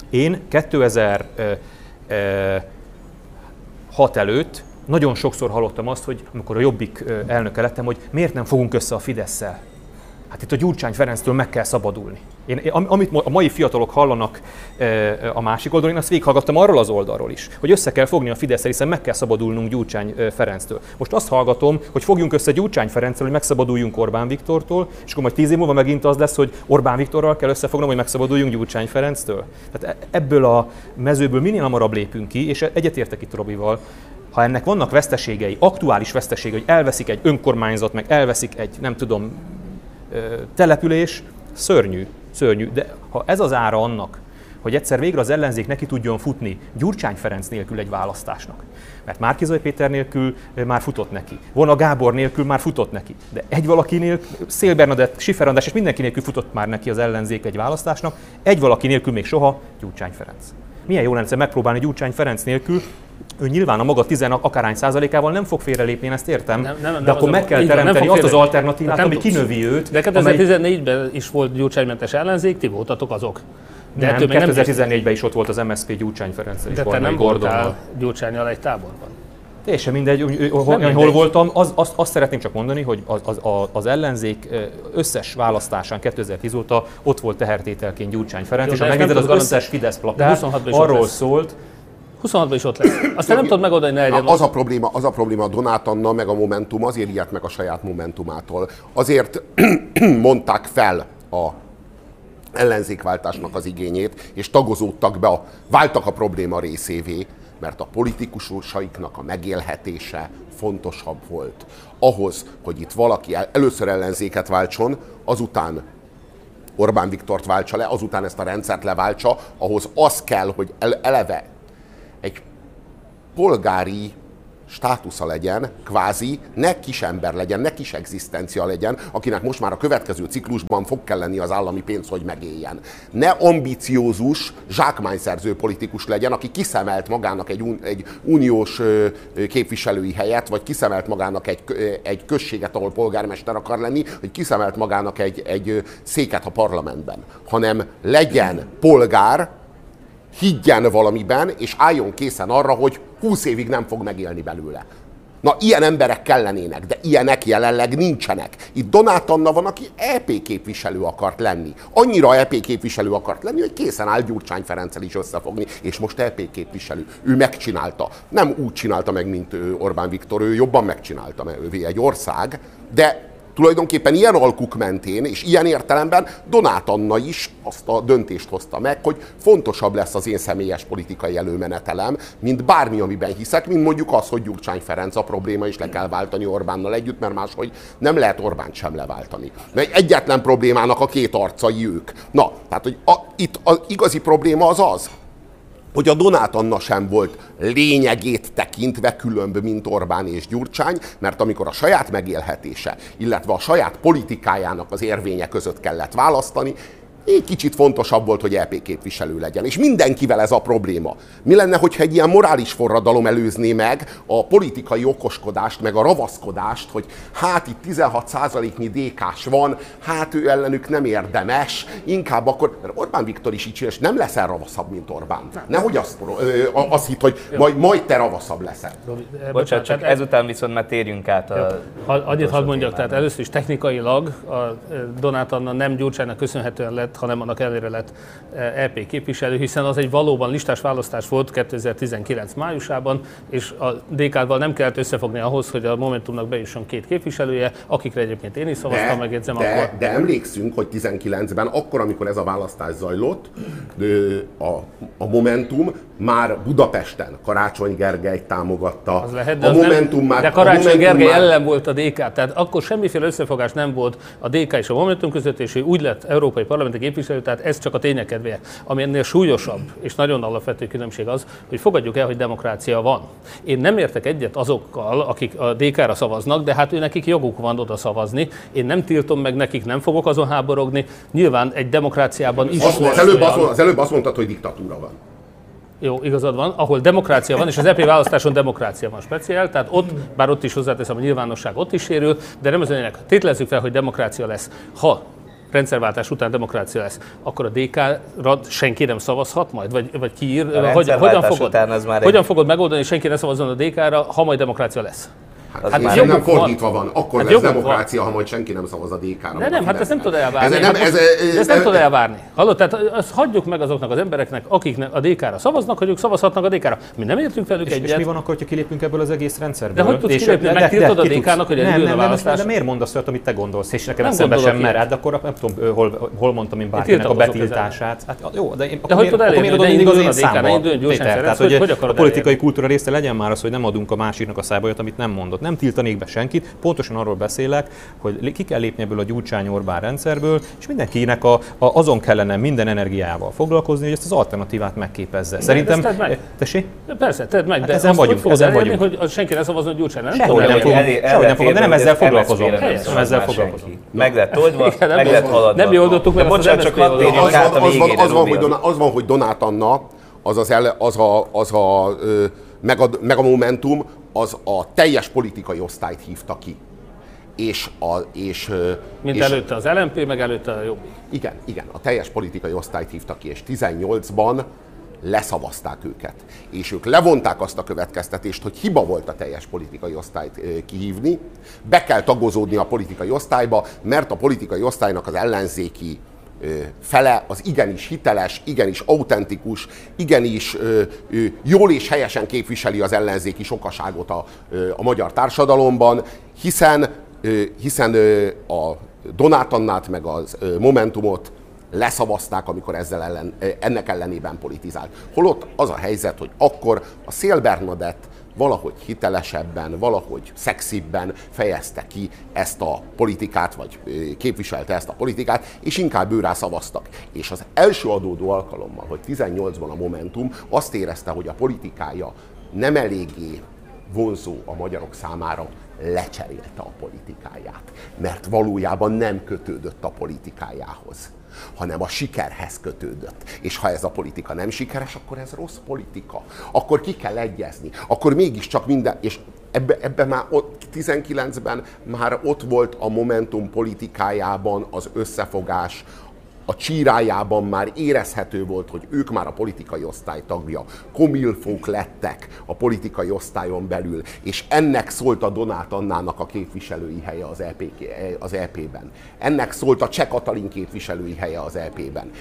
[SPEAKER 4] én 2006 előtt nagyon sokszor hallottam azt, hogy amikor a Jobbik elnöke lettem, hogy miért nem fogunk össze a Fidesz-szel. Hát itt a Gyurcsány Ferenctől meg kell szabadulni. Én, amit a mai fiatalok hallanak a másik oldalon, én azt végighallgattam arról az oldalról is, hogy össze kell fogni a fidesz hiszen meg kell szabadulnunk Gyurcsány Ferenctől. Most azt hallgatom, hogy fogjunk össze Gyurcsány Ferenctől, hogy megszabaduljunk Orbán Viktortól, és akkor majd tíz év múlva megint az lesz, hogy Orbán Viktorral kell összefognom, hogy megszabaduljunk Gyurcsány Ferenctől. Tehát e-, ebből a mezőből minél hamarabb lépünk ki, és egyetértek itt Robival, ha ennek vannak veszteségei, aktuális veszteségei, hogy elveszik egy önkormányzat, meg elveszik egy, nem tudom, település, szörnyű, szörnyű. De ha ez az ára annak, hogy egyszer végre az ellenzék neki tudjon futni Gyurcsány Ferenc nélkül egy választásnak. Mert Márkizai Péter nélkül már futott neki. Vona Gábor nélkül már futott neki. De egy valaki nélkül, Szél Bernadett, Sifer és mindenki nélkül futott már neki az ellenzék egy választásnak. Egy valaki nélkül még soha Gyurcsány Ferenc. Milyen jó lenne megpróbálni Gyurcsány Ferenc nélkül, ő nyilván a maga 10 akarány százalékával nem fog félrelépni, én ezt értem, nem, nem, nem de akkor meg kell teremteni azt az alternatívát, ami kinövi őt.
[SPEAKER 3] De 2014-ben is volt gyurcsánymentes ellenzék, ti voltatok azok.
[SPEAKER 4] De nem, 2014-ben is ott volt az MSZP Gyurcsány Ferenc
[SPEAKER 3] De te nem voltál Gyurcsányal egy táborban.
[SPEAKER 4] Teljesen mindegy, hol, mindegy. hol voltam, az, azt, azt szeretném csak mondani, hogy az, az, az ellenzék összes választásán 2010 óta ott volt tehertételként Gyurcsány Ferenc, Jó, és ha megnézed az összes Fidesz plakát, arról szólt,
[SPEAKER 3] 26-ban is ott lesz. Aztán nem tudod megoldani, ne legyen
[SPEAKER 2] az a, probléma, az a probléma Donát Anna, meg a Momentum azért ilyet meg a saját Momentumától. Azért mondták fel a ellenzékváltásnak az igényét, és tagozódtak be, a, váltak a probléma részévé, mert a politikusaiknak a megélhetése fontosabb volt. Ahhoz, hogy itt valaki el, először ellenzéket váltson, azután Orbán Viktort váltsa le, azután ezt a rendszert leváltsa, ahhoz az kell, hogy eleve egy polgári státusza legyen, kvázi, ne kis ember legyen, ne kis egzisztencia legyen, akinek most már a következő ciklusban fog kell lenni az állami pénz, hogy megéljen. Ne ambiciózus, zsákmányszerző politikus legyen, aki kiszemelt magának egy, un, egy uniós képviselői helyet, vagy kiszemelt magának egy, egy községet, ahol polgármester akar lenni, vagy kiszemelt magának egy, egy széket a parlamentben, hanem legyen polgár, higgyen valamiben, és álljon készen arra, hogy 20 évig nem fog megélni belőle. Na, ilyen emberek kellenének, de ilyenek jelenleg nincsenek. Itt Donát Anna van, aki EP képviselő akart lenni. Annyira EP képviselő akart lenni, hogy készen áll Gyurcsány Ferenccel is összefogni, és most EP képviselő. Ő megcsinálta. Nem úgy csinálta meg, mint Orbán Viktor, ő jobban megcsinálta, mert ő egy ország, de tulajdonképpen ilyen alkuk mentén, és ilyen értelemben Donát Anna is azt a döntést hozta meg, hogy fontosabb lesz az én személyes politikai előmenetelem, mint bármi, amiben hiszek, mint mondjuk az, hogy Gyurcsány Ferenc a probléma, és le kell váltani Orbánnal együtt, mert máshogy nem lehet Orbánt sem leváltani. Mert egyetlen problémának a két arcai ők. Na, tehát hogy a, itt az igazi probléma az az, hogy a Donát Anna sem volt lényegét tekintve különb, mint Orbán és Gyurcsány, mert amikor a saját megélhetése, illetve a saját politikájának az érvénye között kellett választani, egy kicsit fontosabb volt, hogy EP képviselő legyen. És mindenkivel ez a probléma. Mi lenne, hogyha egy ilyen morális forradalom előzné meg a politikai okoskodást, meg a ravaszkodást, hogy hát itt 16%-nyi DK-s van, hát ő ellenük nem érdemes, inkább akkor, mert Orbán Viktor is így és nem leszel ravaszabb, mint Orbán. Nehogy azt, azt hitt, hogy majd, majd te ravaszabb leszel.
[SPEAKER 5] Bocsánat, csak ezután viszont már térjünk át a...
[SPEAKER 3] Annyit hadd mondjak, tehát először is technikailag a Donát Anna nem Gyurcsának köszönhetően lett lett, hanem annak ellenére lett EP eh, e képviselő, hiszen az egy valóban listás választás volt 2019 májusában, és a DK-val nem kellett összefogni ahhoz, hogy a Momentumnak bejusson két képviselője, akikre egyébként én is szavaztam, de, megjegyzem
[SPEAKER 2] de, akkor. De emlékszünk, hogy 19-ben, akkor, amikor ez a választás zajlott, a, a Momentum már Budapesten Karácsony Gergely támogatta.
[SPEAKER 3] Az lehet, de a Momentum nem, már, de Karácsony Momentum Gergely már... ellen volt a DK, tehát akkor semmiféle összefogás nem volt a DK és a Momentum között, és ő úgy lett európai parlamenti képviselő, tehát ez csak a tények kedvéért. Ami ennél súlyosabb és nagyon alapvető különbség az, hogy fogadjuk el, hogy demokrácia van. Én nem értek egyet azokkal, akik a DK-ra szavaznak, de hát ő nekik joguk van oda szavazni. Én nem tiltom meg nekik, nem fogok azon háborogni. Nyilván egy demokráciában is.
[SPEAKER 2] Az, az, előbb, azt, az előbb azt mondtad, hogy diktatúra van.
[SPEAKER 3] Jó, igazad van, ahol demokrácia van, és az EP választáson demokrácia van speciál, tehát ott, bár ott is hozzáteszem, a nyilvánosság ott is sérül, de nem az önnek. Tételezzük fel, hogy demokrácia lesz. Ha rendszerváltás után demokrácia lesz, akkor a DK-ra senki nem szavazhat majd? Vagy, vagy kiír? Hogy, hogyan, fogod, hogyan egy... fogod megoldani, hogy senki ne szavazzon a DK-ra, ha majd demokrácia lesz?
[SPEAKER 2] Hát, hát ez nem fordítva van. van. Akkor hát lesz demokrácia, van. ha majd senki nem szavaz a DK-ra.
[SPEAKER 3] De nem, hát ezt nem tud elvárni. Ez, nem, ez, ez, ezt nem tud elvárni. Hallod? Tehát azt hagyjuk meg azoknak az embereknek, akik a DK-ra szavaznak, hogy ők szavazhatnak a DK-ra. Mi nem értünk velük és, egyet.
[SPEAKER 4] És mi van akkor, ha kilépünk ebből az egész rendszerből?
[SPEAKER 3] De hogy tudsz kilépni? Megtiltod a DK-nak, hogy
[SPEAKER 4] nem, nem, nem, de miért mondasz olyat, amit te gondolsz, és nekem eszembe sem mered, hát akkor nem tudom, hol, hol mondtam én bárkinek a betiltását. Hát jó, de én
[SPEAKER 3] de hogy tudod elérni, hogy induljon a DK, ne induljon gyorsan
[SPEAKER 4] Tehát, hogy a politikai kultúra része legyen már az, hogy nem adunk a másiknak a szába amit nem mondott. Nem tiltanék be senkit, pontosan arról beszélek, hogy ki kell lépni ebből a Gyurcsány Orbán rendszerből, és mindenkinek a, a, azon kellene minden energiával foglalkozni, hogy ezt az alternatívát megképezze. Szerintem...
[SPEAKER 3] Tessék? Persze, tedd meg, de
[SPEAKER 4] ezen vagyunk, ezen vagyunk.
[SPEAKER 3] hogy senki ne szavazzon Gyurcsány, nem?
[SPEAKER 4] Sehogy nem fogom, sehogy nem fogom, de nem ezzel foglalkozom. Nem ezzel foglalkozom.
[SPEAKER 5] Meg lett oldva, meg lett haladva.
[SPEAKER 3] Nem oldottuk meg,
[SPEAKER 5] bocsánat, csak hadd térjünk át a végére.
[SPEAKER 2] Az van, hogy az van, hogy Donát Anna, az, az, el, az a, az a meg, a meg a Momentum, az a teljes politikai osztályt hívta ki. És a, és,
[SPEAKER 3] Mint
[SPEAKER 2] és,
[SPEAKER 3] előtte az LMP, meg előtte a Jobbik.
[SPEAKER 2] Igen, igen, a teljes politikai osztályt hívta ki, és 18-ban leszavazták őket. És ők levonták azt a következtetést, hogy hiba volt a teljes politikai osztályt kihívni, be kell tagozódni a politikai osztályba, mert a politikai osztálynak az ellenzéki fele az igenis hiteles, igenis autentikus, igenis jól és helyesen képviseli az ellenzéki sokaságot a, a magyar társadalomban, hiszen, hiszen a Donátannát meg az Momentumot leszavazták, amikor ezzel ellen, ennek ellenében politizált. Holott az a helyzet, hogy akkor a Szél Bernadett valahogy hitelesebben, valahogy szexibben fejezte ki ezt a politikát, vagy képviselte ezt a politikát, és inkább őrá szavaztak. És az első adódó alkalommal, hogy 18-ban a Momentum azt érezte, hogy a politikája nem eléggé vonzó a magyarok számára, lecserélte a politikáját, mert valójában nem kötődött a politikájához hanem a sikerhez kötődött. És ha ez a politika nem sikeres, akkor ez rossz politika. Akkor ki kell egyezni. Akkor mégiscsak minden, és ebbe, ebbe már ott 19-ben már ott volt a Momentum politikájában az összefogás, a csírájában már érezhető volt, hogy ők már a politikai osztály tagja, komilfók lettek a politikai osztályon belül, és ennek szólt a Donát Annának a képviselői helye az, EP, az EP-ben. Ennek szólt a Cseh Katalin képviselői helye az EP-ben.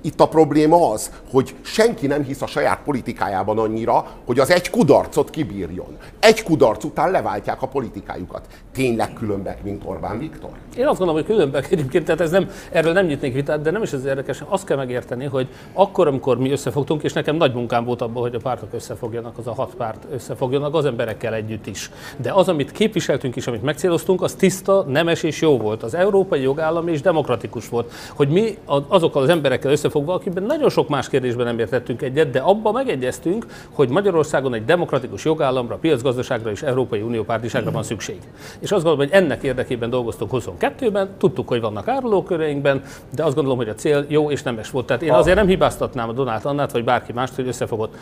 [SPEAKER 2] Itt a probléma az, hogy senki nem hisz a saját politikájában annyira, hogy az egy kudarcot kibírjon. Egy kudarc után leváltják a politikájukat. Tényleg különbek, mint Orbán Viktor?
[SPEAKER 3] Én azt gondolom, hogy különbek egyébként, tehát ez nem, erről nem nyitnék vitát, de nem is ez érdekes. Azt kell megérteni, hogy akkor, amikor mi összefogtunk, és nekem nagy munkám volt abban, hogy a pártok összefogjanak, az a hat párt összefogjanak, az emberekkel együtt is. De az, amit képviseltünk is, amit megcéloztunk, az tiszta, nemes és jó volt. Az európai jogállam és demokratikus volt. Hogy mi azokkal az emberekkel összefogva, akikben nagyon sok más kérdésben nem értettünk egyet, de abban megegyeztünk, hogy Magyarországon egy demokratikus jogállamra, piacgazdaságra és Európai Unió pártiságra van szükség. És azt gondolom, hogy ennek érdekében dolgoztunk 22-ben, tudtuk, hogy vannak árulóköreinkben, de azt gondolom, hogy a cél jó és nemes volt. Tehát én azért nem hibáztatnám a Donát Annát, vagy bárki mást, hogy összefogott.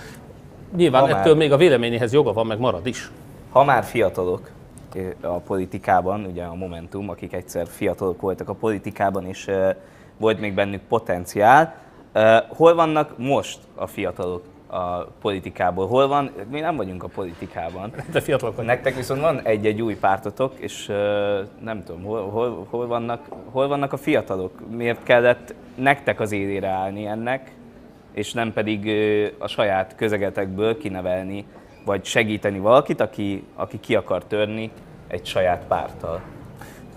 [SPEAKER 3] Nyilván ha ettől már, még a véleményéhez joga van, meg marad is.
[SPEAKER 5] Ha már fiatalok a politikában, ugye a Momentum, akik egyszer fiatalok voltak a politikában, és volt még bennük potenciál, hol vannak most a fiatalok? A politikából. Hol van? Mi nem vagyunk a politikában.
[SPEAKER 3] De fiatalok
[SPEAKER 5] Nektek viszont van egy-egy új pártotok, és nem tudom, hol, hol, hol, vannak, hol vannak a fiatalok? Miért kellett nektek az élére állni ennek, és nem pedig a saját közegetekből kinevelni, vagy segíteni valakit, aki, aki ki akar törni egy saját párttal?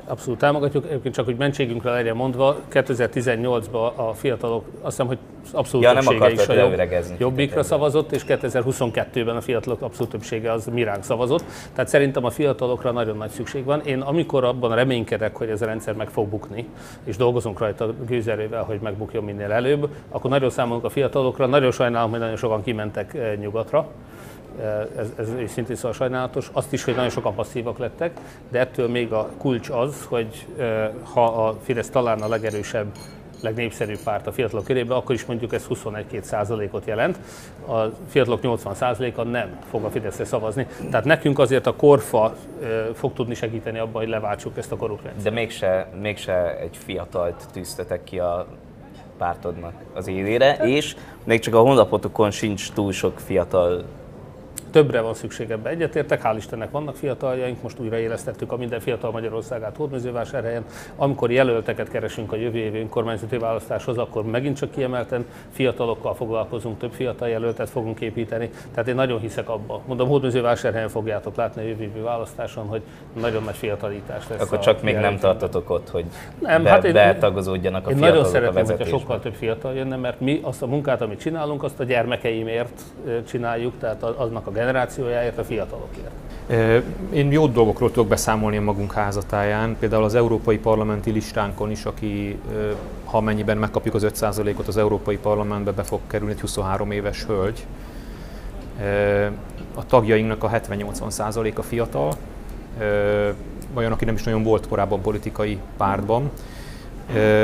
[SPEAKER 3] Abszolút támogatjuk, egyébként csak, hogy mentségünkre legyen mondva, 2018-ban a fiatalok, azt hiszem, hogy abszolút
[SPEAKER 5] ja,
[SPEAKER 3] többsége is a jobb, jobbikra szavazott, és 2022-ben a fiatalok abszolút többsége az miránk szavazott. Tehát szerintem a fiatalokra nagyon nagy szükség van. Én amikor abban reménykedek, hogy ez a rendszer meg fog bukni, és dolgozunk rajta gőzerővel, hogy megbukjon minél előbb, akkor nagyon számolunk a fiatalokra. Nagyon sajnálom, hogy nagyon sokan kimentek eh, nyugatra ez, ez szintén szóval sajnálatos. Azt is, hogy nagyon sokan passzívak lettek, de ettől még a kulcs az, hogy ha a Fidesz talán a legerősebb legnépszerűbb párt a fiatalok körében, akkor is mondjuk ez 21-2 százalékot jelent. A fiatalok 80 százaléka nem fog a Fideszre szavazni. Tehát nekünk azért a korfa fog tudni segíteni abban, hogy leváltsuk ezt a korrupt
[SPEAKER 5] De mégse, mégse egy fiatalt tűztetek ki a pártodnak az élére, és még csak a honlapotokon sincs túl sok fiatal
[SPEAKER 3] többre van szükség ebbe. Egyetértek, hál' Istennek vannak fiataljaink, most újraélesztettük a minden fiatal Magyarországát Hódmezővásárhelyen. Amikor jelölteket keresünk a jövő évi önkormányzati választáshoz, akkor megint csak kiemelten fiatalokkal foglalkozunk, több fiatal jelöltet fogunk építeni. Tehát én nagyon hiszek abba. Mondom, Hódmezővásárhelyen fogjátok látni a jövő évi választáson, hogy nagyon nagy fiatalítás lesz.
[SPEAKER 5] Akkor csak még nem tartotok ott, hogy nem, be, hát én, betagozódjanak a
[SPEAKER 3] én
[SPEAKER 5] fiatalok
[SPEAKER 3] nagyon szeretném,
[SPEAKER 5] hogyha
[SPEAKER 3] sokkal több fiatal jönne, mert mi azt a munkát, amit csinálunk, azt a gyermekeimért csináljuk, tehát aznak a generációjáért, a fiatalokért.
[SPEAKER 4] Én jó dolgokról tudok beszámolni a magunk házatáján, például az európai parlamenti listánkon is, aki ha mennyiben megkapjuk az 5%-ot az európai parlamentbe, be fog kerülni egy 23 éves hölgy. A tagjainknak a 70-80%-a fiatal, olyan, aki nem is nagyon volt korábban politikai pártban.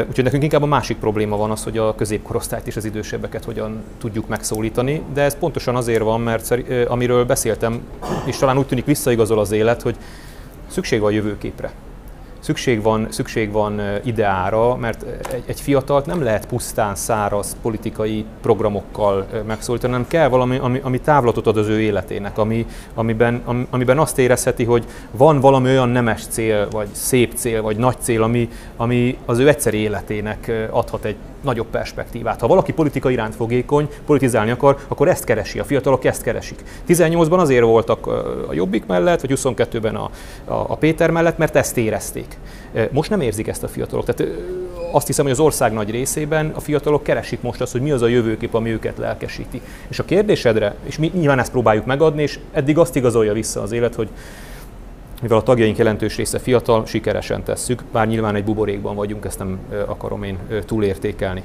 [SPEAKER 4] Úgyhogy nekünk inkább a másik probléma van az, hogy a középkorosztályt és az idősebbeket hogyan tudjuk megszólítani, de ez pontosan azért van, mert amiről beszéltem, és talán úgy tűnik visszaigazol az élet, hogy szükség van jövőképre szükség van, szükség van ideára, mert egy, egy fiatalt nem lehet pusztán száraz politikai programokkal megszólítani, hanem kell valami, ami, ami távlatot ad az ő életének, ami, amiben, am, amiben azt érezheti, hogy van valami olyan nemes cél, vagy szép cél, vagy nagy cél, ami, ami az ő egyszeri életének adhat egy nagyobb perspektívát. Ha valaki politika iránt fogékony, politizálni akar, akkor ezt keresi, a fiatalok ezt keresik. 18-ban azért voltak a Jobbik mellett, vagy 22-ben a, a, a Péter mellett, mert ezt érezték. Most nem érzik ezt a fiatalok. Tehát azt hiszem, hogy az ország nagy részében a fiatalok keresik most azt, hogy mi az a jövőkép, ami őket lelkesíti. És a kérdésedre, és mi nyilván ezt próbáljuk megadni, és eddig azt igazolja vissza az élet, hogy mivel a tagjaink jelentős része fiatal, sikeresen tesszük, bár nyilván egy buborékban vagyunk, ezt nem akarom én túlértékelni.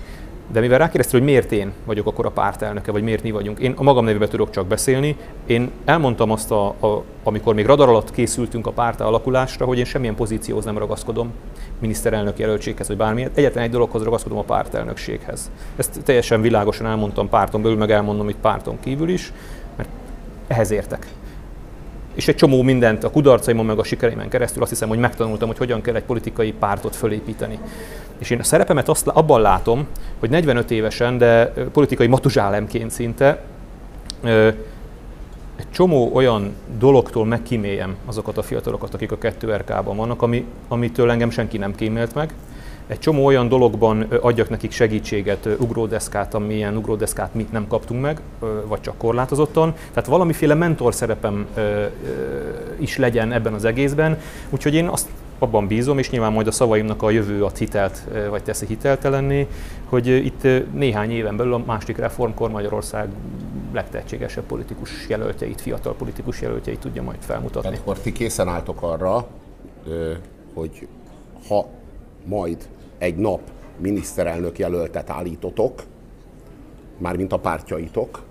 [SPEAKER 4] De mivel rákérdeztél, hogy miért én vagyok akkor a pártelnöke, vagy miért mi vagyunk, én a magam nevében tudok csak beszélni. Én elmondtam azt, a, a, amikor még radar alatt készültünk a párt alakulásra, hogy én semmilyen pozícióhoz nem ragaszkodom, miniszterelnök jelöltséghez, vagy bármilyen. Egyetlen egy dologhoz ragaszkodom a pártelnökséghez. Ezt teljesen világosan elmondtam párton belül, meg elmondom itt párton kívül is, mert ehhez értek és egy csomó mindent a kudarcaimon meg a sikereimen keresztül azt hiszem, hogy megtanultam, hogy hogyan kell egy politikai pártot fölépíteni. És én a szerepemet azt, abban látom, hogy 45 évesen, de politikai matuzsálemként szinte egy csomó olyan dologtól megkíméljem azokat a fiatalokat, akik a 2RK-ban vannak, ami, amitől engem senki nem kímélt meg, egy csomó olyan dologban adjak nekik segítséget, ugródeszkát, amilyen ugródeszkát mi nem kaptunk meg, vagy csak korlátozottan. Tehát valamiféle mentor szerepem is legyen ebben az egészben. Úgyhogy én azt abban bízom, és nyilván majd a szavaimnak a jövő ad hitelt, vagy teszi hiteltelenné, hogy itt néhány éven belül a második reformkor Magyarország legtehetségesebb politikus jelöltjeit, fiatal politikus jelöltjeit tudja majd felmutatni.
[SPEAKER 2] Tehát akkor ti készen álltok arra, hogy ha majd egy nap miniszterelnök jelöltet állítotok, mármint a pártjaitok,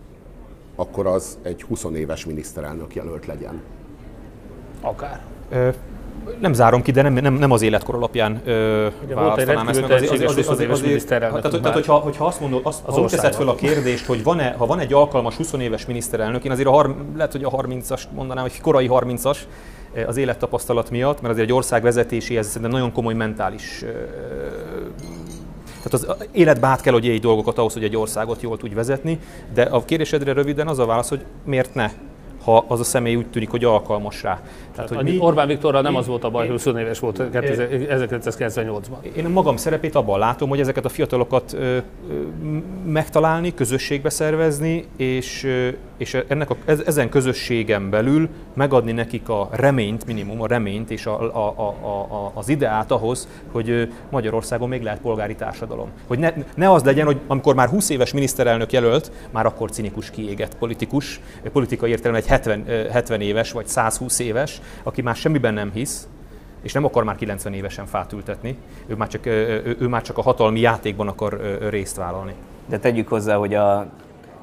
[SPEAKER 2] akkor az egy 20 éves miniszterelnök jelölt legyen.
[SPEAKER 3] Akár.
[SPEAKER 4] Ö, nem zárom ki, de nem, nem, nem az életkor alapján ö, választanám ezt meg. Azért, azért, azért, azért, tehát, tehát, hogyha, hogyha azt mondod, azt, az ha úgy teszed fel a kérdést, hogy van-e, ha van egy alkalmas 20 éves miniszterelnök, én azért a har, lehet, hogy a 30-as mondanám, hogy korai 30-as, az élettapasztalat miatt, mert azért egy ország vezetéséhez szerintem nagyon komoly mentális tehát az életbe át kell, hogy egy dolgokat ahhoz, hogy egy országot jól tudj vezetni, de a kérdésedre röviden az a válasz, hogy miért ne? ha az a személy úgy tűnik, hogy alkalmas rá.
[SPEAKER 3] Tehát, hogy mi, Orbán Viktorral nem az volt a baj, hogy 20 éves volt 1998-ban.
[SPEAKER 4] Én magam szerepét abban látom, hogy ezeket a fiatalokat ö, ö, megtalálni, közösségbe szervezni, és, ö, és ennek a, ezen közösségen belül megadni nekik a reményt, minimum a reményt és a, a, a, a, az ideát ahhoz, hogy Magyarországon még lehet polgári társadalom. Hogy ne, ne az legyen, hogy amikor már 20 éves miniszterelnök jelölt, már akkor cinikus kiégett politikus, politikai értelemben egy 70, 70 éves vagy 120 éves, aki már semmiben nem hisz, és nem akar már 90 évesen fát ültetni, ő már csak, ő, ő már csak a hatalmi játékban akar részt vállalni.
[SPEAKER 5] De tegyük hozzá, hogy a,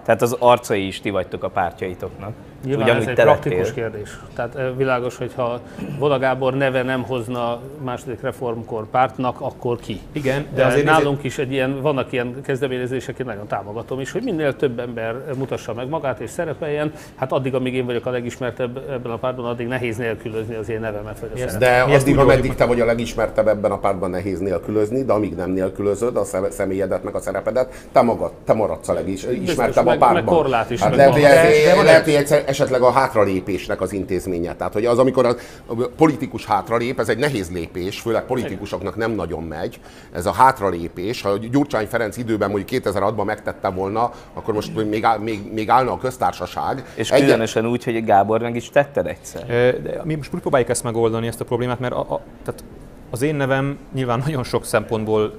[SPEAKER 5] tehát az arcai is ti vagytok a pártjaitoknak.
[SPEAKER 3] Nyilván Ugyanúgy ez egy telettél. praktikus kérdés. Tehát világos, hogy ha Voda Gábor neve nem hozna második reformkor pártnak, akkor ki?
[SPEAKER 4] Igen,
[SPEAKER 3] de azért nálunk is egy ilyen, vannak ilyen kezdeményezések, én nagyon támogatom is, hogy minél több ember mutassa meg magát és szerepeljen. Hát addig, amíg én vagyok a legismertebb ebben a pártban, addig nehéz nélkülözni az én nevemet. Vagy a
[SPEAKER 2] de addig, ameddig te vagy a legismertebb ebben a pártban, nehéz nélkülözni, de amíg nem nélkülözöd a személyedet, meg a szerepedet, te magad, te maradsz a legismertebb a pártban. Meg
[SPEAKER 3] korlát is. Hát
[SPEAKER 2] lehet, hogy esetleg a hátralépésnek az intézménye. Tehát, hogy az, amikor a politikus hátralép, ez egy nehéz lépés, főleg politikusoknak nem nagyon megy. Ez a hátralépés, ha Gyurcsány Ferenc időben mondjuk 2006-ban megtette volna, akkor most még, áll, még, még állna a köztársaság.
[SPEAKER 5] És egy... különösen úgy, hogy Gábor meg is tetted egyszer.
[SPEAKER 4] De mi most próbáljuk ezt megoldani, ezt a problémát, mert a, a, tehát az én nevem nyilván nagyon sok szempontból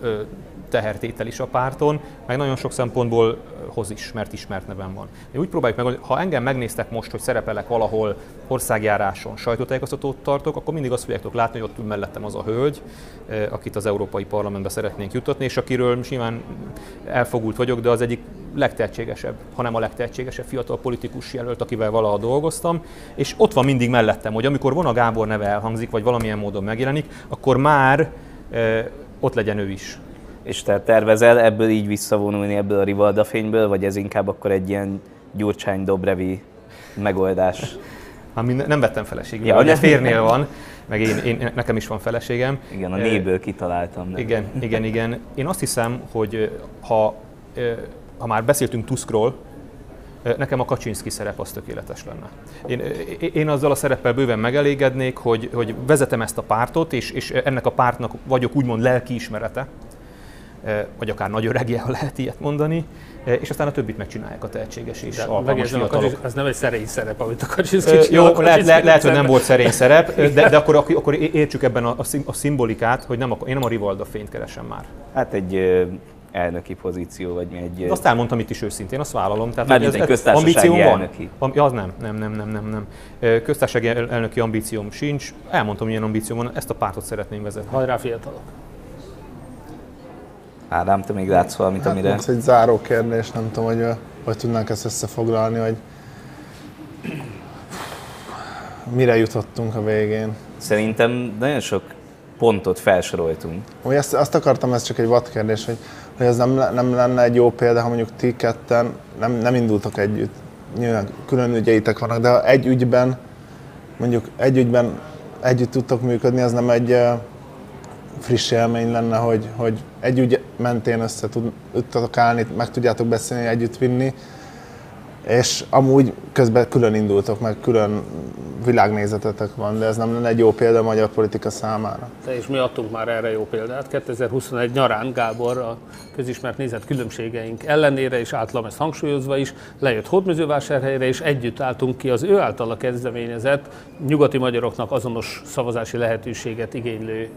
[SPEAKER 4] tehertétel is a párton, meg nagyon sok szempontból hoz is, mert ismert nevem van. Mi úgy próbáljuk meg, ha engem megnéztek most, hogy szerepelek valahol országjáráson, sajtótájékoztatót tartok, akkor mindig azt fogjátok látni, hogy ott ül mellettem az a hölgy, akit az Európai Parlamentbe szeretnénk jutatni, és akiről simán elfogult vagyok, de az egyik legtehetségesebb, hanem a legtehetségesebb fiatal politikus jelölt, akivel valaha dolgoztam, és ott van mindig mellettem, hogy amikor Vona Gábor neve elhangzik, vagy valamilyen módon megjelenik, akkor már ott legyen ő is.
[SPEAKER 5] És te tervezel ebből így visszavonulni ebből a Rivalda fényből, vagy ez inkább akkor egy ilyen Gyurcsány Dobrevi megoldás?
[SPEAKER 4] Hát nem vettem feleségül, ja, ugye férnél van, meg én, én, nekem is van feleségem.
[SPEAKER 5] Igen, a néből kitaláltam.
[SPEAKER 4] De. Igen, igen, igen. Én azt hiszem, hogy ha ha már beszéltünk Tuskról, nekem a Kaczynski szerep az tökéletes lenne. Én, én azzal a szereppel bőven megelégednék, hogy, hogy vezetem ezt a pártot, és, és ennek a pártnak vagyok úgymond lelkiismerete, vagy akár nagy öregje, ha lehet ilyet mondani, és aztán a többit megcsinálják a tehetséges és alkalmas fiatalok.
[SPEAKER 3] Ez nem egy szerény szerep, amit a Kaczynszki
[SPEAKER 4] Jó, lehet, lehet, lehet, lehet, hogy nem volt szerény szerep, de, de akkor, akkor értsük ebben a, a szimbolikát, hogy nem a, én nem a Rivalda fényt keresem már.
[SPEAKER 5] Hát egy elnöki pozíció, vagy egy...
[SPEAKER 4] De azt elmondtam itt is őszintén, azt vállalom.
[SPEAKER 5] Tehát, Már ez, egy köztársasági elnöki.
[SPEAKER 4] Van. Az nem, nem, nem, nem, nem, nem. Köztársasági elnöki ambícióm sincs. Elmondtam, milyen ambícióm van, ezt a pártot szeretném vezetni.
[SPEAKER 3] Hajrá fiatalok!
[SPEAKER 5] Ádám, te még látsz valamit, hát, amire...
[SPEAKER 1] Ez egy záró kérdés, nem tudom, hogy hogy tudnánk ezt összefoglalni, hogy mire jutottunk a végén.
[SPEAKER 5] Szerintem nagyon sok pontot felsoroltunk.
[SPEAKER 1] Úgy ezt, azt akartam, ez csak egy vad kérdés, hogy hogy ez nem, nem lenne egy jó példa, ha mondjuk ti ketten nem, nem indultok együtt. Nyilván külön ügyeitek vannak, de ha egy ügyben, mondjuk egy ügyben együtt tudtok működni, az nem egy friss élmény lenne, hogy, hogy egy ügy mentén össze tudtok állni, meg tudjátok beszélni, együtt vinni, és amúgy közben külön indultok, meg külön világnézetetek van, de ez nem lenne egy jó példa a magyar politika számára.
[SPEAKER 3] De és mi adtunk már erre jó példát. 2021 nyarán Gábor a közismert nézet különbségeink ellenére, és általam ezt hangsúlyozva is, lejött Hódmezővásárhelyre, és együtt álltunk ki az ő általa kezdeményezett nyugati magyaroknak azonos szavazási lehetőséget igénylő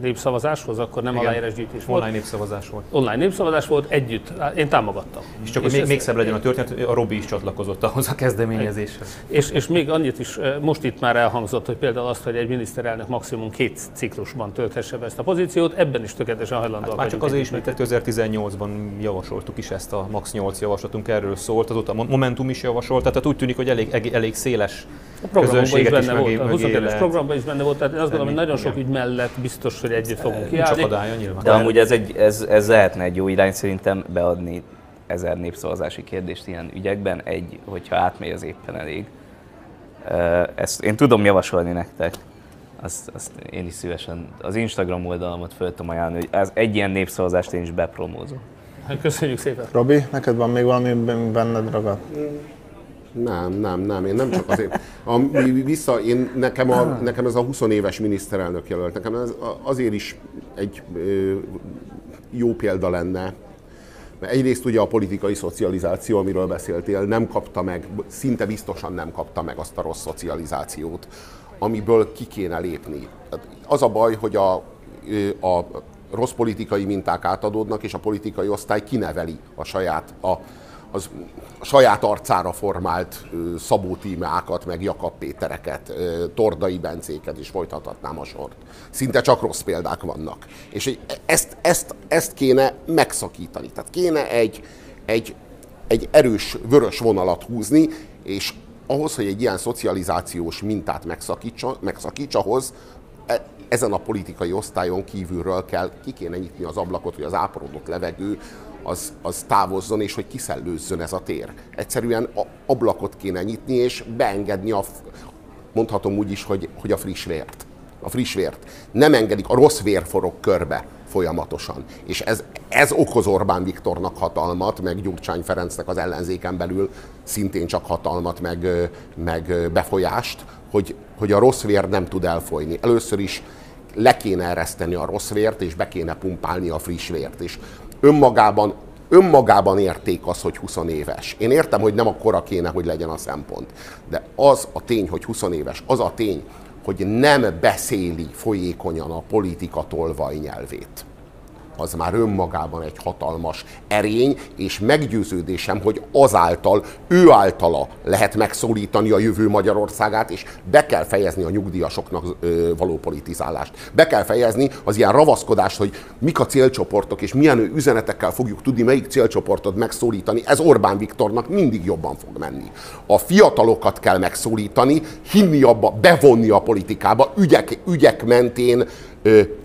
[SPEAKER 3] népszavazáshoz, akkor nem aláírás gyűjtés
[SPEAKER 4] volt. Online népszavazás volt.
[SPEAKER 3] Online népszavazás volt, együtt. Én támogattam.
[SPEAKER 4] És csak hogy még, még szebb legyen a történet, a Robi is csatlakozott ahhoz a kezdeményezéshez.
[SPEAKER 3] És, és még annyit is most itt már elhangzott, hogy például azt, hogy egy miniszterelnök maximum két ciklusban tölthesse be ezt a pozíciót, ebben is tökéletesen hajlandó. Hát
[SPEAKER 4] már csak azért is, mert 2018-ban javasoltuk is ezt a Max 8 javaslatunk, erről szólt, azóta a Momentum is javasolt, tehát úgy tűnik, hogy elég, elég széles
[SPEAKER 3] a programban is benne is volt, a 22 programban is benne volt, tehát én azt gondolom, hogy nagyon sok ügy mellett biztos, hogy együtt fogunk kiállni.
[SPEAKER 5] De amúgy ez, egy, ez, ez lehetne egy jó irány szerintem beadni ezer népszavazási kérdést ilyen ügyekben, egy, hogyha átmegy az éppen elég. Ezt én tudom javasolni nektek, azt, azt én is szívesen az Instagram oldalamat föl tudom ajánlani, hogy ez egy ilyen népszavazást én is bepromózom.
[SPEAKER 3] Hát köszönjük szépen.
[SPEAKER 1] Robi, neked van még valami benned ragad?
[SPEAKER 2] Nem, nem, nem, én nem csak azért. A, vissza, én, nekem, a, nekem ez a 20 éves miniszterelnök jelölt, nekem ez azért is egy ö, jó példa lenne, mert egyrészt ugye a politikai szocializáció, amiről beszéltél, nem kapta meg, szinte biztosan nem kapta meg azt a rossz szocializációt, amiből ki kéne lépni. Az a baj, hogy a, a rossz politikai minták átadódnak, és a politikai osztály kineveli a saját, a, az saját arcára formált Szabó Tímeákat, meg Jakab Pétereket, Tordai Bencéket is folytathatnám a sort. Szinte csak rossz példák vannak. És ezt, ezt, ezt kéne megszakítani. Tehát kéne egy, egy, egy erős vörös vonalat húzni, és ahhoz, hogy egy ilyen szocializációs mintát megszakítsa, megszakítsa ahhoz e, ezen a politikai osztályon kívülről kell, ki kéne nyitni az ablakot, hogy az áporodott levegő az, az távozzon, és hogy kiszellőzzön ez a tér. Egyszerűen a ablakot kéne nyitni, és beengedni a, mondhatom úgy is, hogy, hogy a friss vért. A friss vért. Nem engedik, a rossz vér forog körbe folyamatosan. És ez, ez okoz Orbán Viktornak hatalmat, meg Gyurcsány Ferencnek az ellenzéken belül szintén csak hatalmat, meg, meg befolyást, hogy, hogy a rossz vér nem tud elfolyni. Először is le kéne ereszteni a rossz vért, és be kéne pumpálni a friss vért. És önmagában, önmagában érték az, hogy 20 éves. Én értem, hogy nem akkora kéne, hogy legyen a szempont. De az a tény, hogy 20 éves, az a tény, hogy nem beszéli folyékonyan a politika tolvaj nyelvét. Az már önmagában egy hatalmas erény, és meggyőződésem, hogy azáltal, ő általa lehet megszólítani a jövő Magyarországát, és be kell fejezni a nyugdíjasoknak való politizálást. Be kell fejezni az ilyen ravaszkodást, hogy mik a célcsoportok, és milyen üzenetekkel fogjuk tudni, melyik célcsoportot megszólítani. Ez Orbán Viktornak mindig jobban fog menni. A fiatalokat kell megszólítani, hinni abba, bevonni a politikába, ügyek, ügyek mentén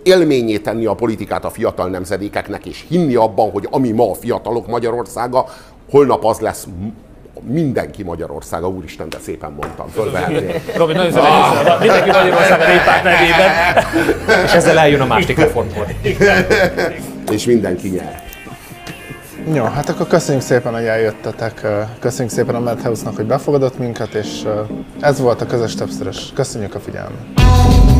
[SPEAKER 2] élményé tenni a politikát a fiatal nemzedékeknek, és hinni abban, hogy ami ma a fiatalok Magyarországa, holnap az lesz mindenki Magyarországa, úristen, de szépen mondtam, fölvehetnél.
[SPEAKER 3] Robi, nagyon szépen ah. mindenki Magyarország a néppárt nevében.
[SPEAKER 4] És ezzel eljön a másik reformkor.
[SPEAKER 2] És mindenki nyer.
[SPEAKER 1] Jó, hát akkor köszönjük szépen, hogy eljöttetek. Köszönjük szépen a Madhouse-nak, hogy befogadott minket, és ez volt a közös többszörös. Köszönjük a figyelmet.